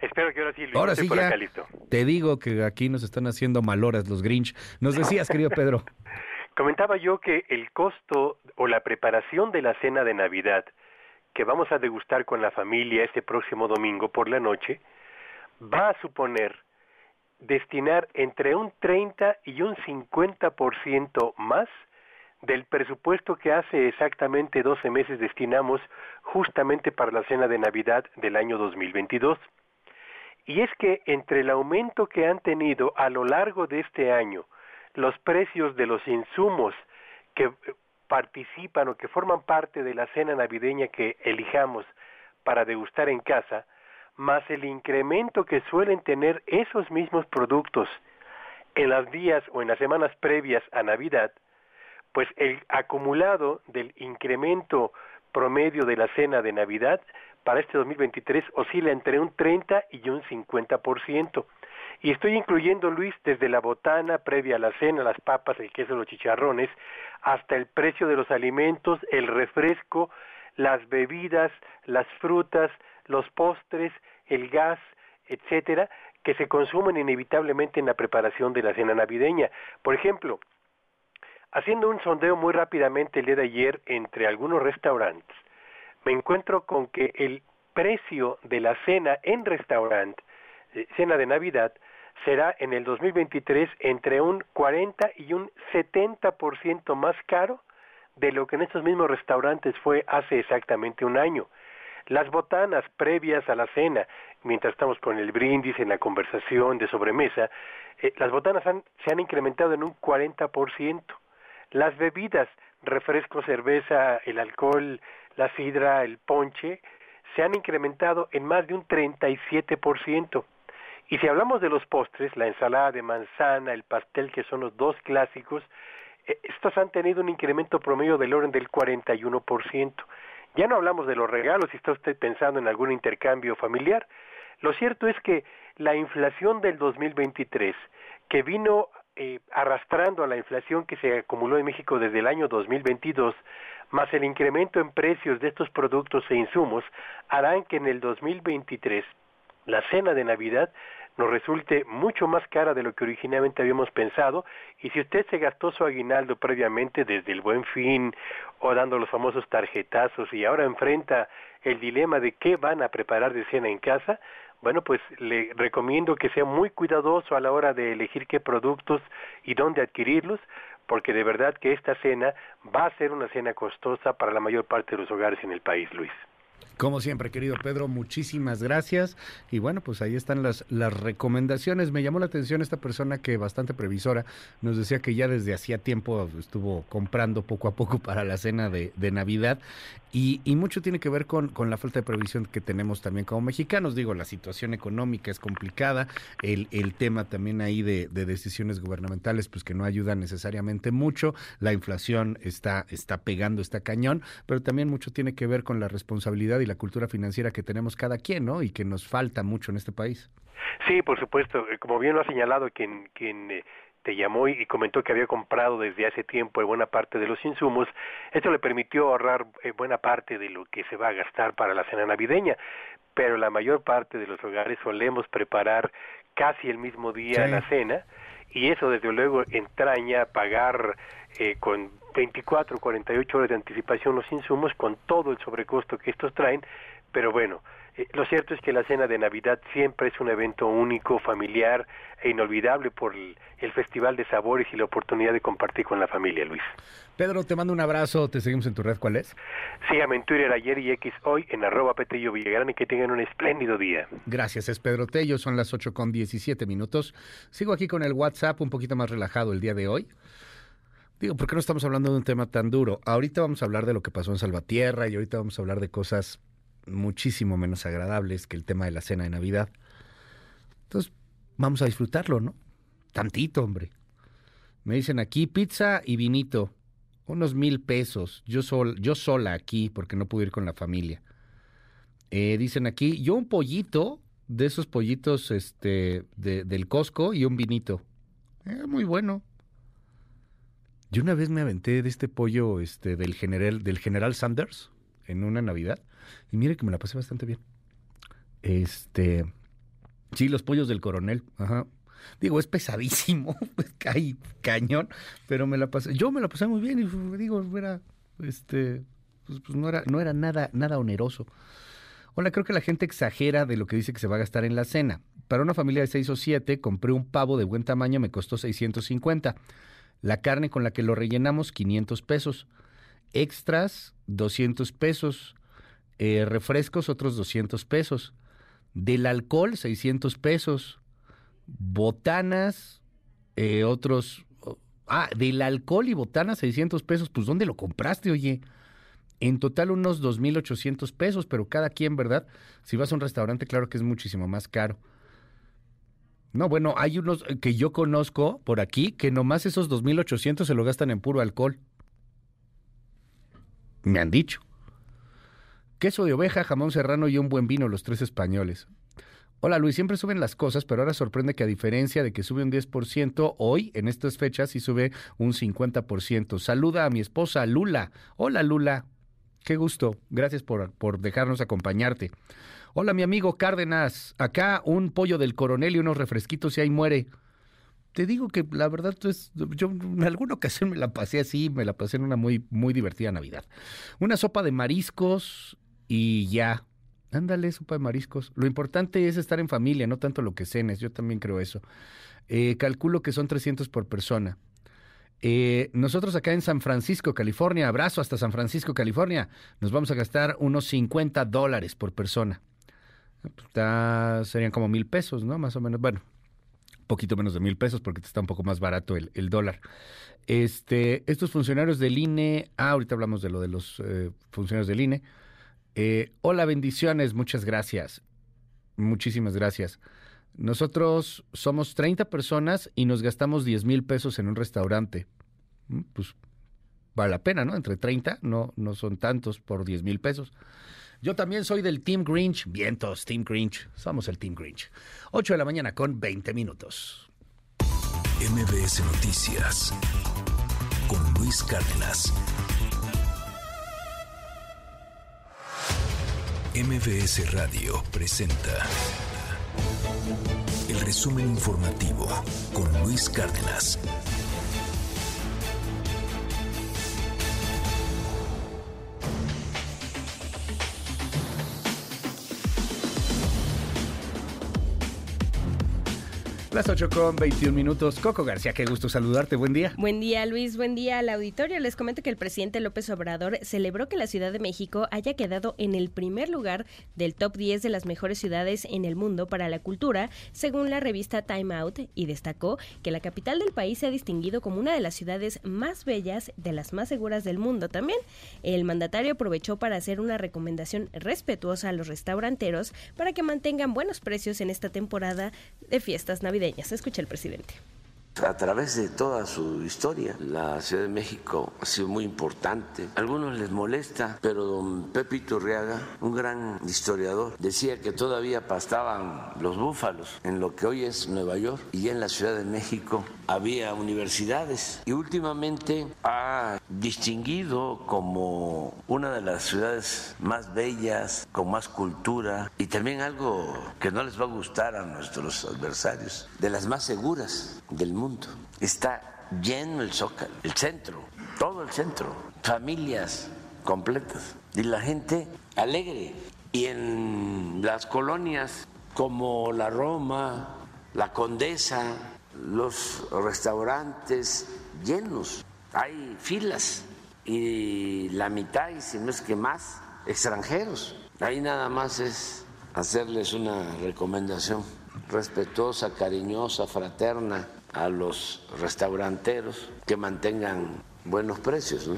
Espero que ahora sí, ahora sí ya Te digo que aquí nos están haciendo maloras los Grinch. Nos decías, querido Pedro. Comentaba yo que el costo o la preparación de la cena de Navidad que vamos a degustar con la familia este próximo domingo por la noche va a suponer destinar entre un 30 y un 50% más del presupuesto que hace exactamente 12 meses destinamos justamente para la cena de Navidad del año 2022. Y es que entre el aumento que han tenido a lo largo de este año los precios de los insumos que participan o que forman parte de la cena navideña que elijamos para degustar en casa, más el incremento que suelen tener esos mismos productos en los días o en las semanas previas a Navidad, pues el acumulado del incremento promedio de la cena de Navidad para este 2023 oscila entre un 30 y un 50%. Y estoy incluyendo, Luis, desde la botana previa a la cena, las papas, el queso, los chicharrones, hasta el precio de los alimentos, el refresco, las bebidas, las frutas, los postres, el gas, etcétera, que se consumen inevitablemente en la preparación de la cena navideña. Por ejemplo, haciendo un sondeo muy rápidamente el día de ayer entre algunos restaurantes, me encuentro con que el precio de la cena en restaurante, eh, cena de Navidad, será en el 2023 entre un 40 y un 70% más caro de lo que en estos mismos restaurantes fue hace exactamente un año. Las botanas previas a la cena, mientras estamos con el brindis en la conversación de sobremesa, eh, las botanas se han incrementado en un 40%. Las bebidas, refresco, cerveza, el alcohol, la sidra, el ponche, se han incrementado en más de un 37%. Y si hablamos de los postres, la ensalada de manzana, el pastel, que son los dos clásicos, eh, estos han tenido un incremento promedio del orden del 41%. Ya no hablamos de los regalos, si está usted pensando en algún intercambio familiar. Lo cierto es que la inflación del 2023, que vino eh, arrastrando a la inflación que se acumuló en México desde el año 2022, más el incremento en precios de estos productos e insumos, harán que en el 2023 la cena de Navidad nos resulte mucho más cara de lo que originalmente habíamos pensado y si usted se gastó su aguinaldo previamente desde el buen fin o dando los famosos tarjetazos y ahora enfrenta el dilema de qué van a preparar de cena en casa, bueno, pues le recomiendo que sea muy cuidadoso a la hora de elegir qué productos y dónde adquirirlos, porque de verdad que esta cena va a ser una cena costosa para la mayor parte de los hogares en el país, Luis. Como siempre, querido Pedro, muchísimas gracias. Y bueno, pues ahí están las, las recomendaciones. Me llamó la atención esta persona que bastante previsora nos decía que ya desde hacía tiempo estuvo comprando poco a poco para la cena de, de Navidad. Y, y, mucho tiene que ver con, con, la falta de previsión que tenemos también como mexicanos. Digo, la situación económica es complicada, el, el tema también ahí de, de, decisiones gubernamentales, pues que no ayudan necesariamente mucho. La inflación está, está pegando, está cañón, pero también mucho tiene que ver con la responsabilidad y la cultura financiera que tenemos cada quien, ¿no? Y que nos falta mucho en este país. Sí, por supuesto. Eh, como bien lo ha señalado quien, quien eh, te llamó y, comentó que había comprado desde hace tiempo buena parte de los insumos. Esto le permitió ahorrar eh, buena parte de lo que se va a gastar para la cena navideña, pero la mayor parte de los hogares solemos preparar casi el mismo día la cena y eso desde luego entraña pagar eh, con 24 o 48 horas de anticipación los insumos con todo el sobrecosto que estos traen, pero bueno, eh, lo cierto es que la cena de Navidad siempre es un evento único, familiar e inolvidable por el, Festival de Sabores y la oportunidad de compartir con la familia, Luis. Pedro, te mando un abrazo, te seguimos en tu red, ¿cuál es? Síganme en Twitter ayer y X hoy en arroba Villagrán y que tengan un espléndido día. Gracias, es Pedro Tello, son las 8 con 17 minutos. Sigo aquí con el WhatsApp un poquito más relajado el día de hoy. Digo, ¿por qué no estamos hablando de un tema tan duro? Ahorita vamos a hablar de lo que pasó en Salvatierra y ahorita vamos a hablar de cosas muchísimo menos agradables que el tema de la cena de Navidad. Entonces, vamos a disfrutarlo, ¿no? Tantito, hombre. Me dicen aquí pizza y vinito, unos mil pesos. Yo, sol, yo sola aquí porque no pude ir con la familia. Eh, dicen aquí, yo un pollito de esos pollitos este, del Costco y un vinito. Eh, muy bueno. Yo una vez me aventé de este pollo este, del, general, del General Sanders en una Navidad. Y mire que me la pasé bastante bien. Este. Sí, los pollos del coronel. Ajá. Digo, es pesadísimo, pues cañón, pero me la pasé. Yo me la pasé muy bien y digo, era. Este. Pues, pues, no era, no era nada, nada oneroso. Hola, creo que la gente exagera de lo que dice que se va a gastar en la cena. Para una familia de seis o siete, compré un pavo de buen tamaño, me costó 650. La carne con la que lo rellenamos, 500 pesos. Extras, 200 pesos. Eh, refrescos, otros 200 pesos. Del alcohol, 600 pesos. Botanas, eh, otros... Ah, del alcohol y botanas, 600 pesos. Pues, ¿dónde lo compraste, oye? En total unos 2.800 pesos, pero cada quien, ¿verdad? Si vas a un restaurante, claro que es muchísimo más caro. No, bueno, hay unos que yo conozco por aquí que nomás esos 2.800 se lo gastan en puro alcohol. Me han dicho. Queso de oveja, jamón serrano y un buen vino, los tres españoles. Hola Luis, siempre suben las cosas, pero ahora sorprende que a diferencia de que sube un 10%, hoy en estas fechas sí sube un 50%. Saluda a mi esposa Lula. Hola Lula, qué gusto. Gracias por, por dejarnos acompañarte. Hola mi amigo Cárdenas, acá un pollo del coronel y unos refresquitos y ahí muere. Te digo que la verdad es, yo en alguna ocasión me la pasé así, me la pasé en una muy, muy divertida Navidad. Una sopa de mariscos, y ya. Ándale, sopa de mariscos. Lo importante es estar en familia, no tanto lo que cenes. Yo también creo eso. Eh, calculo que son 300 por persona. Eh, nosotros acá en San Francisco, California, abrazo hasta San Francisco, California, nos vamos a gastar unos 50 dólares por persona. Está, serían como mil pesos, ¿no? Más o menos. Bueno, poquito menos de mil pesos porque está un poco más barato el, dólar. Este, estos funcionarios del INE, ah, ahorita hablamos de lo de los eh, funcionarios del INE. Eh, hola, bendiciones, muchas gracias. Muchísimas gracias. Nosotros somos 30 personas y nos gastamos 10 mil pesos en un restaurante. Mm, pues vale la pena, ¿no? Entre 30, no, no son tantos por 10 mil pesos. Yo también soy del Team Grinch. Vientos, Team Grinch. Somos el Team Grinch. 8 de la mañana con 20 minutos. MBS Noticias con Luis Cárdenas. MBS Radio presenta el resumen informativo con Luis Cárdenas. Las 8 con 21 minutos. Coco García, qué gusto saludarte. Buen día. Buen día, Luis. Buen día al auditorio. Les comento que el presidente López Obrador celebró que la Ciudad de México haya quedado en el primer lugar del top 10 de las mejores ciudades en el mundo para la cultura, según la revista Time Out, y destacó que la capital del país se ha distinguido como una de las ciudades más bellas, de las más seguras del mundo también. El mandatario aprovechó para hacer una recomendación respetuosa a los restauranteros para que mantengan buenos precios en esta temporada de fiestas navideñas. Escucha el presidente. A través de toda su historia. La Ciudad de México ha sido muy importante. A algunos les molesta, pero don Pepito Riaga, un gran historiador, decía que todavía pastaban los búfalos en lo que hoy es Nueva York y en la Ciudad de México había universidades y últimamente ha distinguido como una de las ciudades más bellas, con más cultura y también algo que no les va a gustar a nuestros adversarios, de las más seguras del mundo. Está lleno el zócalo, el centro, todo el centro, familias completas. Y la gente alegre. Y en las colonias como la Roma, la Condesa, los restaurantes llenos, hay filas. Y la mitad, y si no es que más, extranjeros. Ahí nada más es hacerles una recomendación respetuosa, cariñosa, fraterna a los restauranteros que mantengan buenos precios. ¿no?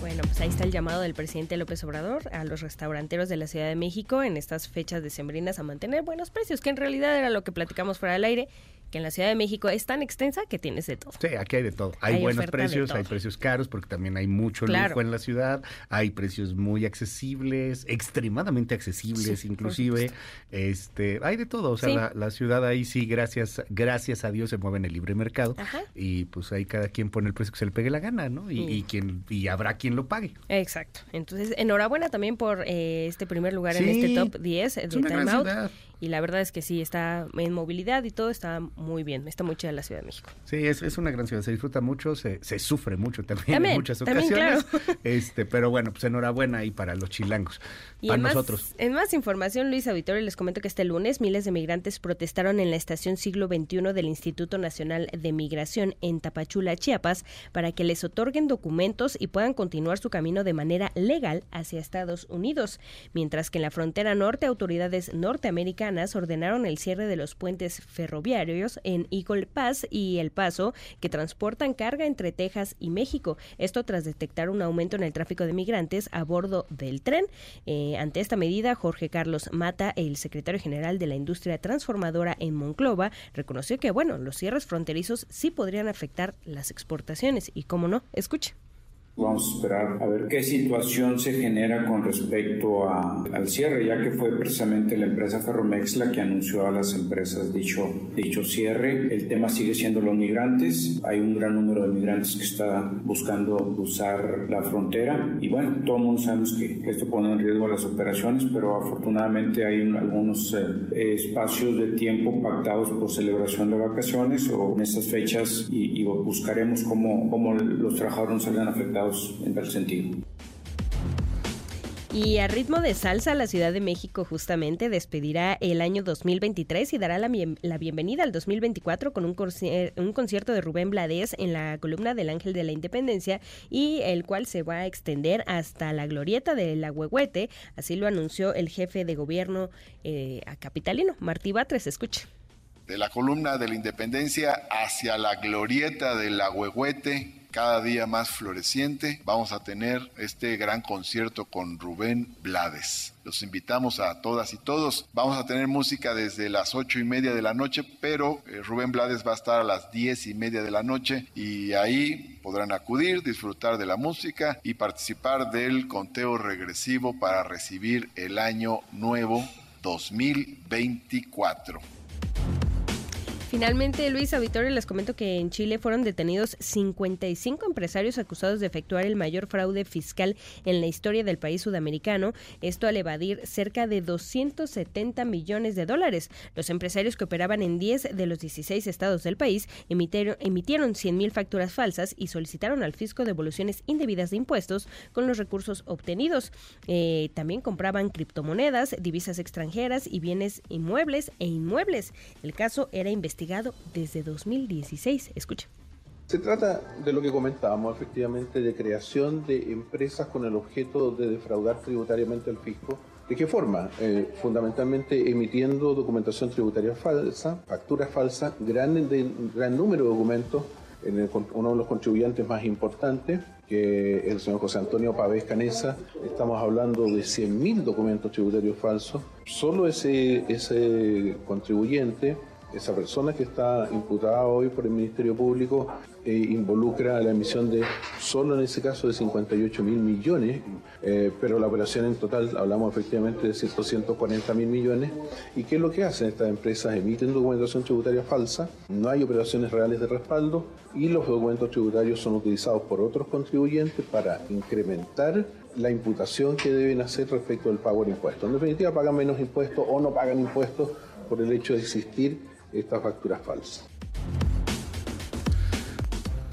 Bueno, pues ahí está el llamado del presidente López Obrador a los restauranteros de la Ciudad de México en estas fechas decembrinas a mantener buenos precios, que en realidad era lo que platicamos fuera del aire que en la Ciudad de México es tan extensa que tienes de todo. Sí, aquí hay de todo. Hay, buenos precios, hay precios caros porque también hay mucho lujo en la ciudad, hay precios muy accesibles, extremadamente accesibles inclusive. Este, hay de todo, o sea, la, ciudad ahí sí gracias gracias a Dios se mueve en el libre mercado y pues ahí cada quien pone el precio que se le pegue la gana, ¿no? Y, quien y habrá quien lo pague. Exacto. Entonces, enhorabuena también por eh, este primer lugar en este top 10 de Time Out. Y la verdad es que sí, está en movilidad y todo está muy bien. Está muy chida la Ciudad de México. Sí, es, es una gran ciudad. Se disfruta mucho, se, se sufre mucho también, en muchas ocasiones. este, pero bueno, pues enhorabuena ahí para los chilangos. Y para nosotros. En más información, Luis Auditorio, les comento que este lunes miles de migrantes protestaron en la estación siglo XXI del Instituto Nacional de Migración en Tapachula, Chiapas, para que les otorguen documentos y puedan continuar su camino de manera legal hacia Estados Unidos. Mientras que en la frontera norte, autoridades norteamericanas ordenaron el cierre de los puentes ferroviarios en Eagle Pass y El Paso que transportan carga entre Texas y México. Esto tras detectar un aumento en el tráfico de migrantes a bordo del tren. Eh, ante esta medida, Jorge Carlos Mata, el secretario general de la industria transformadora en Monclova, reconoció que, bueno, los cierres fronterizos sí podrían afectar las exportaciones. Y cómo no, escuche. Vamos a esperar a ver qué situación se genera con respecto al cierre, ya que fue precisamente la empresa Ferromex la que anunció a las empresas dicho, dicho cierre. El tema sigue siendo los migrantes. Hay un gran número de migrantes que está buscando usar la frontera y bueno, todo el mundo sabemos que esto pone en riesgo las operaciones, pero afortunadamente hay algunos eh, espacios de tiempo pactados por celebración de vacaciones o en estas fechas y, y buscaremos cómo, cómo los trabajadores no salgan afectados en tal sentido. Y a ritmo de salsa, la Ciudad de México justamente despedirá el año 2023 y dará la, bienvenida al 2024 con un, un, concierto de Rubén Blades en la columna del Ángel de la Independencia y el cual se va a extender hasta la glorieta de la Huehuete. Así lo anunció el jefe de gobierno eh, a capitalino, Martí Batres. Escuche. De la columna de la Independencia hacia la glorieta de la Huehuete cada día más floreciente, vamos a tener este gran concierto con Rubén Blades. Los invitamos a todas y todos. Vamos a tener música desde las ocho y media de la noche, pero eh, Rubén Blades va a estar a las diez y media de la noche y ahí podrán acudir, disfrutar de la música y participar del conteo regresivo para recibir el año nuevo 2024. Finalmente, Luis Auditorio, les comento que en Chile fueron detenidos 55 empresarios acusados de efectuar el mayor fraude fiscal en la historia del país sudamericano, esto al evadir cerca de 270 millones de dólares. Los empresarios que operaban en 10 de los 16 estados del país emitieron, emitieron 100 mil facturas falsas y solicitaron al fisco devoluciones indebidas de impuestos con los recursos obtenidos. Eh, también compraban criptomonedas, divisas extranjeras y bienes inmuebles e inmuebles. El caso era investigado desde 2016. Escucha. Se trata de lo que comentábamos, efectivamente, de creación de empresas con el objeto de defraudar tributariamente al fisco. ¿De qué forma? Eh, fundamentalmente emitiendo documentación tributaria falsa, facturas falsas, gran, gran número de documentos. En uno de los contribuyentes más importantes, que el señor José Antonio Pavés Canesa, estamos hablando de 100.000 documentos tributarios falsos. Solo ese, ese contribuyente Esa persona que está imputada hoy por el Ministerio Público eh, involucra la emisión de, solo en ese caso, de 58 mil millones, eh, pero la operación en total, hablamos efectivamente de 240 mil millones. ¿Y qué es lo que hacen estas empresas? Emiten documentación tributaria falsa, no hay operaciones reales de respaldo y los documentos tributarios son utilizados por otros contribuyentes para incrementar la imputación que deben hacer respecto al pago de impuestos. En definitiva, pagan menos impuestos o no pagan impuestos por el hecho de existir estas facturas falsas.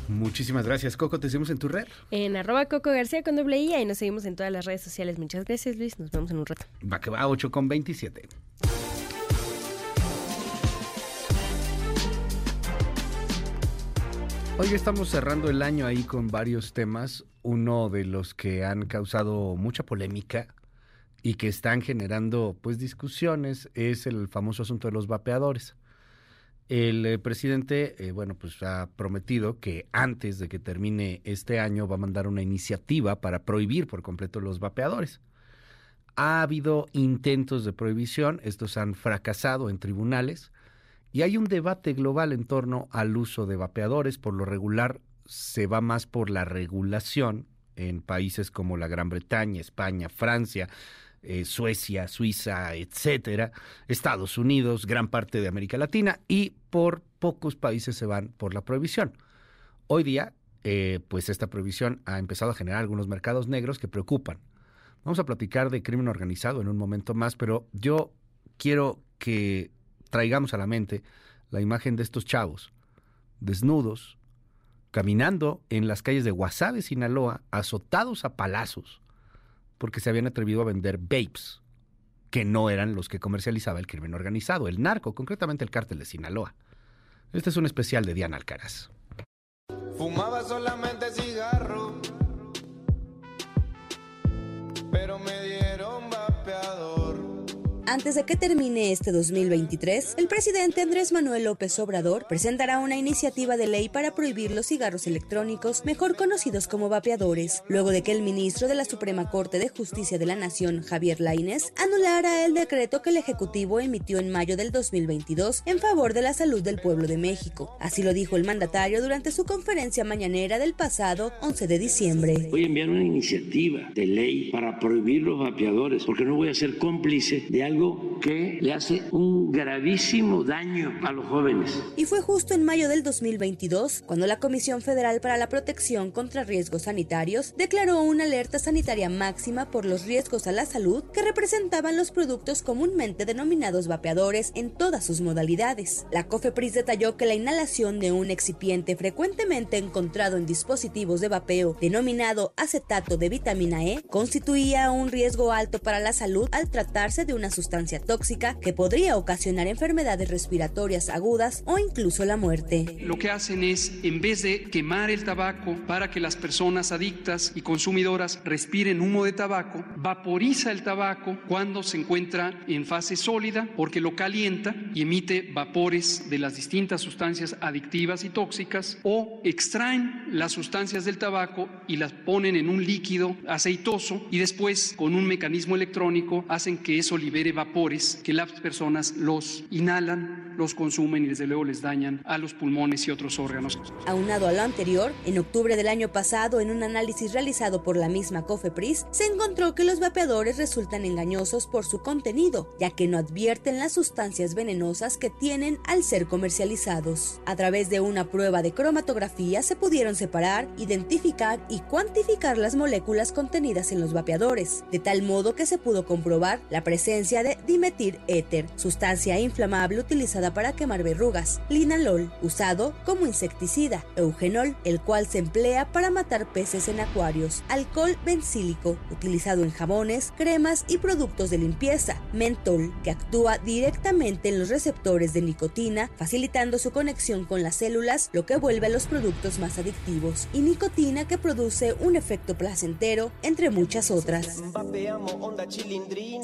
Muchísimas gracias, Coco. Te seguimos en tu red. En arroba Coco García con doble I y nos seguimos en todas las redes sociales. Muchas gracias, Luis. Nos vemos en un rato. Va que va, 8 con 27. Hoy estamos cerrando el año ahí con varios temas. Uno de los que han causado mucha polémica y que están generando pues discusiones es el famoso asunto de los vapeadores. El eh, presidente, eh, bueno, pues ha prometido que antes de que termine este año va a mandar una iniciativa para prohibir por completo los vapeadores. Ha habido intentos de prohibición, estos han fracasado en tribunales y hay un debate global en torno al uso de vapeadores. Por lo regular se va más por la regulación en países como la Gran Bretaña, España, Francia, eh, Suecia, Suiza, etcétera, Estados Unidos, gran parte de América Latina y por pocos países se van por la prohibición. Hoy día, eh, pues esta prohibición ha empezado a generar algunos mercados negros que preocupan. Vamos a platicar de crimen organizado en un momento más, pero yo quiero que traigamos a la mente la imagen de estos chavos desnudos, caminando en las calles de Guasave, Sinaloa, azotados a palazos porque se habían atrevido a vender vapes, que no eran los que comercializaba el crimen organizado, el narco, concretamente el cártel de Sinaloa. Este es un especial de Diana Alcaraz. Fumaba solamente cigarro, pero me. Antes de que termine este 2023, el presidente Andrés Manuel López Obrador presentará una iniciativa de ley para prohibir los cigarros electrónicos, mejor conocidos como vapeadores, luego de que el ministro de la Suprema Corte de Justicia de la Nación, Javier Lainez, anulara el decreto que el Ejecutivo emitió en mayo del 2022 en favor de la salud del pueblo de México. Así lo dijo el mandatario durante su conferencia mañanera del pasado 11 de diciembre. Voy a enviar una iniciativa de ley para prohibir los vapeadores, porque no voy a ser cómplice de algo que le hace un gravísimo daño a los jóvenes. Y fue justo en mayo del 2022 cuando la Comisión Federal para la Protección contra Riesgos Sanitarios declaró una alerta sanitaria máxima por los riesgos a la salud que representaban los productos comúnmente denominados vapeadores en todas sus modalidades. La COFEPRIS detalló que la inhalación de un excipiente frecuentemente encontrado en dispositivos de vapeo denominado acetato de vitamina E constituía un riesgo alto para la salud al tratarse de una sustancia tóxica que podría ocasionar enfermedades respiratorias agudas o incluso la muerte. Lo que hacen es, en vez de quemar el tabaco para que las personas adictas y consumidoras respiren humo de tabaco, vaporiza el tabaco cuando se encuentra en fase sólida porque lo calienta y emite vapores de las distintas sustancias adictivas y tóxicas o extraen las sustancias del tabaco y las ponen en un líquido aceitoso y después con un mecanismo electrónico hacen que eso libere vapores que las personas los inhalan, los consumen y desde luego les dañan a los pulmones y otros órganos. Aunado a lo anterior, en octubre del año pasado, en un análisis realizado por la misma COFEPRIS, se encontró que los vapeadores resultan engañosos por su contenido, ya que no advierten las sustancias venenosas que tienen al ser comercializados. A través de una prueba de cromatografía se pudieron separar, identificar y cuantificar las moléculas contenidas en los vapeadores, de tal modo que se pudo comprobar la presencia de dimetir éter, sustancia inflamable utilizada para quemar verrugas, linalol, usado como insecticida, eugenol, el cual se emplea para matar peces en acuarios, alcohol bencílico, utilizado en jabones, cremas y productos de limpieza, mentol, que actúa directamente en los receptores de nicotina, facilitando su conexión con las células, lo que vuelve a los productos más adictivos, y nicotina que produce un efecto placentero, entre muchas otras.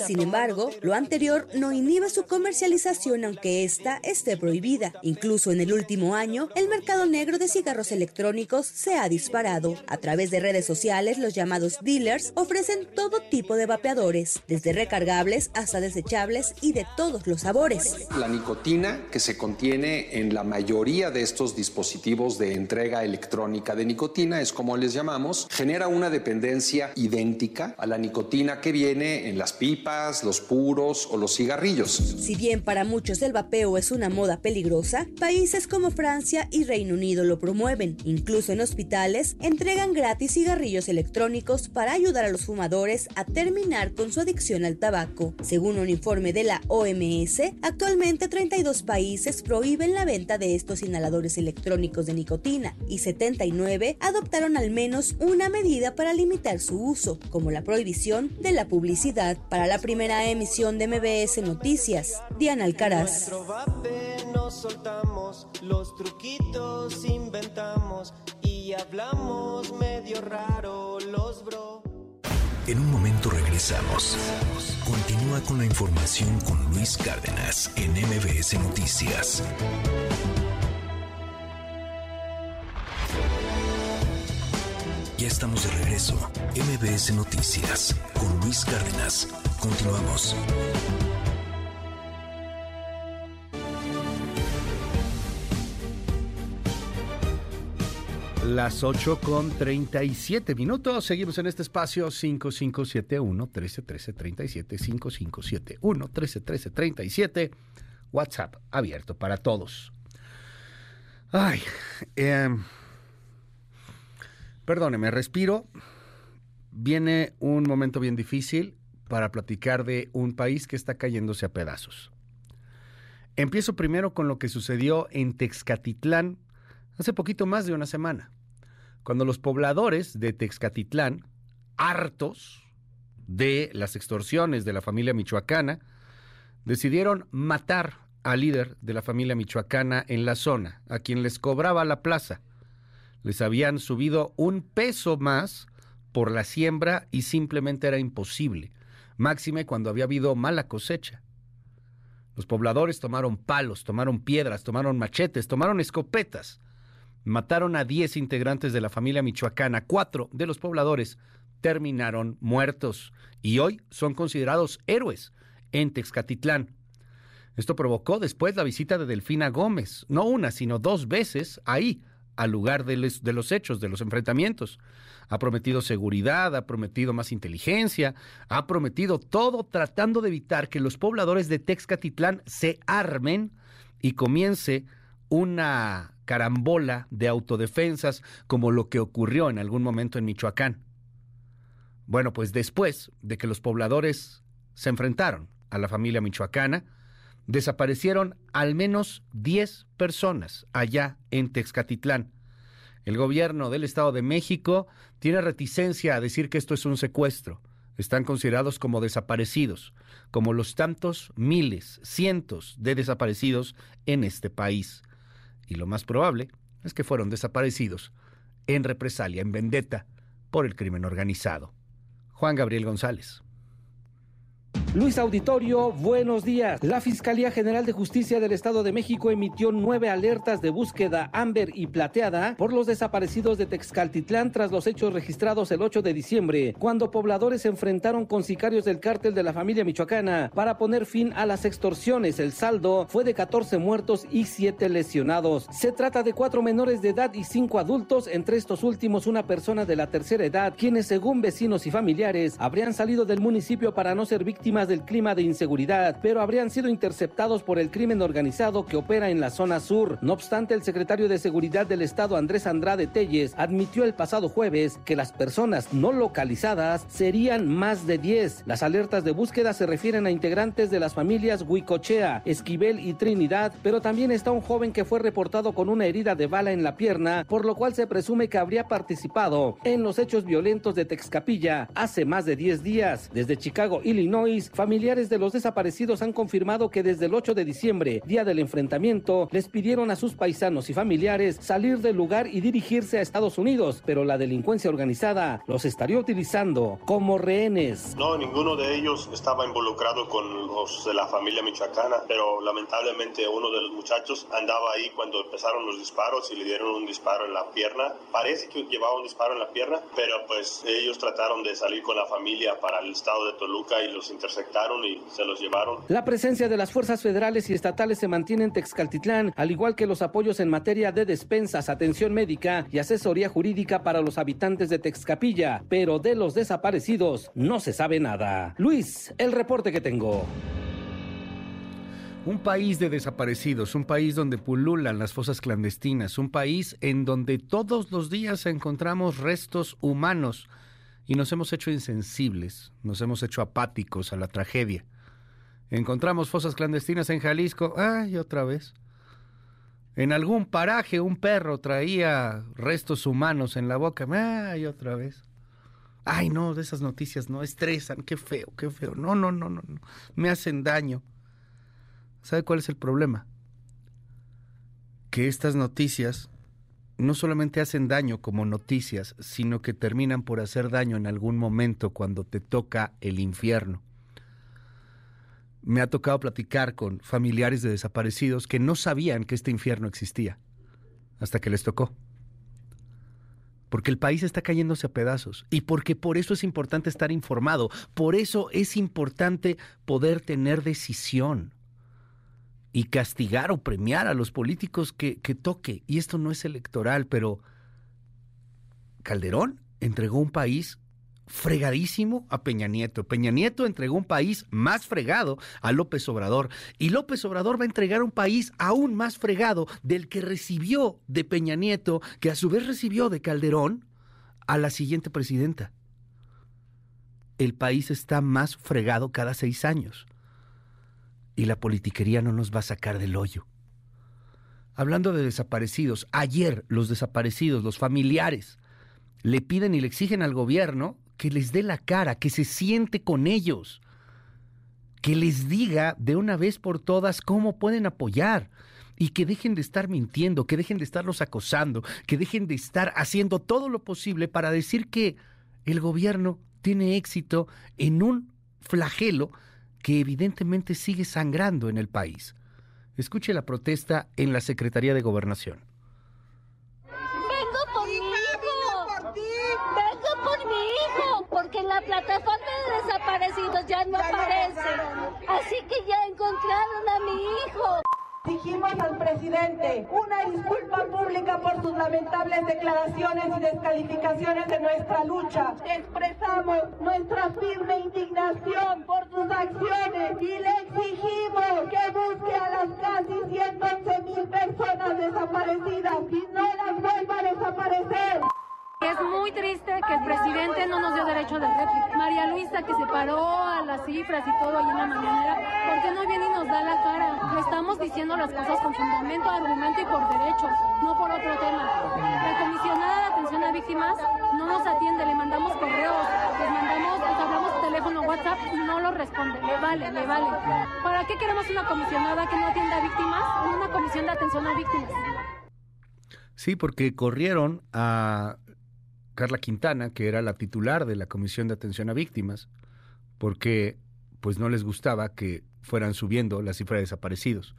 Sin embargo, lo anterior no inhibe su comercialización aunque ésta esté prohibida. Incluso en el último año, el mercado negro de cigarros electrónicos se ha disparado. A través de redes sociales, los llamados dealers ofrecen todo tipo de vapeadores, desde recargables hasta desechables y de todos los sabores. La nicotina que se contiene en la mayoría de estos dispositivos de entrega electrónica de nicotina, es como les llamamos, genera una dependencia idéntica a la nicotina que viene en las pipas, los puros o los cigarrillos. Si bien para muchos el vapeo es una moda peligrosa, países como Francia y Reino Unido lo promueven. Incluso en hospitales entregan gratis cigarrillos electrónicos para ayudar a los fumadores a terminar con su adicción al tabaco. Según un informe de la OMS, actualmente 32 países prohíben la venta de estos inhaladores electrónicos de nicotina y 79 adoptaron al menos una medida para limitar su uso, como la prohibición de la publicidad. Para la primera emisión de MBS Noticias, Diana Alcaraz. Nos soltamos, los truquitos inventamos y hablamos medio raro los bro. En un momento regresamos. Continúa con la información con Luis Cárdenas en MBS Noticias. Ya estamos de regreso. MBS Noticias con Luis Cárdenas. Continuamos. Las 8 con 37 minutos. Seguimos en este espacio 5571 131337 5571 131337 WhatsApp abierto para todos. Ay, eh, perdóneme, respiro. Viene un momento bien difícil para platicar de un país que está cayéndose a pedazos. Empiezo primero con lo que sucedió en Texcatitlán hace poquito más de una semana, cuando los pobladores de Texcatitlán, hartos de las extorsiones de la familia michoacana, decidieron matar al líder de la familia michoacana en la zona, a quien les cobraba la plaza. Les habían subido un peso más por la siembra y simplemente era imposible, máxime cuando había habido mala cosecha. Los pobladores tomaron palos, tomaron piedras, tomaron machetes, tomaron escopetas. Mataron a 10 integrantes de la familia michoacana. Cuatro de los pobladores terminaron muertos y hoy son considerados héroes en Texcatitlán. Esto provocó después la visita de Delfina Gómez, no una, sino dos veces ahí, al lugar de, los hechos, de los enfrentamientos. Ha prometido seguridad, ha prometido más inteligencia, ha prometido todo tratando de evitar que los pobladores de Texcatitlán se armen y comience una carambola de autodefensas como lo que ocurrió en algún momento en Michoacán. Bueno, pues después de que los pobladores se enfrentaron a la familia michoacana, desaparecieron al menos 10 personas allá en Texcatitlán. El gobierno del Estado de México tiene reticencia a decir que esto es un secuestro. Están considerados como desaparecidos, como los tantos miles, cientos de desaparecidos en este país. Y lo más probable es que fueron desaparecidos en represalia, en vendetta por el crimen organizado. Juan Gabriel González. Luis Auditorio, buenos días. La Fiscalía General de Justicia del Estado de México emitió nueve alertas de búsqueda Amber y Plateada por los desaparecidos de Texcaltitlán tras los hechos registrados el 8 de diciembre, cuando pobladores se enfrentaron con sicarios del cártel de la familia michoacana para poner fin a las extorsiones. El saldo fue de 14 muertos y 7 lesionados. Se trata de cuatro menores de edad y cinco adultos, entre estos últimos una persona de la tercera edad, quienes según vecinos y familiares habrían salido del municipio para no ser víctimas del clima de inseguridad, pero habrían sido interceptados por el crimen organizado que opera en la zona sur. No obstante, el secretario de Seguridad del Estado, Andrés Andrade Telles, admitió el pasado jueves que las personas no localizadas serían más de 10. Las alertas de búsqueda se refieren a integrantes de las familias Huicochea, Esquivel y Trinidad, pero también está un joven que fue reportado con una herida de bala en la pierna, por lo cual se presume que habría participado en los hechos violentos de Texcapilla hace más de 10 días. Desde Chicago, Illinois, Illinois, familiares de los desaparecidos han confirmado que desde el 8 de diciembre, día del enfrentamiento, les pidieron a sus paisanos y familiares salir del lugar y dirigirse a Estados Unidos, pero la delincuencia organizada los estaría utilizando como rehenes. No, ninguno de ellos estaba involucrado con los de la familia michoacana, pero lamentablemente uno de los muchachos andaba ahí cuando empezaron los disparos y le dieron un disparo en la pierna. Parece que llevaba un disparo en la pierna, pero pues ellos trataron de salir con la familia para el estado de Toluca y los interceptaron y se los llevaron. La presencia de las fuerzas federales y estatales se mantiene en Texcaltitlán, al igual que los apoyos en materia de despensas, atención médica y asesoría jurídica para los habitantes de Texcapilla, pero de los desaparecidos no se sabe nada. Luis, el reporte que tengo. Un país de desaparecidos, un país donde pululan las fosas clandestinas, un país en donde todos los días encontramos restos humanos y nos hemos hecho insensibles, nos hemos hecho apáticos a la tragedia. Encontramos fosas clandestinas en Jalisco, ay, otra vez. En algún paraje un perro traía restos humanos en la boca, ay, otra vez. Ay, no, de esas noticias no estresan, qué feo, qué feo. No, no, no, no, no. Me hacen daño. ¿Sabe cuál es el problema? Que estas noticias no solamente hacen daño como noticias, sino que terminan por hacer daño en algún momento cuando te toca el infierno. Me ha tocado platicar con familiares de desaparecidos que no sabían que este infierno existía hasta que les tocó. Porque el país está cayéndose a pedazos y porque por eso es importante estar informado, por eso es importante poder tener decisión y castigar o premiar a los políticos que, que toque. Y esto no es electoral, pero Calderón entregó un país fregadísimo a Peña Nieto. Peña Nieto entregó un país más fregado a López Obrador. Y López Obrador va a entregar un país aún más fregado del que recibió de Peña Nieto, que a su vez recibió de Calderón a la siguiente presidenta. El país está más fregado cada seis años. Y la politiquería no nos va a sacar del hoyo. Hablando de desaparecidos, ayer los desaparecidos, los familiares, le piden y le exigen al gobierno que les dé la cara, que se siente con ellos, que les diga de una vez por todas cómo pueden apoyar y que dejen de estar mintiendo, que dejen de estarlos acosando, que dejen de estar haciendo todo lo posible para decir que el gobierno tiene éxito en un flagelo que evidentemente sigue sangrando en el país. Escuche la protesta en la Secretaría de Gobernación. Vengo por mi hijo. Vengo por mi hijo, porque en la plataforma de desaparecidos ya no aparece. Así que ya encontraron a mi hijo. Exigimos al presidente una disculpa pública por sus lamentables declaraciones y descalificaciones de nuestra lucha. Expresamos nuestra firme indignación por sus acciones y le exigimos que busque a las casi 111 mil personas desaparecidas y no las vuelva a desaparecer. Es muy triste que el presidente no nos dio derecho de réplica. María Luisa, que se paró a las cifras y todo ahí en la mañanera, ¿por qué no viene y nos da la cara? Le estamos diciendo las cosas con fundamento, argumento y por derechos, no por otro tema. La comisionada de atención a víctimas no nos atiende, le mandamos correos, les mandamos, les hablamos teléfono, WhatsApp y no lo responde. Le vale, le vale. ¿Para qué queremos una comisionada que no atienda a víctimas una comisión de atención a víctimas? Sí, porque corrieron a Carla Quintana, que era la titular de la Comisión de Atención a Víctimas, porque pues no les gustaba que fueran subiendo la cifra de desaparecidos.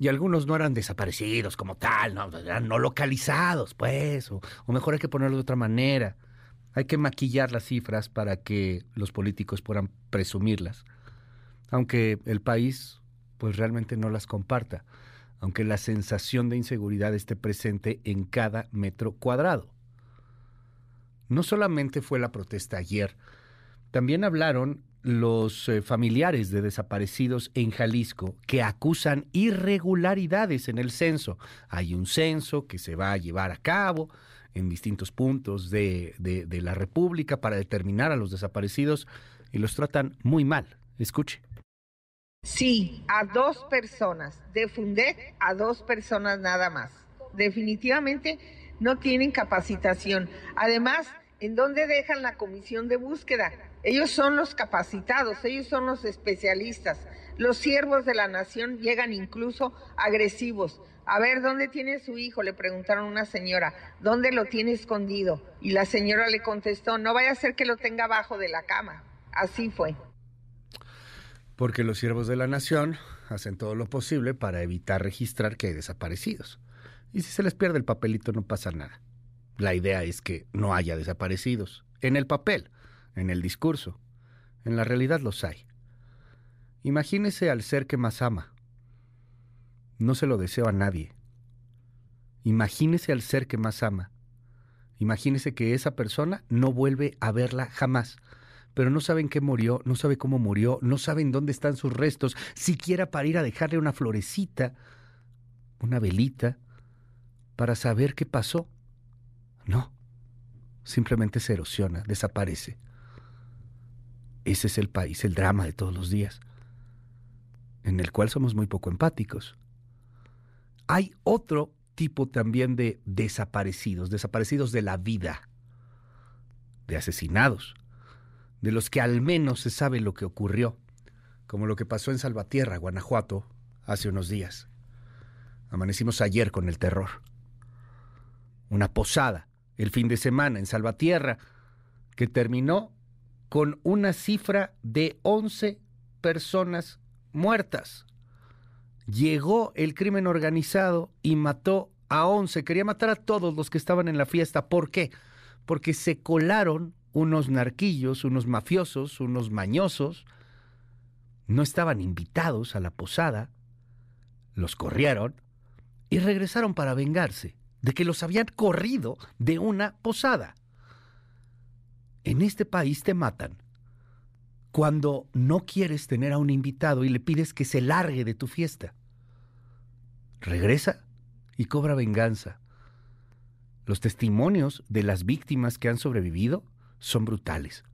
Y algunos no eran desaparecidos como tal, no, eran no localizados, pues, o, mejor hay que ponerlo de otra manera. Hay que maquillar las cifras para que los políticos puedan presumirlas. Aunque el país pues realmente no las comparta, aunque la sensación de inseguridad esté presente en cada metro cuadrado. No solamente fue la protesta ayer, también hablaron los eh, familiares de desaparecidos en Jalisco que acusan irregularidades en el censo. Hay un censo que se va a llevar a cabo en distintos puntos de, de, la República para determinar a los desaparecidos y los tratan muy mal. Escuche. Sí, a dos personas. De a dos personas nada más. Definitivamente no tienen capacitación. Además, ¿en dónde dejan la comisión de búsqueda? Ellos son los capacitados, ellos son los especialistas. Los siervos de la nación llegan incluso agresivos. A ver, ¿dónde tiene su hijo? Le preguntaron a una señora. ¿Dónde lo tiene escondido? Y la señora le contestó, no vaya a ser que lo tenga abajo de la cama. Así fue. Porque los siervos de la nación hacen todo lo posible para evitar registrar que hay desaparecidos. Y si se les pierde el papelito no pasa nada. La idea es que no haya desaparecidos. En el papel, en el discurso. En la realidad los hay. Imagínese al ser que más ama. No se lo deseo a nadie. Imagínese al ser que más ama. Imagínese que esa persona no vuelve a verla jamás. Pero no saben qué murió, no sabe cómo murió, no saben dónde están sus restos, siquiera para ir a dejarle una florecita, una velita, para saber qué pasó. No, simplemente se erosiona, desaparece. Ese es el país, el drama de todos los días, en el cual somos muy poco empáticos. Hay otro tipo también de desaparecidos, desaparecidos de la vida, de asesinados, de los que al menos se sabe lo que ocurrió, como lo que pasó en Salvatierra, Guanajuato, hace unos días. Amanecimos ayer con el terror. Una posada, el fin de semana en Salvatierra, que terminó con una cifra de 11 personas muertas. Llegó el crimen organizado y mató a 11. Quería matar a todos los que estaban en la fiesta. ¿Por qué? Porque se colaron unos narquillos, unos mafiosos, unos mañosos. No estaban invitados a la posada. Los corrieron y regresaron para vengarse de que los habían corrido de una posada. En este país te matan cuando no quieres tener a un invitado y le pides que se largue de tu fiesta. Regresa y cobra venganza. Los testimonios de las víctimas que han sobrevivido son brutales.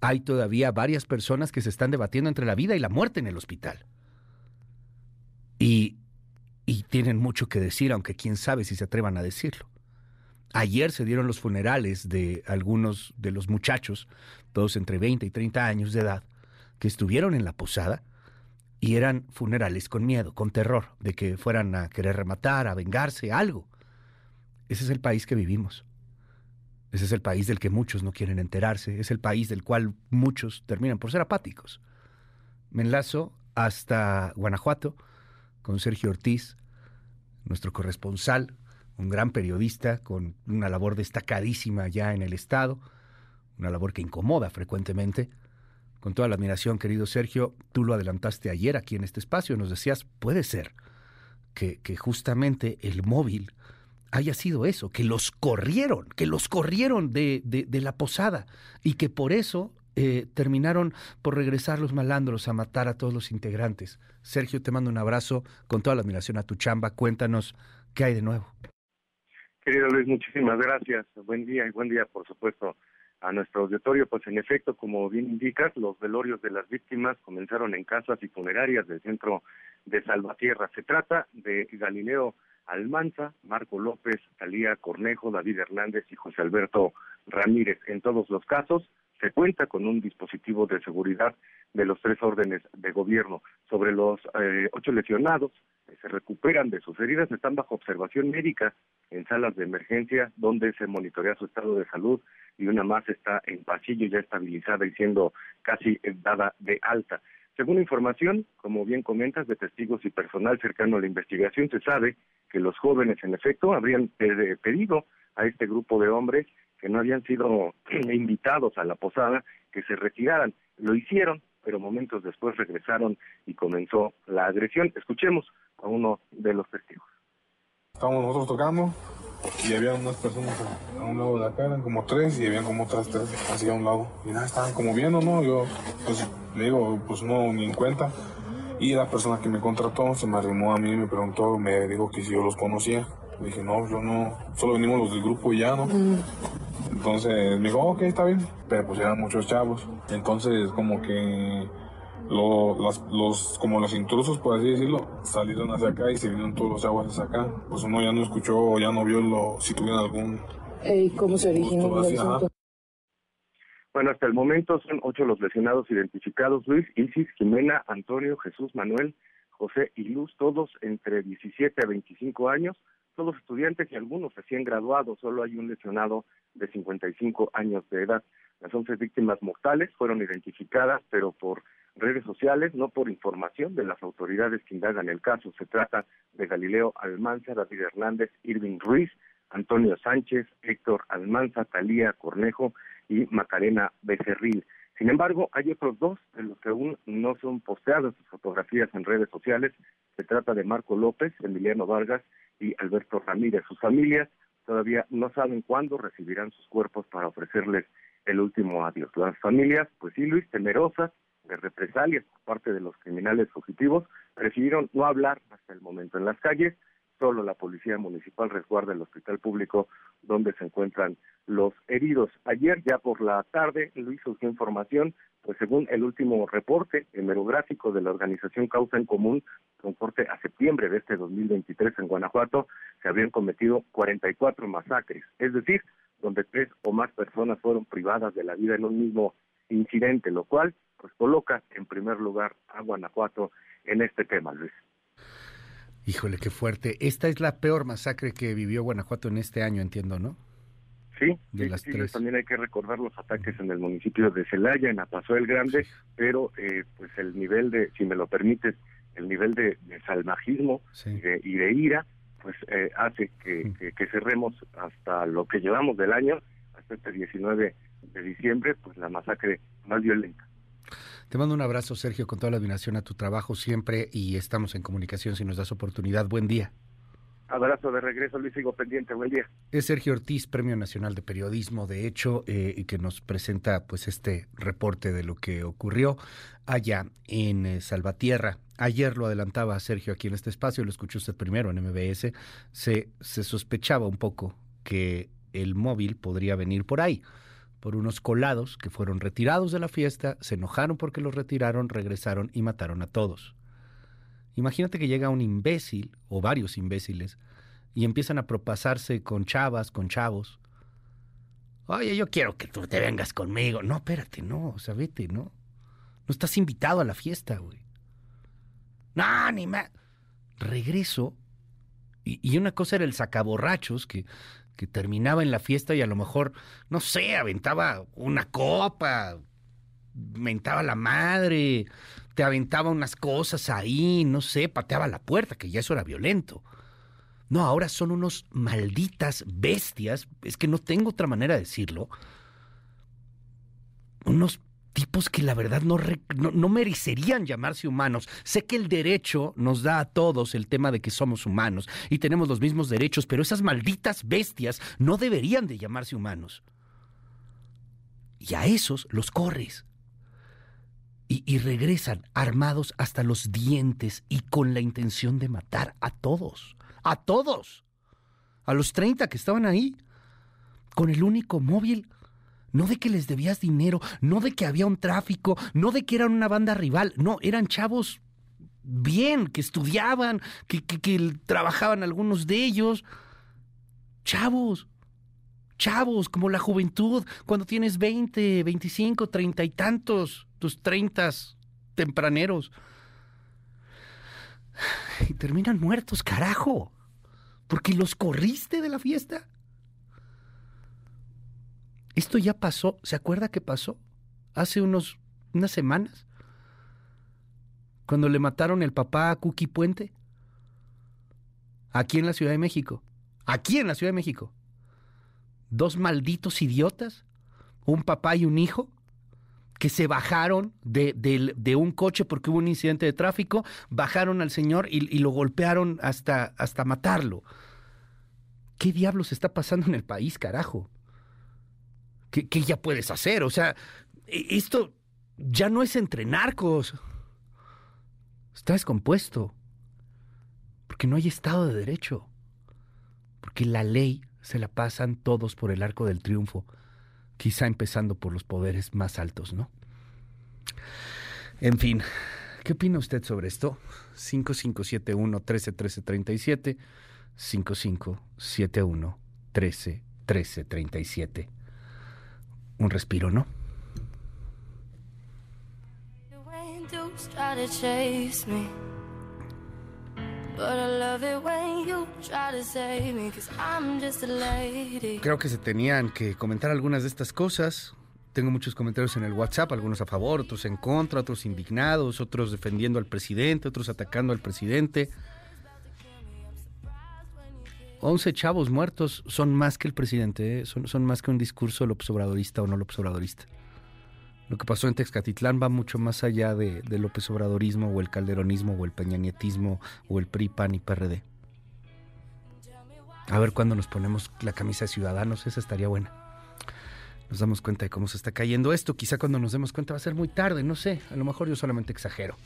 Hay todavía varias personas que se están debatiendo entre la vida y la muerte en el hospital. Y, y tienen mucho que decir, aunque quién sabe si se atrevan a decirlo. Ayer se dieron los funerales de algunos de los muchachos, todos entre 20 y 30 años de edad, que estuvieron en la posada y eran funerales con miedo, con terror, de que fueran a querer rematar, a vengarse, algo. Ese es el país que vivimos. Ese es el país del que muchos no quieren enterarse, es el país del cual muchos terminan por ser apáticos. Me enlazo hasta Guanajuato con Sergio Ortiz, nuestro corresponsal, un gran periodista con una labor destacadísima ya en el Estado, una labor que incomoda frecuentemente. Con toda la admiración, querido Sergio, tú lo adelantaste ayer aquí en este espacio, nos decías, puede ser que, justamente el móvil haya sido eso, que los corrieron, que los corrieron de, de la posada y que por eso eh, terminaron por regresar los malandros a matar a todos los integrantes. Sergio, te mando un abrazo con toda la admiración a tu chamba. Cuéntanos qué hay de nuevo. Querido Luis, muchísimas gracias. Buen día y buen día, por supuesto, a nuestro auditorio. Pues en efecto, como bien indicas, los velorios de las víctimas comenzaron en casas y funerarias del centro de Salvatierra. Se trata de Galileo Almanza, Marco López, Talía Cornejo, David Hernández y José Alberto Ramírez. En todos los casos, se cuenta con un dispositivo de seguridad de los tres órdenes de gobierno. Sobre los eh, ocho lesionados que se recuperan de sus heridas están bajo observación médica en salas de emergencia donde se monitorea su estado de salud y una más está en pasillo ya estabilizada y siendo casi dada de alta. Según información, como bien comentas, de testigos y personal cercano a la investigación, se sabe que los jóvenes, en efecto, habrían pedido a este grupo de hombres que no habían sido invitados a la posada que se retiraran. Lo hicieron, pero momentos después regresaron y comenzó la agresión. Escuchemos a uno de los testigos. Estábamos nosotros tocando y había unas personas a un lado de acá, eran como tres y habían como otras tres así a un lado. Y nada, estaban como viendo, ¿no? Yo pues le digo, pues no, ni en cuenta. Y la persona que me contrató se me arrimó a mí y me preguntó, me dijo que si yo los conocía. Le dije, no, yo no, solo venimos los del grupo y ya, ¿no? Entonces me dijo, ok, está bien. Pero pues eran muchos chavos. Entonces como que lo, las, los, como los intrusos, por así decirlo, salieron hacia acá y se vinieron todos los chavos hacia acá. Pues uno ya no escuchó o ya no vio lo, si tuvieron algún... ¿Y cómo se originó el asunto? Bueno, hasta el momento son ocho los lesionados identificados, Luis, Isis, Jimena, Antonio, Jesús, Manuel, José y Luz, todos entre 17 a 25 años, todos estudiantes y algunos recién graduados, solo hay un lesionado de 55 años de edad. Las 11 víctimas mortales fueron identificadas, pero por redes sociales, no por información de las autoridades que indagan el caso. Se trata de Galileo Almanza, David Hernández, Irving Ruiz, Antonio Sánchez, Héctor Almanza, Talía Cornejo y Macarena Becerril. Sin embargo, hay otros dos de los que aún no son posteadas sus fotografías en redes sociales. Se trata de Marco López, Emiliano Vargas y Alberto Ramírez. Sus familias todavía no saben cuándo recibirán sus cuerpos para ofrecerles el último adiós. Las familias, pues sí, Luis, temerosas de represalias por parte de los criminales fugitivos, prefirieron no hablar hasta el momento. En las calles, solo la policía municipal resguarda el hospital público donde se encuentran los heridos. Ayer, ya por la tarde, Luis surgió información, pues según el último reporte hemerográfico de la organización Causa en Común, con corte a septiembre de este 2023 en Guanajuato, se habían cometido 44 masacres, es decir, donde tres o más personas fueron privadas de la vida en un mismo incidente, lo cual pues coloca en primer lugar a Guanajuato en este tema, Luis. Híjole, qué fuerte. Esta es la peor masacre que vivió Guanajuato en este año, entiendo, ¿no? Sí, de las tres. también hay que recordar los ataques en el municipio de Celaya, en Apaso el Grande, pero eh, pues el nivel de, si me lo permites, el nivel de, salvajismo y, de, ira, pues eh, hace que, que, cerremos hasta lo que llevamos del año, hasta este 19 de diciembre, pues la masacre más violenta. Te mando un abrazo, Sergio, con toda la admiración a tu trabajo siempre y estamos en comunicación si nos das oportunidad. Buen día. Abrazo de regreso, Luis, sigo pendiente. Buen día. Es Sergio Ortiz, Premio Nacional de Periodismo, de hecho, eh, y que nos presenta pues este reporte de lo que ocurrió allá en eh, Salvatierra. Ayer lo adelantaba Sergio aquí en este espacio, lo escuchó usted primero en MBS. Se, se sospechaba un poco que el móvil podría venir por ahí por unos colados que fueron retirados de la fiesta, se enojaron porque los retiraron, regresaron y mataron a todos. Imagínate que llega un imbécil o varios imbéciles y empiezan a propasarse con chavas, con chavos. Oye, yo quiero que tú te vengas conmigo. No, espérate, no, o sea, vete, ¿no? No estás invitado a la fiesta, güey. No, ni más. Regreso. Y, y, una cosa era el sacaborrachos, que que terminaba en la fiesta y a lo mejor, no sé, aventaba una copa, mentaba la madre, te aventaba unas cosas ahí, no sé, pateaba la puerta, que ya eso era violento. No, ahora son unos malditas bestias, es que no tengo otra manera de decirlo. Unos tipos que la verdad no, no, merecerían llamarse humanos. Sé que el derecho nos da a todos el tema de que somos humanos y tenemos los mismos derechos, pero esas malditas bestias no deberían de llamarse humanos. Y a esos los corres. Y, y regresan armados hasta los dientes y con la intención de matar a todos. A todos. A los 30 que estaban ahí. Con el único móvil no de que les debías dinero, no de que había un tráfico, no de que eran una banda rival, no, eran chavos bien, que estudiaban, que, trabajaban algunos de ellos. Chavos, chavos, como la juventud, cuando tienes 20, 25, 30 y tantos, tus 30 tempraneros. Y terminan muertos, carajo. Porque los corriste de la fiesta. Esto ya pasó, ¿se acuerda que pasó? Hace unos, unas semanas, cuando le mataron el papá a Cookie Puente, aquí en la Ciudad de México, aquí en la Ciudad de México. Dos malditos idiotas, un papá y un hijo, que se bajaron de, de, un coche porque hubo un incidente de tráfico, bajaron al señor y, y, lo golpearon hasta, hasta matarlo. ¿Qué diablos está pasando en el país, carajo? ¿Qué, ya puedes hacer? O sea, e, esto ya no es entre narcos. Está descompuesto. Porque no hay Estado de Derecho. Porque la ley se la pasan todos por el arco del triunfo. Quizá empezando por los poderes más altos, ¿no? En fin, ¿qué opina usted sobre esto? 5571 131337 5571 131337 un respiro, ¿no? Creo que se tenían que comentar algunas de estas cosas. Tengo muchos comentarios en el WhatsApp, algunos a favor, otros en contra, otros indignados, otros defendiendo al presidente, otros atacando al presidente. 11 chavos muertos son más que el presidente, ¿eh? son, más que un discurso López Obradorista o no López Obradorista. Lo que pasó en Texcatitlán va mucho más allá de, de López Obradorismo o el calderonismo o el peñanietismo o el PRI, PAN y PRD. A ver cuándo nos ponemos la camisa de ciudadanos, esa estaría buena. Nos damos cuenta de cómo se está cayendo esto. Quizá cuando nos demos cuenta va a ser muy tarde, no sé. A lo mejor yo solamente exagero.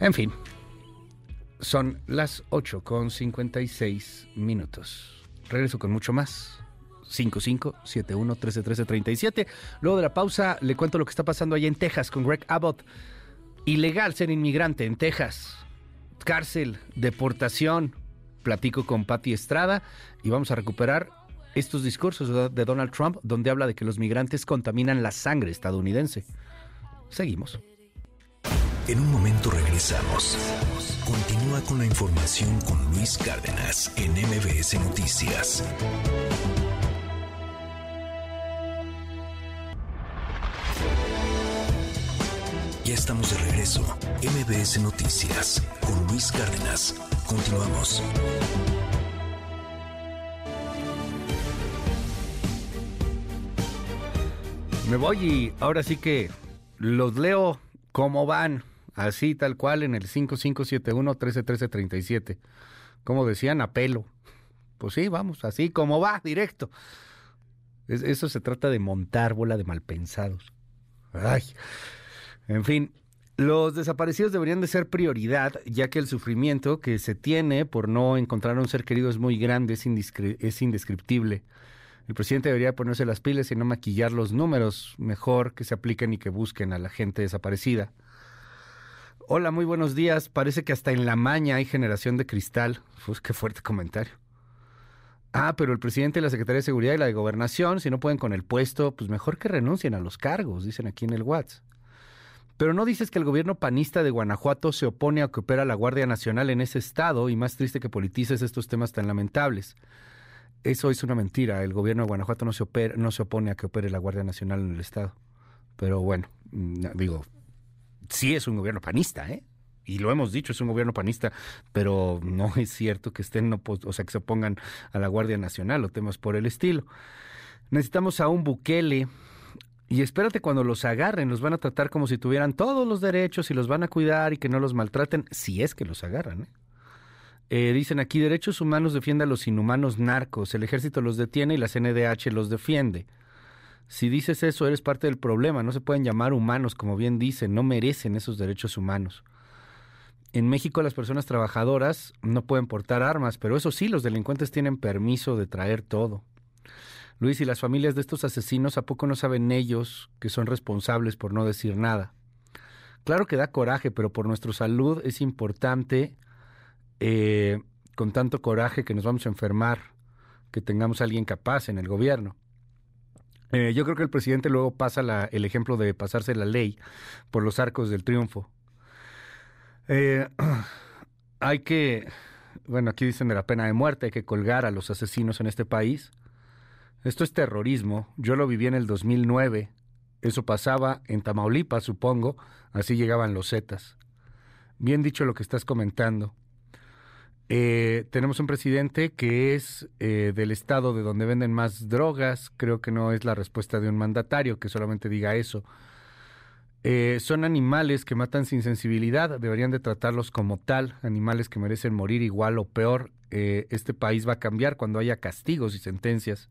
En fin, son las 8 con 56 minutos. Regreso con mucho más. 5571131337. Luego de la pausa le cuento lo que está pasando allá en Texas con Greg Abbott. Ilegal ser inmigrante en Texas. Cárcel, deportación. Platico con Patti Estrada y vamos a recuperar estos discursos de Donald Trump donde habla de que los migrantes contaminan la sangre estadounidense. Seguimos. En un momento regresamos. Continúa con la información con Luis Cárdenas en MBS Noticias. Ya estamos de regreso. MBS Noticias con Luis Cárdenas. Continuamos. Me voy y ahora sí que los leo como van, así tal cual en el 5571-131337. Como decían, a pelo. Pues sí, vamos, así como va, directo. eso se trata de montar bola de malpensados. Ay. En fin, los desaparecidos deberían de ser prioridad, ya que el sufrimiento que se tiene por no encontrar a un ser querido es muy grande, es, es indescriptible. El presidente debería ponerse las pilas y no maquillar los números. Mejor que se apliquen y que busquen a la gente desaparecida. Hola, muy buenos días. Parece que hasta en la maña hay generación de cristal. Uf, qué fuerte comentario. Ah, pero el presidente y la Secretaría de Seguridad y la de Gobernación, si no pueden con el puesto, pues mejor que renuncien a los cargos, dicen aquí en el WhatsApp. Pero no dices que el gobierno panista de Guanajuato se opone a que opera la Guardia Nacional en ese estado y más triste que politices estos temas tan lamentables. Eso es una mentira. El gobierno de Guanajuato no se, no se opone a que opere la Guardia Nacional en el estado. Pero bueno, mm, digo, sí es un gobierno panista, ¿eh? Y lo hemos dicho, es un gobierno panista, pero no es cierto que estén, o sea, que se opongan a la Guardia Nacional o temas por el estilo. Necesitamos a un Bukele y espérate cuando los agarren, los van a tratar como si tuvieran todos los derechos y los van a cuidar y que no los maltraten, si es que los agarran. ¿eh? Eh, dicen aquí, derechos humanos defiende a los inhumanos narcos, el ejército los detiene y la CNDH los defiende. Si dices eso, eres parte del problema, no se pueden llamar humanos, como bien dicen, no merecen esos derechos humanos. En México las personas trabajadoras no pueden portar armas, pero eso sí, los delincuentes tienen permiso de traer todo. Luis, y las familias de estos asesinos, ¿a poco no saben ellos que son responsables por no decir nada? Claro que da coraje, pero por nuestra salud es importante, eh, con tanto coraje que nos vamos a enfermar, que tengamos a alguien capaz en el gobierno. Eh, yo creo que el presidente luego pasa el ejemplo de pasarse la ley por los arcos del triunfo. Eh, hay que, bueno, aquí dicen de la pena de muerte, hay que colgar a los asesinos en este país. Esto es terrorismo. Yo lo viví en el 2009. Eso pasaba en Tamaulipas, supongo. Así llegaban los Zetas. Bien dicho lo que estás comentando. Eh, tenemos un presidente que es eh, del estado de donde venden más drogas. Creo que no es la respuesta de un mandatario que solamente diga eso. Eh, son animales que matan sin sensibilidad. Deberían de tratarlos como tal. Animales que merecen morir igual o peor. este país va a cambiar cuando haya castigos y sentencias.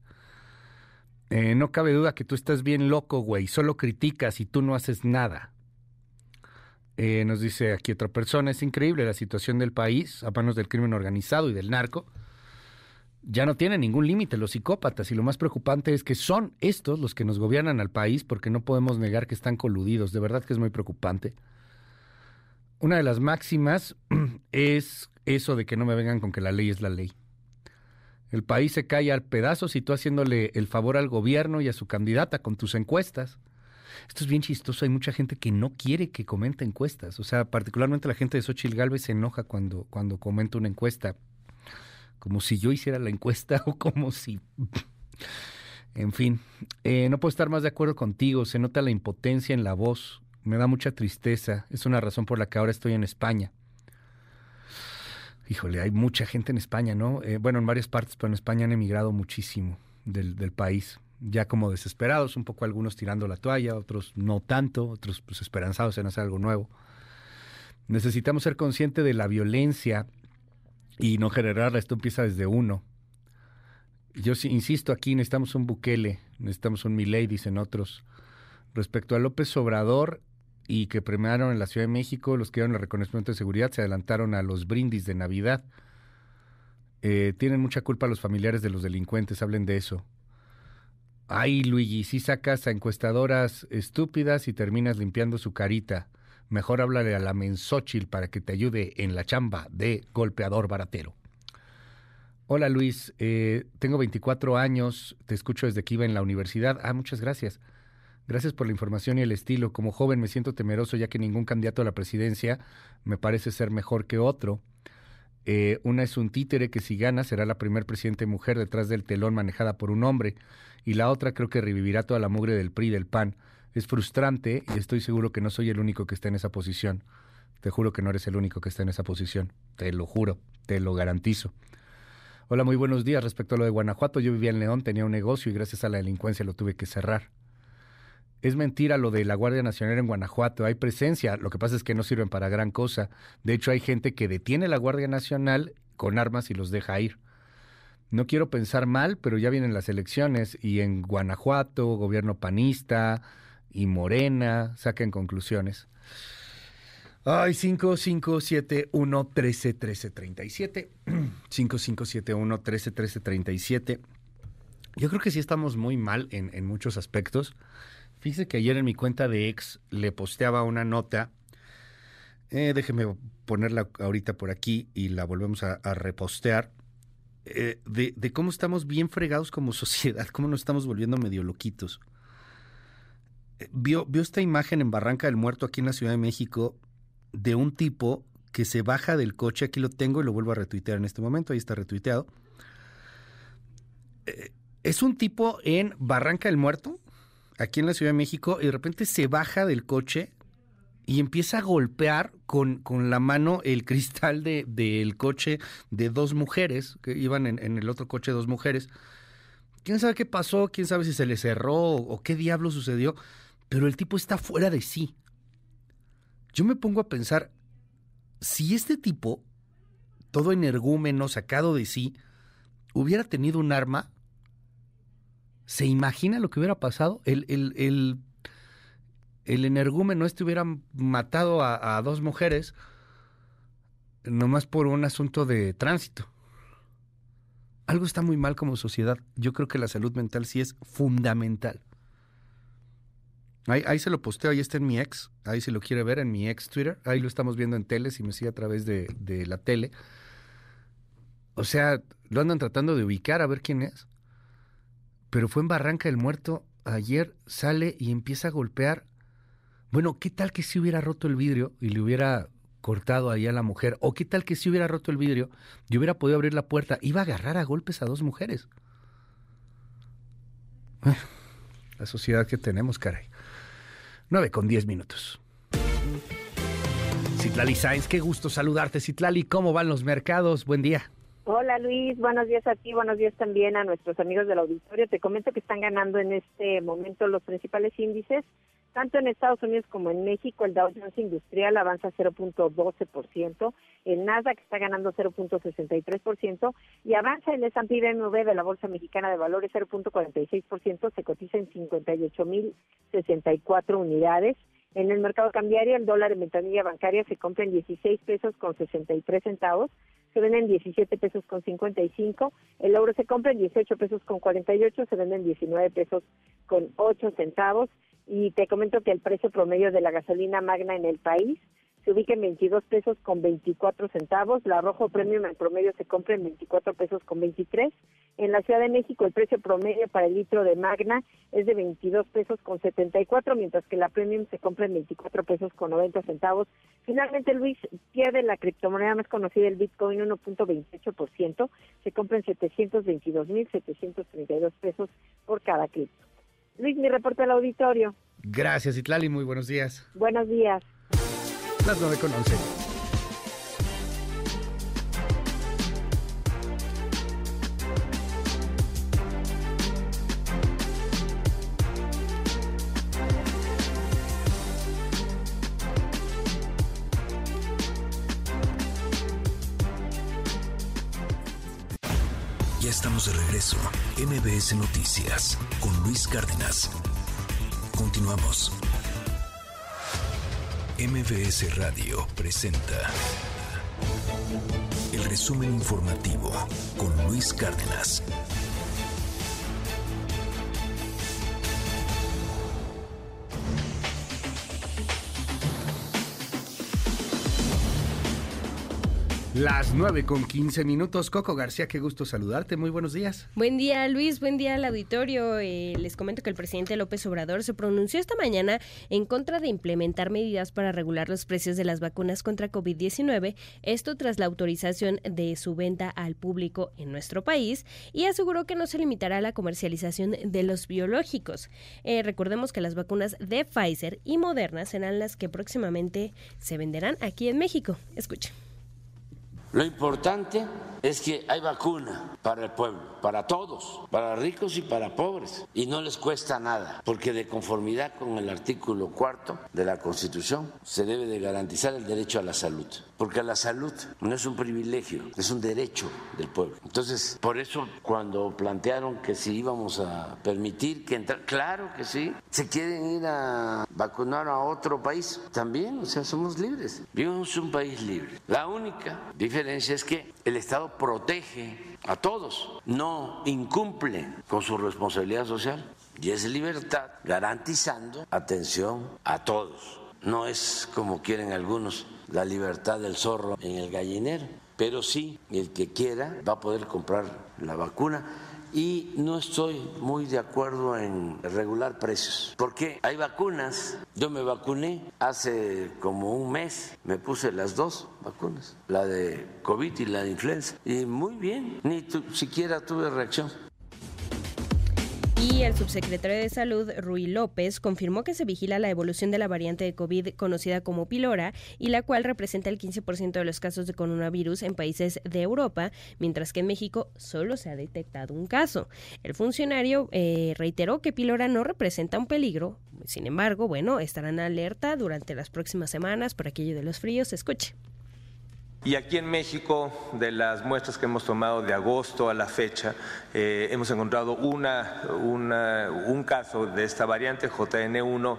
Eh, no cabe duda que tú estás bien loco, güey. Solo criticas y tú no haces nada. Eh, nos dice aquí otra persona, es increíble la situación del país a manos del crimen organizado y del narco. Ya no tiene ningún límite los psicópatas y lo más preocupante es que son estos los que nos gobiernan al país porque no podemos negar que están coludidos. De verdad que es muy preocupante. Una de las máximas es eso de que no me vengan con que la ley es la ley. El país se cae al pedazos y tú haciéndole el favor al gobierno y a su candidata con tus encuestas. Esto es bien chistoso. Hay mucha gente que no quiere que comente encuestas. O sea, particularmente la gente de Xochitl Galvez se enoja cuando, cuando comenta una encuesta. Como si yo hiciera la encuesta o como si. en fin, eh, no puedo estar más de acuerdo contigo. Se nota la impotencia en la voz. Me da mucha tristeza. Es una razón por la que ahora estoy en España. Híjole, hay mucha gente en España, ¿no? Eh, bueno, en varias partes, pero en España han emigrado muchísimo del, del país ya como desesperados, un poco algunos tirando la toalla, otros no tanto, otros pues esperanzados en hacer algo nuevo. Necesitamos ser conscientes de la violencia y no generarla, esto empieza desde uno. Yo insisto aquí, necesitamos un Bukele, necesitamos un Milei, dicen otros. Respecto a López Obrador y que premiaron en la Ciudad de México, los que dieron el reconocimiento de seguridad se adelantaron a los brindis de Navidad. Eh, tienen mucha culpa los familiares de los delincuentes, hablen de eso. Ay, Luigi, si sacas a encuestadoras estúpidas y terminas limpiando su carita. Mejor háblale a la mensóchil para que te ayude en la chamba de golpeador baratero. Hola Luis, eh, tengo 24 años, te escucho desde que iba en la universidad. Ah, muchas gracias. Gracias por la información y el estilo. Como joven me siento temeroso ya que ningún candidato a la presidencia me parece ser mejor que otro. Eh, una es un títere que si gana será la primer presidente mujer detrás del telón manejada por un hombre y la otra creo que revivirá toda la mugre del PRI, del PAN. Es frustrante y estoy seguro que no soy el único que está en esa posición. Te juro que no eres el único que está en esa posición. Te lo juro, te lo garantizo. Hola, muy buenos días. Respecto a lo de Guanajuato, yo vivía en León, tenía un negocio y gracias a la delincuencia lo tuve que cerrar. Es mentira lo de la Guardia Nacional en Guanajuato. Hay presencia, lo que pasa es que no sirven para gran cosa. De hecho, hay gente que detiene la Guardia Nacional con armas y los deja ir no quiero pensar mal, pero ya vienen las elecciones y en Guanajuato, gobierno panista y Morena, saquen conclusiones. Ay, 5571 13 13 37. 5571 13 13 37. Yo creo que sí estamos muy mal en, en muchos aspectos. Fíjese que ayer en mi cuenta de ex le posteaba una nota. Eh, déjeme ponerla ahorita por aquí y la volvemos a repostear eh, de, cómo estamos bien fregados como sociedad, cómo nos estamos volviendo medio loquitos. Eh, vio, vio esta imagen en Barranca del Muerto, aquí en la Ciudad de México, de un tipo que se baja del coche, aquí lo tengo y lo vuelvo a retuitear en este momento, ahí está retuiteado. Eh, es un tipo en Barranca del Muerto, aquí en la Ciudad de México, y de repente se baja del coche y empieza a golpear con, con la mano el cristal del de, coche de dos mujeres, que iban en, el otro coche dos mujeres. ¿Quién sabe qué pasó? ¿Quién sabe si se le cerró o, qué diablo sucedió? Pero el tipo está fuera de sí. Yo me pongo a pensar, si este tipo, todo energúmeno, sacado de sí, hubiera tenido un arma, ¿se imagina lo que hubiera pasado? El, el el energúmeno este hubiera matado a, dos mujeres nomás por un asunto de tránsito. Algo está muy mal como sociedad. Yo creo que la salud mental sí es fundamental. Ahí, se lo posteo, ahí está en mi ex, ahí si lo quiere ver en mi ex Twitter, ahí lo estamos viendo en tele, si me sigue a través de, de la tele. O sea, lo andan tratando de ubicar a ver quién es. Pero fue en Barranca del Muerto, ayer sale y empieza a golpear bueno, ¿qué tal que si hubiera roto el vidrio y le hubiera cortado ahí a la mujer? ¿O qué tal que si hubiera roto el vidrio y hubiera podido abrir la puerta? Iba a agarrar a golpes a dos mujeres. La sociedad que tenemos, caray. 9 con 10 minutos. Citlali Sáenz, qué gusto saludarte. Citlali, ¿cómo van los mercados? Buen día. Hola Luis, buenos días a ti, buenos días también a nuestros amigos del auditorio. Te comento que están ganando en este momento los principales índices. Tanto en Estados Unidos como en México, el Dow Jones Industrial avanza 0.12%, el Nasdaq está ganando 0.63% y avanza el S&P BMW de la Bolsa Mexicana de Valores 0.46%, se cotiza en 58.064 unidades. En el mercado cambiario, el dólar en ventanilla bancaria se compra en 16 pesos con 63 centavos, se vende en 17 pesos con 55, el euro se compra en 18 pesos con 48, se vende en 19 pesos con 8 centavos y te comento que el precio promedio de la gasolina magna en el país se ubica en 22 pesos con 24 centavos. La Rojo Premium en promedio se compra en 24 pesos con 23. En la Ciudad de México el precio promedio para el litro de Magna es de 22 pesos con 74, mientras que la Premium se compra en 24 pesos con 90 centavos. Finalmente, Luis, pierde la criptomoneda más conocida, el Bitcoin, 1.28%. Se compra en 722.732 pesos por cada cripto. Luis, mi reporte al auditorio. Gracias, Itlali. Muy buenos días. Buenos días. Las 9 con 11. MBS Noticias con Luis Cárdenas. Continuamos. MBS Radio presenta el resumen informativo con Luis Cárdenas. Las 9 con 15 minutos. Coco García, qué gusto saludarte. Muy buenos días. Buen día, Luis. Buen día al auditorio. Eh, les comento que el presidente López Obrador se pronunció esta mañana en contra de implementar medidas para regular los precios de las vacunas contra COVID-19. Esto tras la autorización de su venta al público en nuestro país y aseguró que no se limitará a la comercialización de los biológicos. Eh, recordemos que las vacunas de Pfizer y Moderna serán las que próximamente se venderán aquí en México. Escuchen. Lo importante es que hay vacuna para el pueblo, para todos, para ricos y para pobres, y no les cuesta nada, porque de conformidad con el artículo cuarto de la Constitución se debe de garantizar el derecho a la salud, porque la salud no es un privilegio, es un derecho del pueblo. Entonces, por eso cuando plantearon que si íbamos a permitir que entrar, claro que sí, se quieren ir a vacunar a otro país, también, o sea, somos libres, vivimos un país libre. La única diferencia es que el Estado protege a todos, no incumple con su responsabilidad social y es libertad, garantizando atención a todos. No es como quieren algunos la libertad del zorro en el gallinero, pero sí el que quiera va a poder comprar la vacuna y no estoy muy de acuerdo en regular precios, porque hay vacunas. Yo me vacuné hace como un mes, me puse las dos vacunas, la de COVID y la de influenza, y muy bien, ni siquiera tuve reacción. Y el subsecretario de Salud, Rui López, confirmó que se vigila la evolución de la variante de COVID conocida como Pilora y la cual representa el 15% de los casos de coronavirus en países de Europa, mientras que en México solo se ha detectado un caso. El funcionario eh, reiteró que Pilora no representa un peligro, sin embargo, bueno, estarán alerta durante las próximas semanas por aquello de los fríos. Escuche. Y aquí en México, de las muestras que hemos tomado de agosto a la fecha, eh, hemos encontrado una, una, un caso de esta variante JN1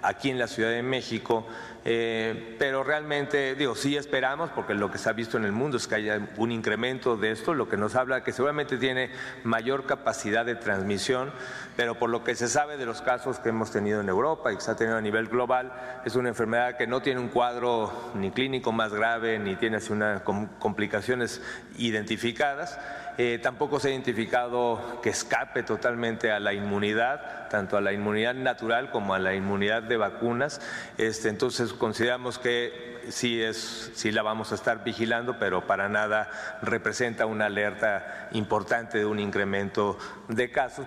aquí en la Ciudad de México, eh, pero realmente, digo, sí esperamos, porque lo que se ha visto en el mundo es que haya un incremento de esto, lo que nos habla que seguramente tiene mayor capacidad de transmisión, pero por lo que se sabe de los casos que hemos tenido en Europa y que se ha tenido a nivel global, es una enfermedad que no tiene un cuadro ni clínico más grave, ni tiene así una, complicaciones identificadas. Eh, tampoco se ha identificado que escape totalmente a la inmunidad, tanto a la inmunidad natural como a la inmunidad de vacunas. Este, entonces consideramos que sí, es, sí la vamos a estar vigilando, pero para nada representa una alerta importante de un incremento de casos.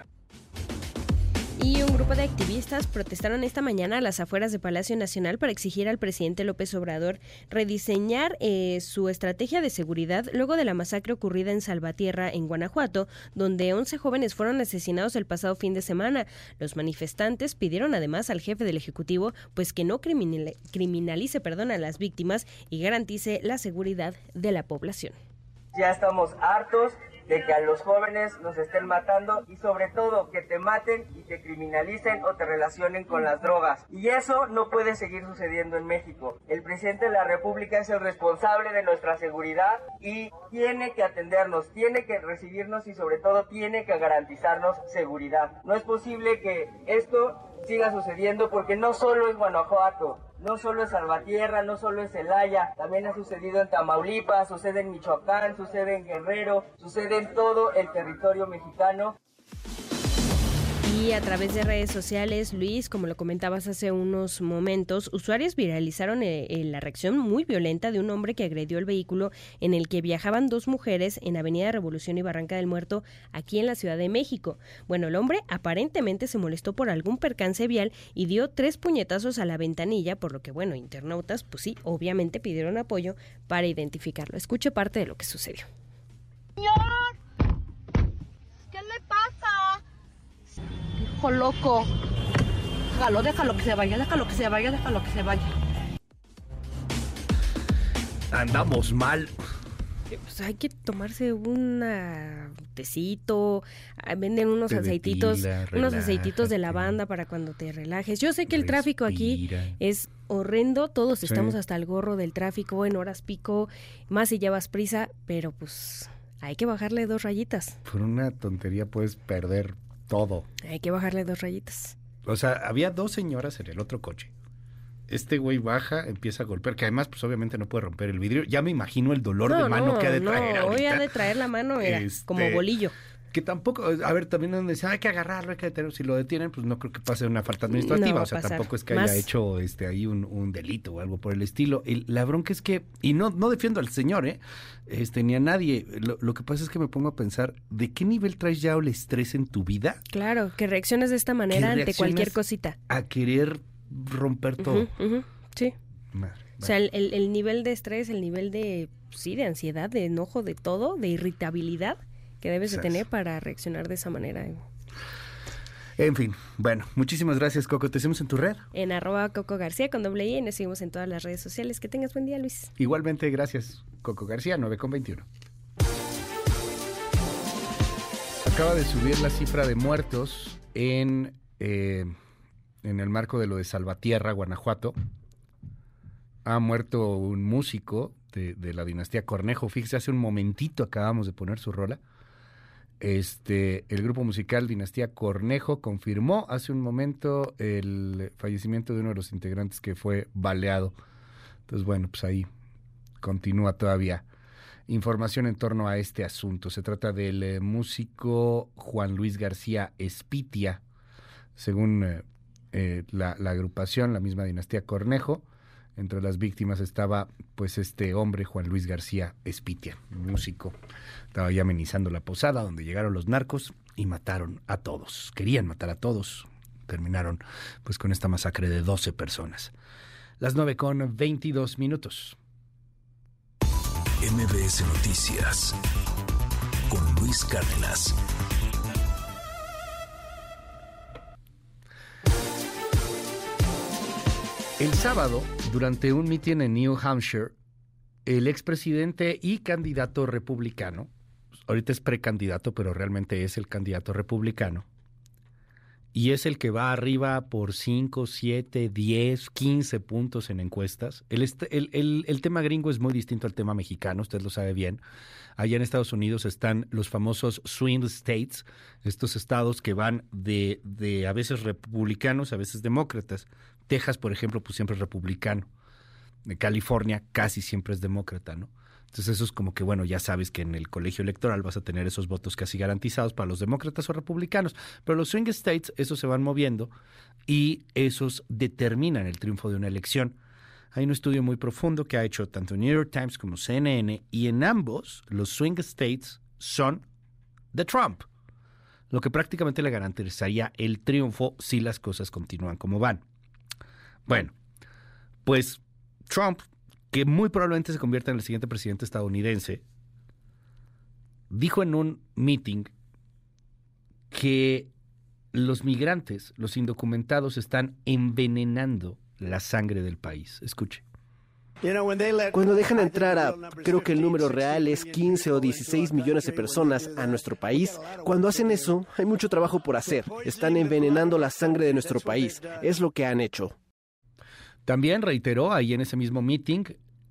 Y un grupo de activistas protestaron esta mañana a las afueras de Palacio Nacional para exigir al presidente López Obrador rediseñar eh, su estrategia de seguridad luego de la masacre ocurrida en Salvatierra, en Guanajuato, donde 11 jóvenes fueron asesinados el pasado fin de semana. Los manifestantes pidieron además al jefe del Ejecutivo pues que no criminalice perdón, a las víctimas y garantice la seguridad de la población. Ya estamos hartos de que a los jóvenes los estén matando y sobre todo que te maten y te criminalicen o te relacionen con las drogas. Y eso no puede seguir sucediendo en México. El presidente de la República es el responsable de nuestra seguridad y tiene que atendernos, tiene que recibirnos y sobre todo tiene que garantizarnos seguridad. No es posible que esto siga sucediendo porque no solo es Guanajuato, no solo es Salvatierra, no solo es Celaya, también ha sucedido en Tamaulipas, sucede en Michoacán, sucede en Guerrero, sucede en todo el territorio mexicano. Y a través de redes sociales, Luis, como lo comentabas hace unos momentos, usuarios viralizaron eh, eh, la reacción muy violenta de un hombre que agredió el vehículo en el que viajaban dos mujeres en Avenida Revolución y Barranca del Muerto, aquí en la Ciudad de México. Bueno, el hombre aparentemente se molestó por algún percance vial y dio tres puñetazos a la ventanilla, por lo que, bueno, internautas, pues sí, obviamente pidieron apoyo para identificarlo. Escuche parte de lo que sucedió ¿qué le pasa? Hijo loco. Déjalo, déjalo que se vaya, déjalo que se vaya, déjalo que se vaya. Andamos mal. Pues hay que tomarse un tecito, ah, venden unos Te aceititos, depila, unos aceititos de lavanda para cuando te relajes. Yo sé que el tráfico aquí es horrendo, todos Sí. estamos hasta el gorro del tráfico en horas pico, más si llevas prisa, pero pues hay que bajarle dos rayitas, Por una tontería puedes perder todo. hay que bajarle dos rayitas. O sea, había dos señoras en el otro coche. Este güey baja, empieza a golpear, que además, pues obviamente no puede romper el vidrio. Ya me imagino el dolor de mano que ha de traer no, hoy ha ahorita. de traer la mano era Este, como bolillo. Que tampoco, a ver, también donde dicen, hay que agarrarlo, hay que detenerlo. Si lo detienen, pues no creo que pase una falta administrativa. No o sea, tampoco es que Más- haya hecho este ahí un, un delito o algo por el estilo. El- la bronca es que, y no, no defiendo al señor, ¿eh? Este, ni a nadie. Lo, lo que pasa es que me pongo a pensar, ¿de qué nivel traes ya el estrés en tu vida Claro, que reacciones de esta manera ante cualquier cosita. a querer romper todo? Sí. Madre, O sea, el, el- el nivel de estrés, el nivel de, sí, de ansiedad, de enojo, de todo, de irritabilidad que debes de tener para reaccionar de esa manera. En fin, bueno, muchísimas gracias, Coco. Te hacemos en tu red. En arroba Coco García con doble I y nos seguimos en todas las redes sociales. Que tengas buen día, Luis. Igualmente, gracias, Coco García, 9 con 21. Acaba de subir la cifra de muertos en, eh, en el marco de lo de Salvatierra, Guanajuato. Ha muerto un músico de, de la dinastía Cornejo. Fíjese, hace un momentito acabamos de poner su rola. Este, el grupo musical Dinastía Cornejo confirmó hace un momento el fallecimiento de uno de los integrantes que fue baleado. Entonces, bueno, pues ahí continúa todavía información en torno a este asunto. Se trata del eh, músico Juan Luis García Espitia, según eh, eh, la, la agrupación, la misma dinastía Cornejo. Entre las víctimas estaba pues este hombre, Juan Luis García Espitia, músico. Estaba ya amenizando la posada donde llegaron los narcos y mataron a todos. Querían matar a todos. Terminaron pues con esta masacre de 12 personas. Las 9 con 22 minutos. MBS Noticias con Luis Cárdenas. El sábado, durante un mitin en New Hampshire, el expresidente y candidato republicano, ahorita es precandidato, pero realmente es el candidato republicano, y es el que va arriba por 5, 7, 10, 15 puntos en encuestas. El, tema gringo es muy distinto al tema mexicano, usted lo sabe bien. Allá en Estados Unidos están los famosos swing states, estos estados que van de, de a veces republicanos, a veces demócratas. Texas, por ejemplo, pues siempre es republicano. California casi siempre es demócrata, ¿no? Entonces eso es como que, bueno, ya sabes que en el colegio electoral vas a tener esos votos casi garantizados para los demócratas o republicanos, pero los swing states, esos se van moviendo y esos determinan el triunfo de una elección. Hay un estudio muy profundo que ha hecho tanto New York Times como CNN y en ambos los swing states son de Trump, lo que prácticamente le garantizaría el triunfo si las cosas continúan como van. Bueno, pues Trump, que muy probablemente se convierta en el siguiente presidente estadounidense, dijo en un meeting que los migrantes, los indocumentados, están envenenando la sangre del país. Escuche. Cuando dejan entrar a, creo que el número real es 15 o 16 millones de personas a nuestro país, cuando hacen eso, hay mucho trabajo por hacer. Están envenenando la sangre de nuestro país. Es lo que han hecho. También reiteró ahí en ese mismo meeting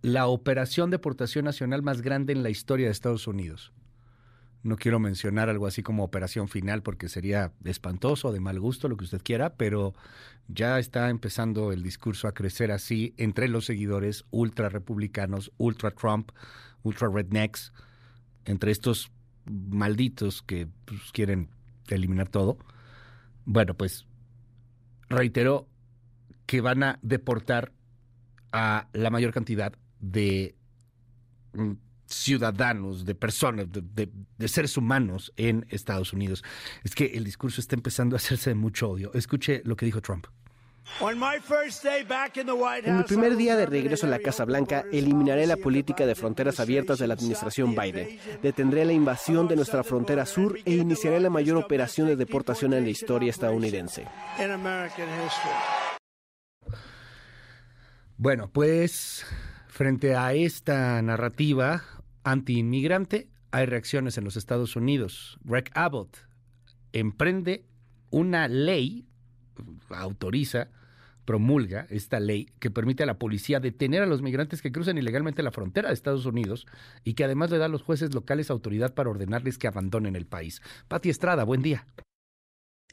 la operación de deportación nacional más grande en la historia de Estados Unidos. No quiero mencionar algo así como operación final porque sería espantoso, de mal gusto, lo que usted quiera, pero ya está empezando el discurso a crecer así entre los seguidores ultra republicanos, ultra Trump, ultra rednecks, entre estos malditos que pues, quieren eliminar todo. Bueno, pues reiteró que van a deportar a la mayor cantidad de mm, ciudadanos, de personas, de, seres humanos en Estados Unidos. Es que el discurso está empezando a hacerse de mucho odio. Escuche lo que dijo Trump. En mi primer día de regreso a la Casa Blanca, eliminaré la política de fronteras abiertas de la administración Biden. Detendré la invasión de nuestra frontera sur e iniciaré la mayor operación de deportación en la historia estadounidense. Bueno, pues frente a esta narrativa anti-inmigrante, hay reacciones en los Estados Unidos. Greg Abbott emprende una ley, autoriza, promulga esta ley que permite a la policía detener a los migrantes que cruzan ilegalmente la frontera de Estados Unidos y que además le da a los jueces locales autoridad para ordenarles que abandonen el país. Pati Estrada, buen día.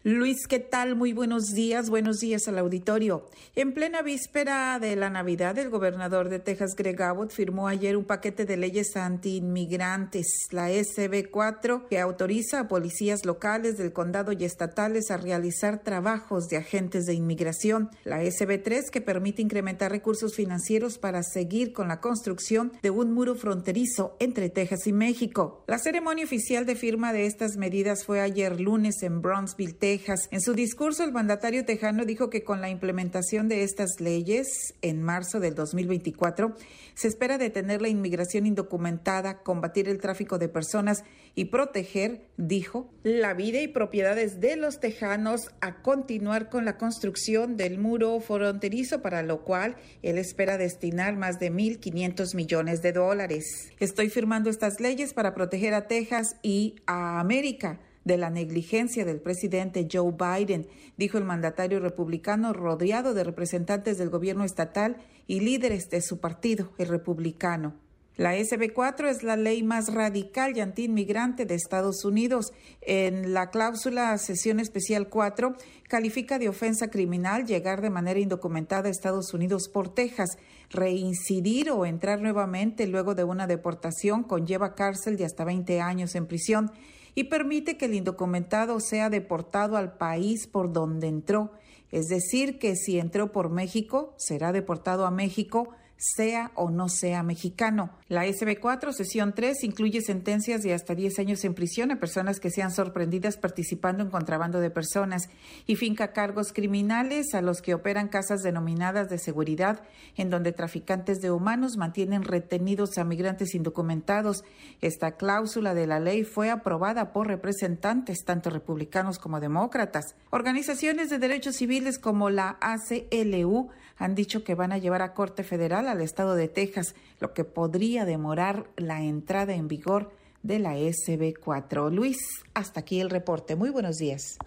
Luis, ¿qué tal? Muy buenos días, buenos días al auditorio. En plena víspera de la Navidad, el gobernador de Texas, Greg Abbott, firmó ayer un paquete de leyes anti-inmigrantes, la SB4, que autoriza a policías locales del condado y estatales a realizar trabajos de agentes de inmigración, la SB3, que permite incrementar recursos financieros para seguir con la construcción de un muro fronterizo entre Texas y México. La ceremonia oficial de firma de estas medidas fue ayer lunes en Brownsville, Texas en su discurso, el mandatario tejano dijo que con la implementación de estas leyes en marzo del 2024, se espera detener la inmigración indocumentada, combatir el tráfico de personas y proteger, dijo, la vida y propiedades de los tejanos a continuar con la construcción del muro fronterizo, para lo cual él espera destinar más de 1.500 millones de dólares. Estoy firmando estas leyes para proteger a Texas y a América de la negligencia del presidente Joe Biden, dijo el mandatario republicano rodeado de representantes del gobierno estatal y líderes de su partido, el republicano. La SB4 es la ley más radical y antiinmigrante de Estados Unidos. En la cláusula sesión especial 4 califica de ofensa criminal llegar de manera indocumentada a Estados Unidos por Texas. Reincidir o entrar nuevamente luego de una deportación conlleva cárcel de hasta 20 años en prisión y permite que el indocumentado sea deportado al país por donde entró. Es decir, que si entró por México, será deportado a México sea o no sea mexicano. La SB4, sesión 3, incluye sentencias de hasta 10 años en prisión a personas que sean sorprendidas participando en contrabando de personas y finca cargos criminales a los que operan casas denominadas de seguridad, en donde traficantes de humanos mantienen retenidos a migrantes indocumentados. Esta cláusula de la ley fue aprobada por representantes, tanto republicanos como demócratas. Organizaciones de derechos civiles como la ACLU han dicho que van a llevar a Corte Federal al estado de Texas, lo que podría demorar la entrada en vigor de la SB4. Luis, hasta aquí el reporte. Muy buenos días.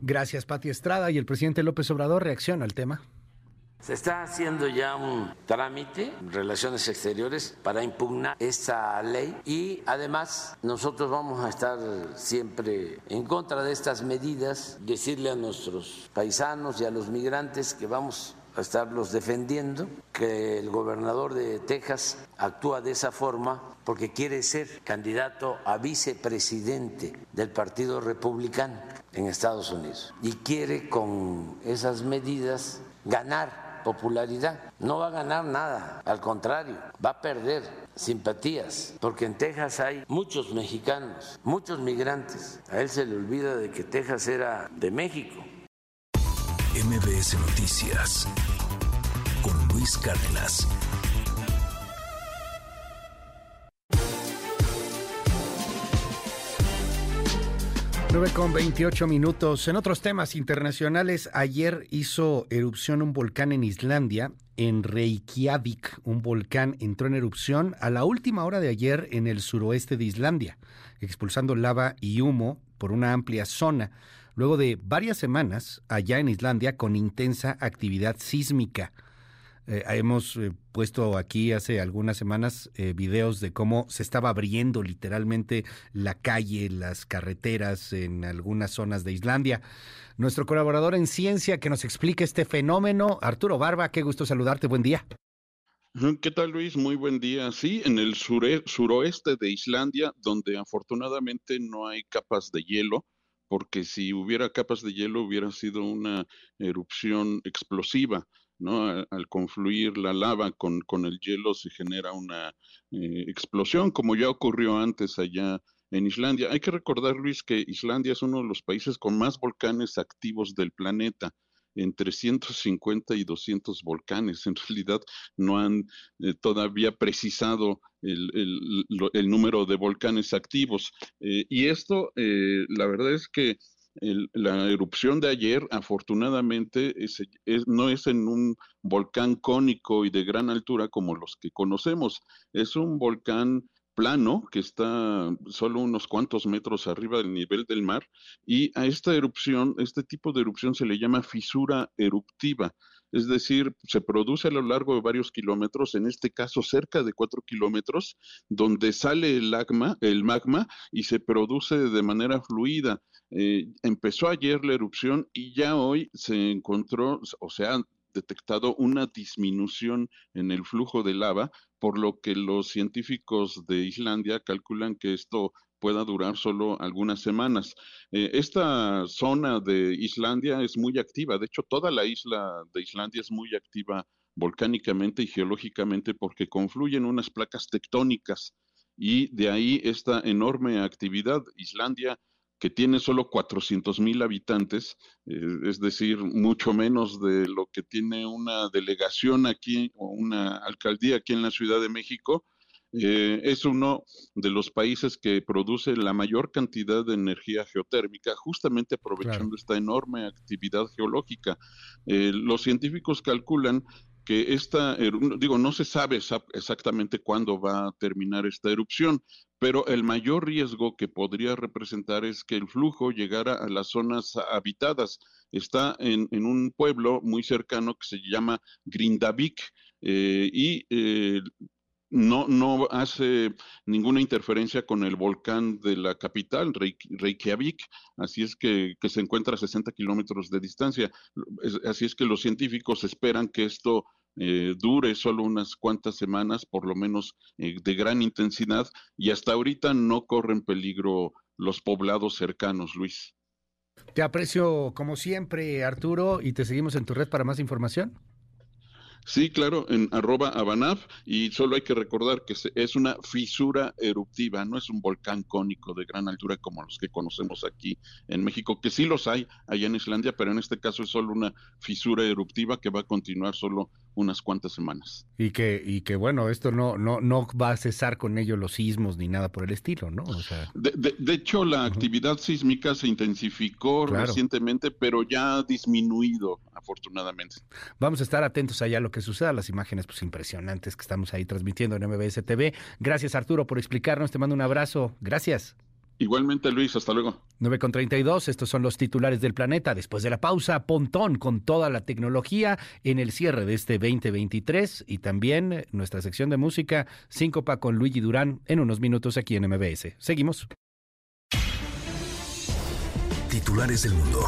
Gracias, Pati Estrada. ¿Y el presidente López Obrador reacciona al tema? Se está haciendo ya un trámite en relaciones exteriores para impugnar esta ley y además nosotros vamos a estar siempre en contra de estas medidas, decirle a nuestros paisanos y a los migrantes que vamos a estarlos defendiendo, que el gobernador de Texas actúa de esa forma porque quiere ser candidato a vicepresidente del Partido Republicano en Estados Unidos y quiere con esas medidas ganar popularidad. No va a ganar nada, al contrario, va a perder simpatías, porque en Texas hay muchos mexicanos, muchos migrantes. A él se le olvida de que Texas era de México MBS Noticias con Luis Cárdenas. 9 con 28 minutos. En otros temas internacionales, ayer hizo erupción un volcán en Islandia, en Reykjavik. Un volcán entró en erupción a la última hora de ayer en el suroeste de Islandia, expulsando lava y humo por una amplia zona luego de varias semanas allá en Islandia con intensa actividad sísmica. Eh, hemos eh, puesto aquí hace algunas semanas eh, videos de cómo se estaba abriendo literalmente la calle, las carreteras en algunas zonas de Islandia. Nuestro colaborador en ciencia que nos explique este fenómeno, Arturo Barba, qué gusto saludarte, buen día. ¿Qué tal Luis? Muy buen día. Sí, en el suroeste de Islandia, donde afortunadamente no hay capas de hielo, porque si hubiera capas de hielo hubiera sido una erupción explosiva. ¿no? Al, confluir la lava con, con, el hielo se genera una eh, explosión, como ya ocurrió antes allá en Islandia. Hay que recordar, Luis, que Islandia es uno de los países con más volcanes activos del planeta entre 150 y 200 volcanes. En realidad no han eh, todavía precisado el, el, número de volcanes activos. Eh, y esto, la verdad es que la erupción de ayer, afortunadamente, no es en un volcán cónico y de gran altura como los que conocemos. Es un volcán plano que está solo unos cuantos metros arriba del nivel del mar y a esta erupción, este tipo de erupción se le llama fisura eruptiva es decir, se produce a lo largo de varios kilómetros, en este caso cerca de cuatro kilómetros, donde sale el magma, el magma y se produce de manera fluida. Eh, empezó ayer la erupción y ya hoy se encontró, o sea, detectado una disminución en el flujo de lava, por lo que los científicos de Islandia calculan que esto pueda durar solo algunas semanas. Eh, esta zona de Islandia es muy activa, de hecho toda la isla de Islandia es muy activa volcánicamente y geológicamente porque confluyen unas placas tectónicas y de ahí esta enorme actividad. Islandia que tiene solo 400 mil habitantes, eh, es decir, mucho menos de lo que tiene una delegación aquí o una alcaldía aquí en la Ciudad de México, eh, es uno de los países que produce la mayor cantidad de energía geotérmica, justamente aprovechando esta enorme actividad geológica. Eh, los científicos calculan que esta, digo, no se sabe exactamente cuándo va a terminar esta erupción, pero el mayor riesgo que podría representar es que el flujo llegara a las zonas habitadas. Está en, un pueblo muy cercano que se llama Grindavik, eh, y no, no hace ninguna interferencia con el volcán de la capital, Reykjavik, así es que, se encuentra a 60 kilómetros de distancia. así es que los científicos esperan que esto eh, dure solo unas cuantas semanas, por lo menos eh, de gran intensidad, y hasta ahorita no corren peligro los poblados cercanos, Luis. Te aprecio como siempre, Arturo, y te seguimos en tu red para más información. Sí, claro, en arroba Abanaf y solo hay que recordar que es una fisura eruptiva, no es un volcán cónico de gran altura como los que conocemos aquí en México, que sí los hay allá en Islandia, pero en este caso es solo una fisura eruptiva que va a continuar solo unas cuantas semanas. Y que, y que bueno, esto no, no, no va a cesar con ello los sismos ni nada por el estilo, ¿no? O sea... de, hecho, la actividad sísmica se intensificó recientemente, pero ya ha disminuido, afortunadamente. Vamos a estar atentos allá a lo que suceda, las imágenes pues impresionantes que estamos ahí transmitiendo en MBS TV. Gracias, Arturo, por explicarnos. Te mando un abrazo. Gracias. Igualmente, Luis, hasta luego. 9 con 32, estos son los titulares del planeta. Después de la pausa, Pontón con toda la tecnología en el cierre de este 2023 y también nuestra sección de música, Síncopa con Luigi Durán en unos minutos aquí en MBS. Seguimos. Titulares del mundo.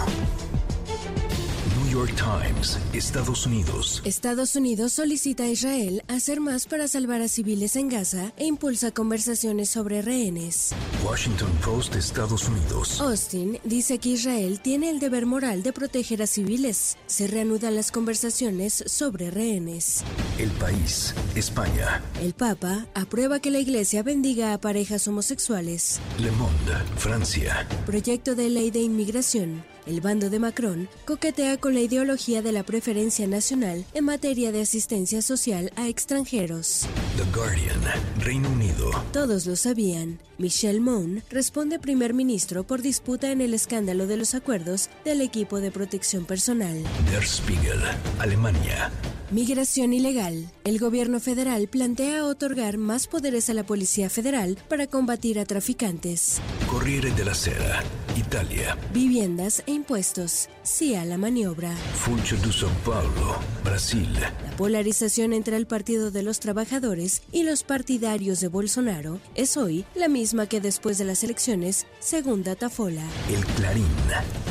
York Times, Estados Unidos. Estados Unidos solicita a Israel hacer más para salvar a civiles en Gaza e impulsa conversaciones sobre rehenes. Washington Post, Estados Unidos. Austin dice que Israel tiene el deber moral de proteger a civiles. Se reanudan las conversaciones sobre rehenes. El país, España. El Papa aprueba que la Iglesia bendiga a parejas homosexuales. Le Monde, Francia. Proyecto de ley de inmigración. El bando de Macron coquetea con la ideología de la preferencia nacional en materia de asistencia social a extranjeros. The Guardian, Reino Unido. Todos lo sabían. Michelle Moon responde primer ministro por disputa en el escándalo de los acuerdos del equipo de protección personal. Der Spiegel, Alemania. Migración ilegal. El gobierno federal plantea otorgar más poderes a la Policía Federal para combatir a traficantes. Corriere de la Sera, Italia. Viviendas e impuestos. Sí a la maniobra. Funcho de São Paulo, Brasil. La polarización entre el Partido de los Trabajadores y los partidarios de Bolsonaro es hoy la misma que después de las elecciones, según Datafola. El Clarín,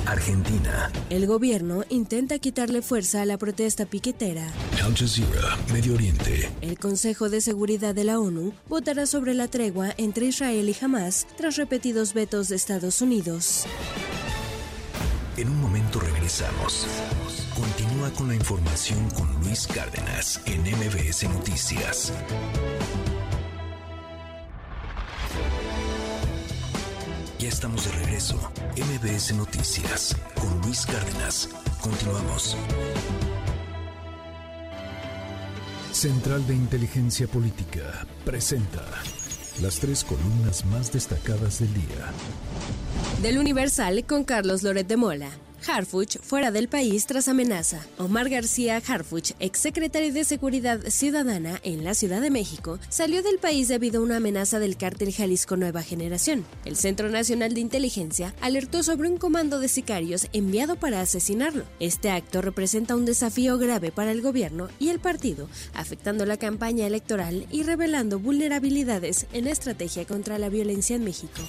Argentina. El gobierno intenta quitarle fuerza a la protesta piquetera. Al Jazeera, Medio Oriente. El Consejo de Seguridad de la ONU votará sobre la tregua entre Israel y Hamas tras repetidos vetos de Estados Unidos. En un momento regresamos. Continúa con la información con Luis Cárdenas en MBS Noticias. Ya estamos de regreso. MBS Noticias con Luis Cárdenas. Continuamos. Central de Inteligencia Política presenta las tres columnas más destacadas del día. Del Universal con Carlos Loret de Mola. Harfuch fuera del país tras amenaza. Omar García Harfuch, exsecretario de Seguridad Ciudadana en la Ciudad de México, salió del país debido a una amenaza del cártel Jalisco Nueva Generación. El Centro Nacional de Inteligencia alertó sobre un comando de sicarios enviado para asesinarlo. Este acto representa un desafío grave para el gobierno y el partido, afectando la campaña electoral y revelando vulnerabilidades en la estrategia contra la violencia en México.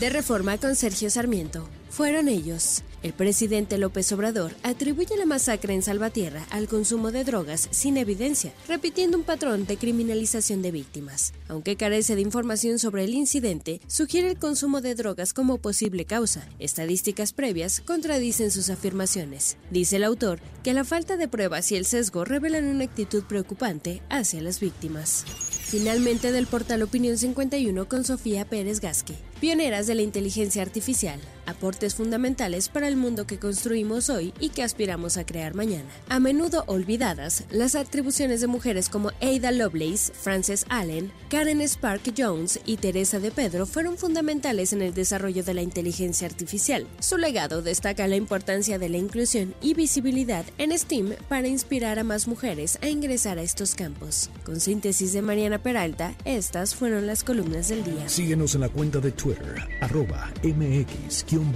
De reforma con Sergio Sarmiento. Fueron ellos. El presidente López Obrador atribuye la masacre en Salvatierra al consumo de drogas sin evidencia, repitiendo un patrón de criminalización de víctimas. Aunque carece de información sobre el incidente, sugiere el consumo de drogas como posible causa. Estadísticas previas contradicen sus afirmaciones. Dice el autor que la falta de pruebas y el sesgo revelan una actitud preocupante hacia las víctimas. Finalmente del portal Opinión 51 con Sofía Pérez Gasque. Pioneras de la inteligencia artificial, aportes fundamentales para el mundo que construimos hoy y que aspiramos a crear mañana. A menudo olvidadas, las atribuciones de mujeres como Ada Lovelace, Frances Allen, Karen Spark Jones y Teresa de Pedro fueron fundamentales en el desarrollo de la inteligencia artificial. Su legado destaca la importancia de la inclusión y visibilidad en STEAM para inspirar a más mujeres a ingresar a estos campos. Con síntesis de Mariana Peralta, estas fueron las columnas del día. Síguenos en la cuenta de Twitter, arroba mx-arma.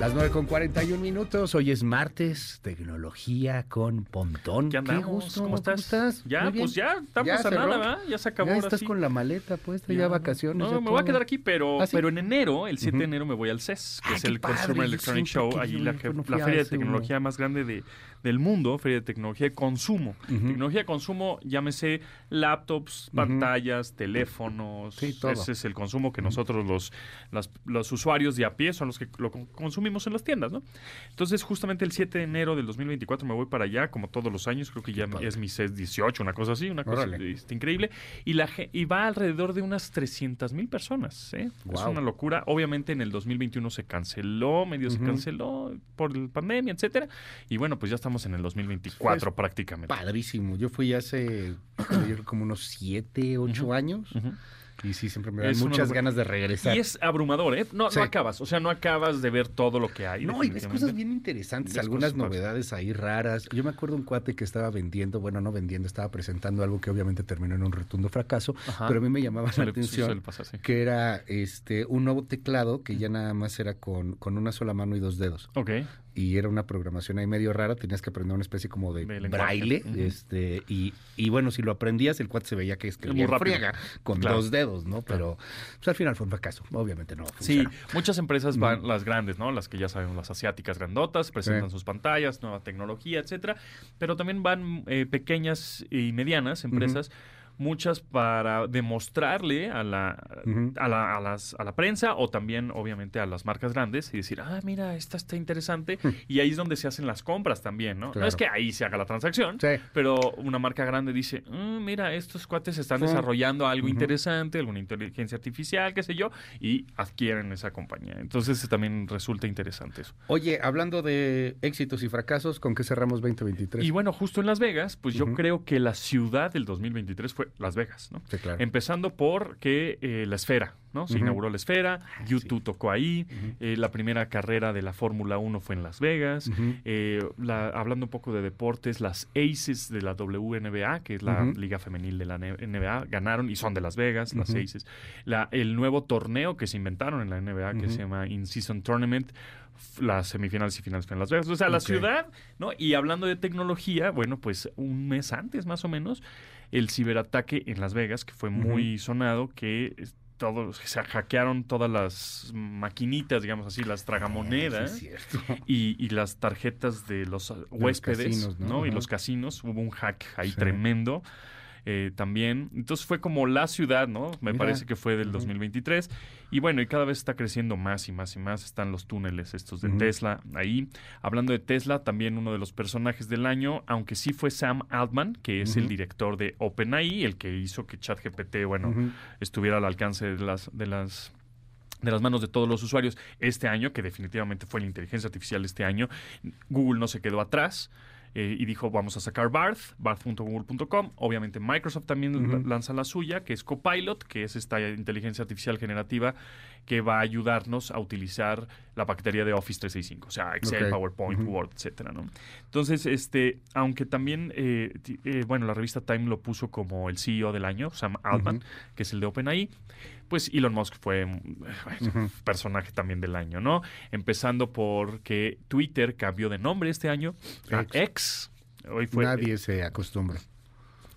Las 9 con 41 minutos, hoy es martes, tecnología con Pontón. ¿Qué andamos? gusto, ¿Cómo estás? Ya, Muy bien. pues ya, estamos Ya a nada, ¿verdad? Ya se acabó Ya estás con la maleta puesta, ya, vacaciones. No, ya me voy a todo. quedar aquí, pero, ¿Ah, sí? pero en enero, el 7 de enero, me voy al CES, que Ah, es el padre, Consumer Electronic Show, allí la, la feria de uno. tecnología más grande de, del mundo, feria de tecnología de consumo. Tecnología de consumo, llámese laptops, pantallas, teléfonos. todo. Ese es el consumo que nosotros, los, las- los usuarios de a pie, son los que lo con- consumimos en las tiendas, ¿no? Entonces, justamente el 7 de enero del 2024 me voy para allá, como todos los años, creo que ya es mi CES 18, una cosa así, una cosa Órale. este, increíble. Y, la, y va alrededor de unas 300 mil personas, ¿eh? Es una locura. Obviamente en el 2021 se canceló, medio se canceló por la pandemia, etcétera. Y bueno, pues ya estamos en el 2024 Pues, prácticamente. Padrísimo. Yo fui hace como unos 7, 8 años. Y sí, siempre me dan Es muchas ganas de regresar. Y es abrumador, ¿eh? No, Sí. no acabas, o sea, no acabas de ver todo lo que hay. No, y ves cosas bien interesantes, Ves algunas novedades ahí raras. Yo me acuerdo un cuate que estaba vendiendo, bueno, no vendiendo, estaba presentando algo que obviamente terminó en un rotundo fracaso, Ajá. pero a mí me llamaba Suele- la atención suele pasar, sí. que era este un nuevo teclado que ya nada más era con, con una sola mano y dos dedos. Ok. Y era una programación ahí medio rara, tenías que aprender una especie como de, braille, este, y, y bueno, si lo aprendías, el cuate se veía que escribía rápido. friega, con Claro. dos dedos, ¿no? Pero pues, al final fue un fracaso, obviamente no. Sí, muchas empresas van, las grandes, ¿no? Las que ya sabemos, las asiáticas grandotas, presentan Sí. sus pantallas, nueva tecnología, etcétera. Pero también van eh, pequeñas y medianas empresas, muchas para demostrarle a la, a, la, a las, a la prensa o también, obviamente, a las marcas grandes y decir, ah, mira, esta está interesante. y ahí es donde se hacen las compras también, ¿no? No es que ahí se haga la transacción, pero una marca grande dice, "Mm, mira, estos cuates están Sí. desarrollando algo interesante, alguna inteligencia artificial, qué sé yo, y adquieren esa compañía. Entonces también resulta interesante eso. Oye, hablando de éxitos y fracasos, ¿con qué cerramos 2023? Y bueno, justo en Las Vegas, pues yo creo que la ciudad del 2023 fue Las Vegas, ¿no? Sí, claro. Empezando por que eh, la esfera, ¿no? Se inauguró la esfera, YouTube tocó ahí, eh, la primera carrera de la Fórmula 1 fue en Las Vegas, eh, la- hablando un poco de deportes, las Aces de la WNBA, que es la liga femenil de la NBA, ganaron y son de Las Vegas, las. Aces. La, el nuevo torneo que se inventaron en la NBA, que se llama In-Season Tournament, las semifinales y finales fue en Las Vegas. O sea, la ciudad, ¿no? Y hablando de tecnología, bueno, pues un mes antes más o menos, el ciberataque en Las Vegas, que fue muy sonado, que todos se hackearon todas las maquinitas, digamos así, las tragamonedas Sí, y, y las tarjetas de los los huéspedes casinos, ¿no? ¿no? y los casinos. Hubo un hack ahí Sí. tremendo eh, también. Entonces fue como la ciudad, ¿no? Me Mira. parece que fue del Ujú. 2023. Y bueno, y cada vez está creciendo más y más y más. Están los túneles estos de. Tesla ahí. Hablando de Tesla, también uno de los personajes del año, aunque sí fue Sam Altman, que es el director de OpenAI, el que hizo que ChatGPT, bueno, estuviera al alcance de las... De las de las manos de todos los usuarios este año, que definitivamente fue la inteligencia artificial este año. Google no se quedó atrás eh, y dijo, vamos a sacar Barth, barth.google.com. Obviamente Microsoft también lanza la suya, que es Copilot, que es esta inteligencia artificial generativa que va a ayudarnos a utilizar la paquetería de Office 365, o sea, Excel. PowerPoint. Word, etcétera, ¿no? Entonces, este, aunque también, eh, eh, bueno, la revista Time lo puso como el CEO del año, Sam Altman, que es el de OpenAI, pues Elon Musk fue Ujú. personaje también del año, ¿no? Empezando por que Twitter cambió de nombre este año a X. X. Hoy fue, Nadie se acostumbra.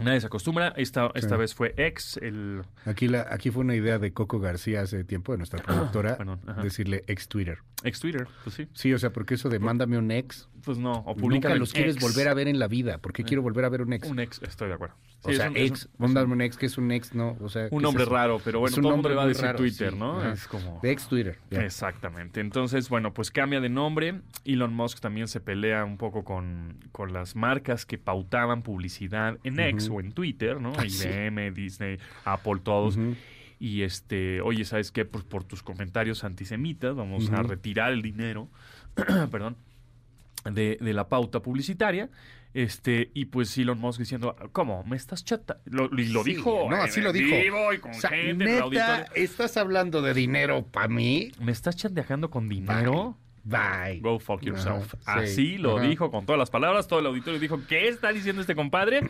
Nadie se acostumbra. Esta, esta Sí. vez fue X, el... Aquí, la, aquí fue una idea de Coco García hace tiempo, de nuestra productora, Perdón, ajá. decirle ex Twitter. Ex Twitter, pues sí. Sí, o sea, porque eso de mándame un ex, Pues no, o nunca publican los quieres volver a ver en la vida. ¿Por qué quiero volver a ver un ex? Un ex, estoy de acuerdo. o sea, un- ex, un- mándame un ex, que es un ex, no, o sea... ¿qué Un nombre raro, pero bueno, Es un todo nombre va a decir raro, Twitter, sí, ¿no? Es como... De ex Twitter. Exactamente. Entonces, bueno, pues cambia de nombre. Elon Musk también se pelea un poco con, con las marcas que pautaban publicidad en X Ujú. o en Twitter, ¿no? Ah, sí. IBM, Disney, Apple, todos. Y este, oye, ¿sabes qué? Pues por tus comentarios antisemitas vamos a Ujú. retirar el dinero, perdón, de, de la pauta publicitaria. Este, y pues Elon Musk diciendo, ¿cómo? ¿Me estás chata? Lo, y lo Sí, dijo. No, en así lo dijo. vivo y con O sea, gente en neta, auditorio. ¿estás hablando de dinero para mí? ¿Me estás chantajeando con dinero? Bye. Go fuck yourself. Sí, Así lo dijo con todas las palabras. Todo el auditorio dijo, ¿qué está diciendo este compadre?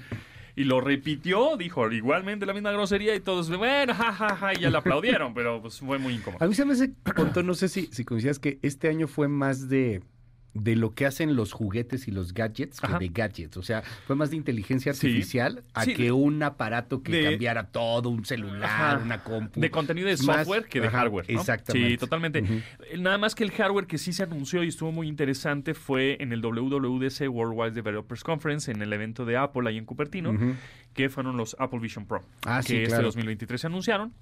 Y lo repitió, dijo igualmente la misma grosería y todos, bueno, jajaja, ja, ja", y ya le aplaudieron, pero pues fue muy incómodo. A mí se me hace, no sé si, si coincidas que este año fue más de, de lo que hacen los juguetes y los gadgets que de gadgets. O sea, fue más de inteligencia Sí. artificial a Sí. que un aparato que De- cambiara todo, un celular, Ajá. una compu. De contenido de más- software que de ajá, hardware. ¿no? Exactamente. Sí, totalmente. Eh, Nada más que el hardware que sí se anunció y estuvo muy interesante fue en el WWDC Worldwide Developers Conference, en el evento de Apple ahí en Cupertino, que fueron los Apple Vision Pro. Ah, que este claro. 2023 se anunciaron.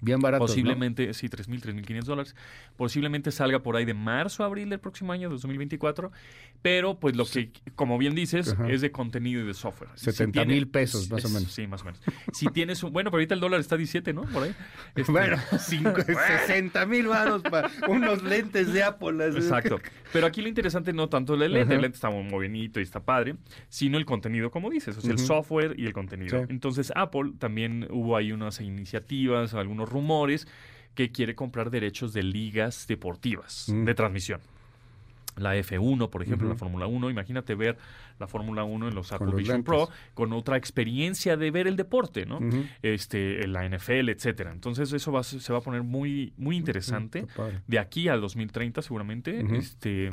Bien barato. Posiblemente, sí, 3.000, 3.500 dólares. Posiblemente salga por ahí de marzo a abril del próximo año, 2024. Pero, pues, lo que, como bien dices, Ajá. es de contenido y de software. 70 tiene- mil pesos, más o menos. Sí, más o menos. Si tienes un... Bueno, pero ahorita el dólar está a 17, ¿no? Por ahí. Este, Bueno, cinco- 60 mil varos para unos lentes de Apple. así. Exacto. Pero aquí lo interesante no tanto el lente, Ajá. el lente está muy, bonito y está padre, sino el contenido, como dices, o sea, el software y el contenido. Sí. Entonces, Apple también hubo ahí unas iniciativas, algunos rumores que quiere comprar derechos de ligas deportivas Mm. de transmisión. La F1, por ejemplo, Ujú. la Fórmula 1. Imagínate ver la Fórmula 1 en los Apple Vision. Pro con otra experiencia de ver el deporte, ¿no? Este, la NFL, etcétera. Entonces eso va, se va a poner muy, muy interesante Está padre. de aquí al 2030 seguramente, este,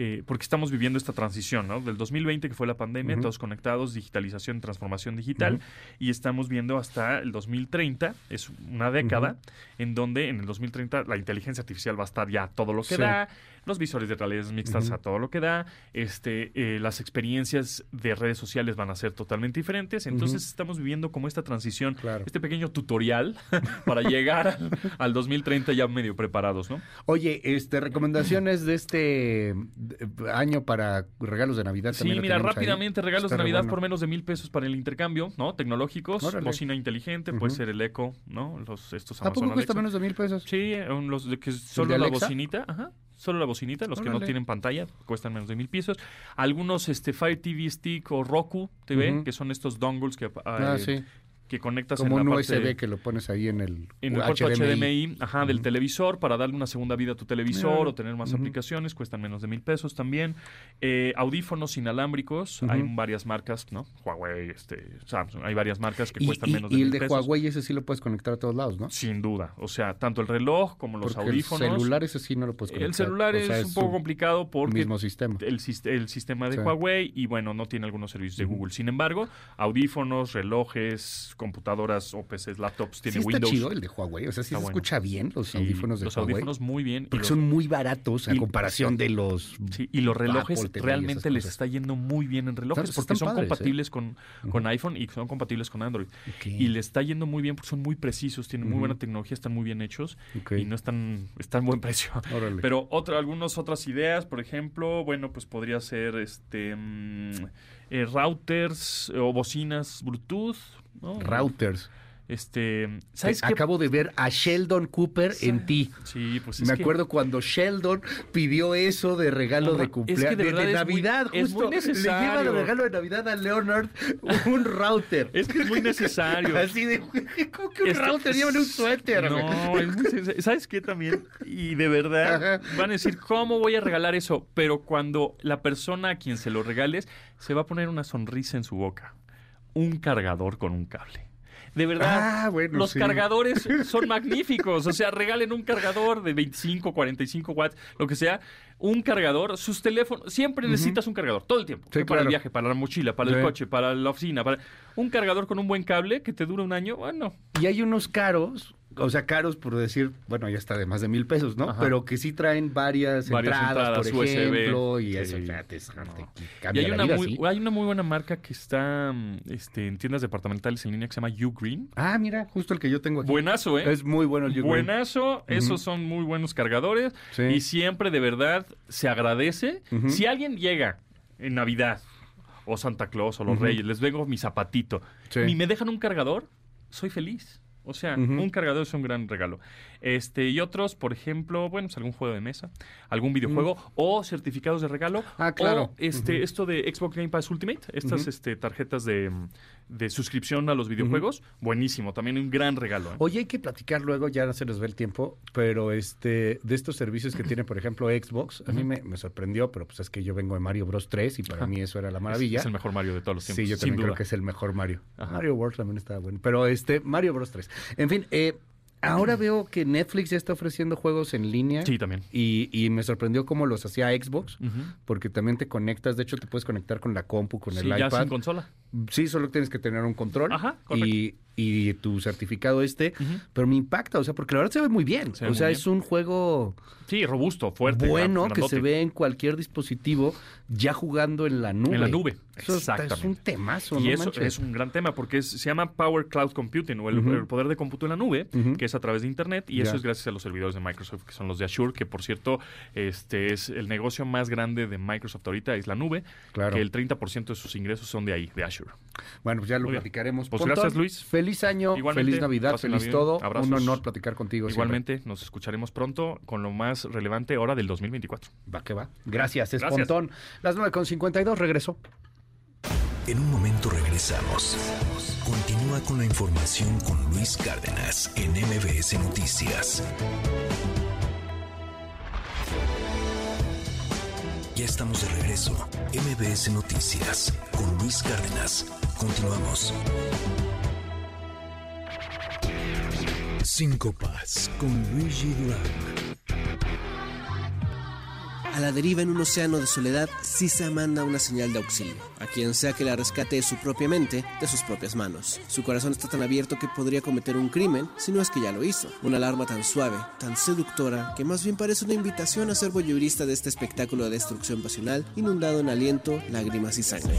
eh, porque estamos viviendo esta transición, ¿no? Del 2020 que fue la pandemia, Ujú. todos conectados, digitalización, transformación digital, y estamos viendo hasta el 2030, es una década, en donde en el 2030 la inteligencia artificial va a estar ya todo lo que Sí. da, los visores de realidades mixtas Ujú. a todo lo que da, este, eh, las experiencias de redes sociales van a ser totalmente diferentes, entonces Ujú. estamos viviendo como esta transición, Claro. este pequeño tutorial para llegar al, al 2030 ya medio preparados, ¿no? Oye, este, recomendaciones de este año para regalos de Navidad. Sí, también mira, tenemos ahí. rápidamente regalos Está de Navidad bueno. por menos de mil pesos para el intercambio, ¿no? Tecnológicos, Órale. bocina inteligente, Ujú. puede ser el Echo, ¿no? Los, estos ¿A poco Amazon cuesta menos de mil pesos? Sí, eh, los de que solo de la bocinita, ajá. Solo la bocinita, los que no tienen pantalla, cuestan menos de mil pesos. Algunos este Fire TV Stick o Roku TV, que son estos dongles que Ah, eh, sí. Que conectas Como en la un parte- USB que lo pones ahí en el, en el puerto HDMI, ajá, del televisor para darle una segunda vida a tu televisor o tener más aplicaciones, cuestan menos de mil pesos también. Eh, audífonos inalámbricos, hay varias marcas, ¿no? Huawei, este, Samsung, hay varias marcas que Y, cuestan y- menos de y el mil de pesos. Huawei ese sí lo puedes conectar a todos lados, ¿no? Sin duda, o sea, tanto el reloj como los Porque audífonos. el celular ese sí no lo puedes conectar. El celular o sea, es un poco complicado porque mismo sistema. El, sis- el sistema de Sí. Huawei y bueno, no tiene algunos servicios de Google. Sin embargo, audífonos, relojes, computadoras o PCs, laptops, tiene sí está Windows. chido el de Huawei, o sea, sí Está se bueno. escucha bien los audífonos de los Huawei. audífonos muy bien. Porque los- son muy baratos a y- comparación de los Sí, y los relojes Apple realmente les está yendo muy bien en relojes porque son padres, ¿eh? compatibles con, con iPhone y son compatibles con Android. Y le está yendo muy bien porque son muy precisos, tienen muy buena tecnología, están muy bien hechos y no están, están buen precio. Órale. Pero otra, algunas otras ideas, por ejemplo, bueno, pues podría ser este mm, eh, routers o bocinas Bluetooth. ¿No? routers. Este, ¿sabes qué? Acabo de ver a Sheldon Cooper en ti. Sí, pues es Me que- acuerdo cuando Sheldon pidió eso de regalo Ahora, de es que cumpleaños, de de, verdad de es muy- Navidad, es muy justo. Le lleva de regalo de Navidad a Leonard un router. Es que es muy necesario. Así de, ¿cómo que un Este- router? Llévale un suéter. No, es muy. ¿sabes qué también? Y de verdad van a decir, ¿cómo voy a regalar eso? Pero cuando la persona a quien se lo regales se va a poner una sonrisa en su boca. Un cargador con un cable. De verdad, Ah, bueno, los sí. cargadores son magníficos. O sea, regalen un cargador de 25, 45 watts, lo que sea. Un cargador, sus teléfonos. Siempre necesitas un cargador, todo el tiempo. Sí, para el viaje, para la mochila, para el coche, para la oficina. Para... Un cargador con un buen cable que te dura un año, bueno. Y hay unos caros, o sea, caros por decir, bueno, ya está de más de mil pesos, ¿no? Ajá. Pero que sí traen varias, Varias entradas, entradas por USB. ejemplo, y Sí. eso ya te, te Y cambia hay la una, vida, muy, ¿sí? hay una muy buena marca que está mm, este, en tiendas departamentales en línea que se llama Ugreen. Ah, mira, justo el que yo tengo aquí. Buenazo, ¿eh? Es muy bueno el Ugreen. Buenazo, esos son muy buenos cargadores Sí. y siempre de verdad se agradece. Si alguien llega en Navidad o Santa Claus o los. Reyes, les vengo mi zapatito y me dejan un cargador, soy feliz. O sea, un cargador es un gran regalo. Este, y otros, por ejemplo, bueno, pues algún juego de mesa, algún videojuego o certificados de regalo. Ah, claro. O este, esto de Xbox Game Pass Ultimate, estas este, tarjetas de, de suscripción a los videojuegos, buenísimo, también un gran regalo. ¿eh? Oye, hay que platicar luego, ya no se nos ve el tiempo, pero este de estos servicios que tiene, por ejemplo, Xbox, a mí me, me sorprendió, pero pues es que yo vengo de Mario Bros 3 y para Ajá. mí eso era la maravilla. Es, el mejor Mario de todos los tiempos. Sí, yo también creo que es el mejor Mario. Ajá. Mario World también estaba bueno, pero este Mario Bros 3. En fin, eh, ahora veo que Netflix ya está ofreciendo juegos en línea. Sí, también. Y, y me sorprendió cómo los hacía Xbox, porque también te conectas, de hecho te puedes conectar con la compu, con Sí, el ya iPad. sin consola. Sí, solo tienes que tener un control Ajá, y, y tu certificado este, pero me impacta, o sea, porque la verdad se ve muy bien. Se o sea, bien. es un juego Sí, robusto, fuerte. bueno gran- que se ve en cualquier dispositivo ya jugando en la nube. En la nube, Eso está- exactamente. es un temazo, Y no eso manches. es un gran tema porque es- se llama Power Cloud Computing o el, poder de cómputo en la nube, que es a través de Internet y eso es gracias a los servidores de Microsoft, que son los de Azure, que por cierto este es el negocio más grande de Microsoft ahorita, es la nube, Claro. que el 30% de sus ingresos son de ahí, de Azure. Bueno, pues ya lo platicaremos. Pues Pontón, gracias, Luis. Feliz año, Igualmente, feliz Navidad, feliz bien, todo. abrazos. Un honor platicar contigo. siempre. Igualmente, nos escucharemos pronto con lo más relevante ahora del 2024. Va que va. Gracias, es Gracias. Pontón. Las 9.52, regreso. En un momento regresamos. Continúa con la información con Luis Cárdenas en MBS Noticias. Ya estamos de regreso. MBS Noticias con Luis Cárdenas. Continuamos. Cinco Paz con Luigi Durán. A la deriva en un océano de soledad, Sisa manda una señal de auxilio, a quien sea que la rescate de su propia mente, de sus propias manos. Su corazón está tan abierto que podría cometer un crimen, si no es que ya lo hizo. Una alarma tan suave, tan seductora, que más bien parece una invitación a ser voyeurista de este espectáculo de destrucción pasional, inundado en aliento, lágrimas y sangre.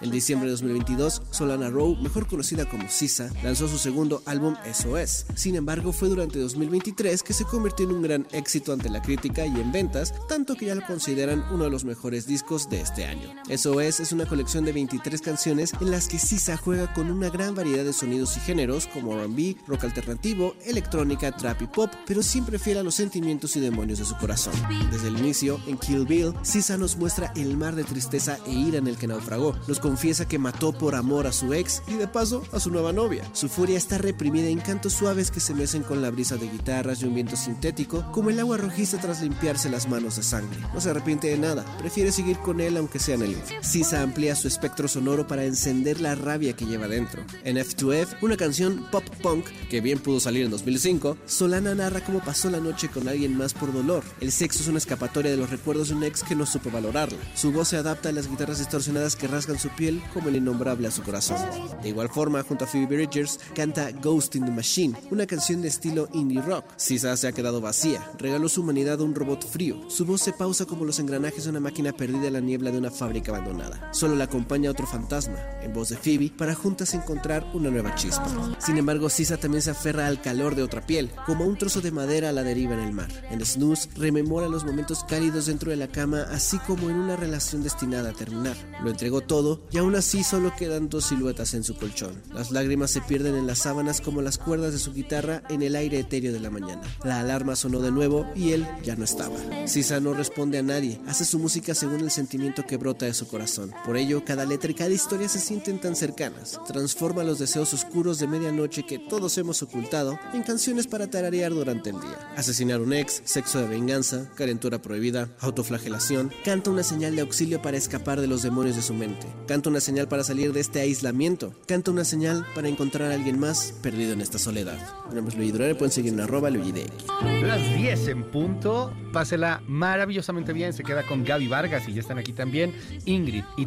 En diciembre de 2022, Solana Rowe, mejor conocida como Sisa, lanzó su segundo álbum SOS. Sin embargo, fue durante 2023 que se convirtió en un gran éxito ante la crítica y en ventas, tanto que ya lo consideran uno de los mejores discos de este año. SOS es una colección de 23 canciones en las que Sisa juega con una gran variedad de sonidos y géneros como R&B, rock alternativo, electrónica, trap y pop, pero siempre fiel a los sentimientos y demonios de su corazón. Desde el inicio, en Kill Bill, Sisa nos muestra el mar de tristeza e ira en el que naufragó, los confiesa que mató por amor a su ex y de paso a su nueva novia. Su furia está reprimida en cantos suaves que se mecen con la brisa de guitarras y un viento sintético, como el agua rojiza tras limpiarse las manos de sangre. No se arrepiente de nada, prefiere seguir con él aunque sea en el Sisa amplía su espectro sonoro para encender la rabia que lleva dentro. En F2F, una canción pop punk que bien pudo salir en 2005, Solana narra cómo pasó la noche con alguien más por dolor. El sexo es una escapatoria de los recuerdos de un ex que no supo valorarla. Su voz se adapta a las guitarras distorsionadas que rasgan su piel como el innombrable a su corazón. De igual forma, junto a Phoebe Bridgers, canta Ghost in the Machine, una canción de estilo indie rock. Sisa se ha quedado vacía, regaló su humanidad a un robot frío. Su voz se pausa como los engranajes de una máquina perdida en la niebla de una fábrica abandonada. Solo la acompaña otro fantasma, en voz de Phoebe, para juntas encontrar una nueva chispa. Sin embargo, Sisa también se aferra al calor de otra piel, como un trozo de madera a la deriva en el mar. En Snooze rememora los momentos cálidos dentro de la cama, así como en una relación destinada a terminar. Lo entregó todo y aún así solo quedan dos siluetas en su colchón. Las lágrimas se pierden en las sábanas como las cuerdas de su guitarra en el aire etéreo de la mañana. La alarma sonó de nuevo y él ya no estaba. Sisa no responde a nadie, hace su música según el sentimiento que brota de su corazón. Ello, cada letra y cada historia se sienten tan cercanas. Transforma los deseos oscuros de medianoche que todos hemos ocultado en canciones para tararear durante el día. Asesinar un ex, sexo de venganza, calentura prohibida, autoflagelación. Canta una señal de auxilio para escapar de los demonios de su mente. Canta una señal para salir de este aislamiento. Canta una señal para encontrar a alguien más perdido en esta soledad. Mi Luigi Durare, pueden seguir en arroba Las 10 en punto. Pásela maravillosamente bien. Se queda con Gaby Vargas y ya están aquí también Ingrid y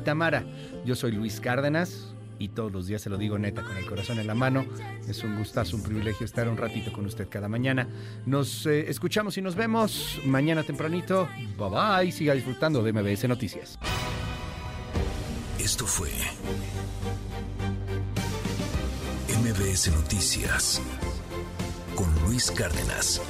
Yo soy Luis Cárdenas y todos los días se lo digo neta, con el corazón en la mano. Es un gustazo, un privilegio estar un ratito con usted cada mañana. Nos eh, escuchamos y nos vemos mañana tempranito. Bye bye, siga disfrutando de MBS Noticias. Esto fue MBS Noticias con Luis Cárdenas.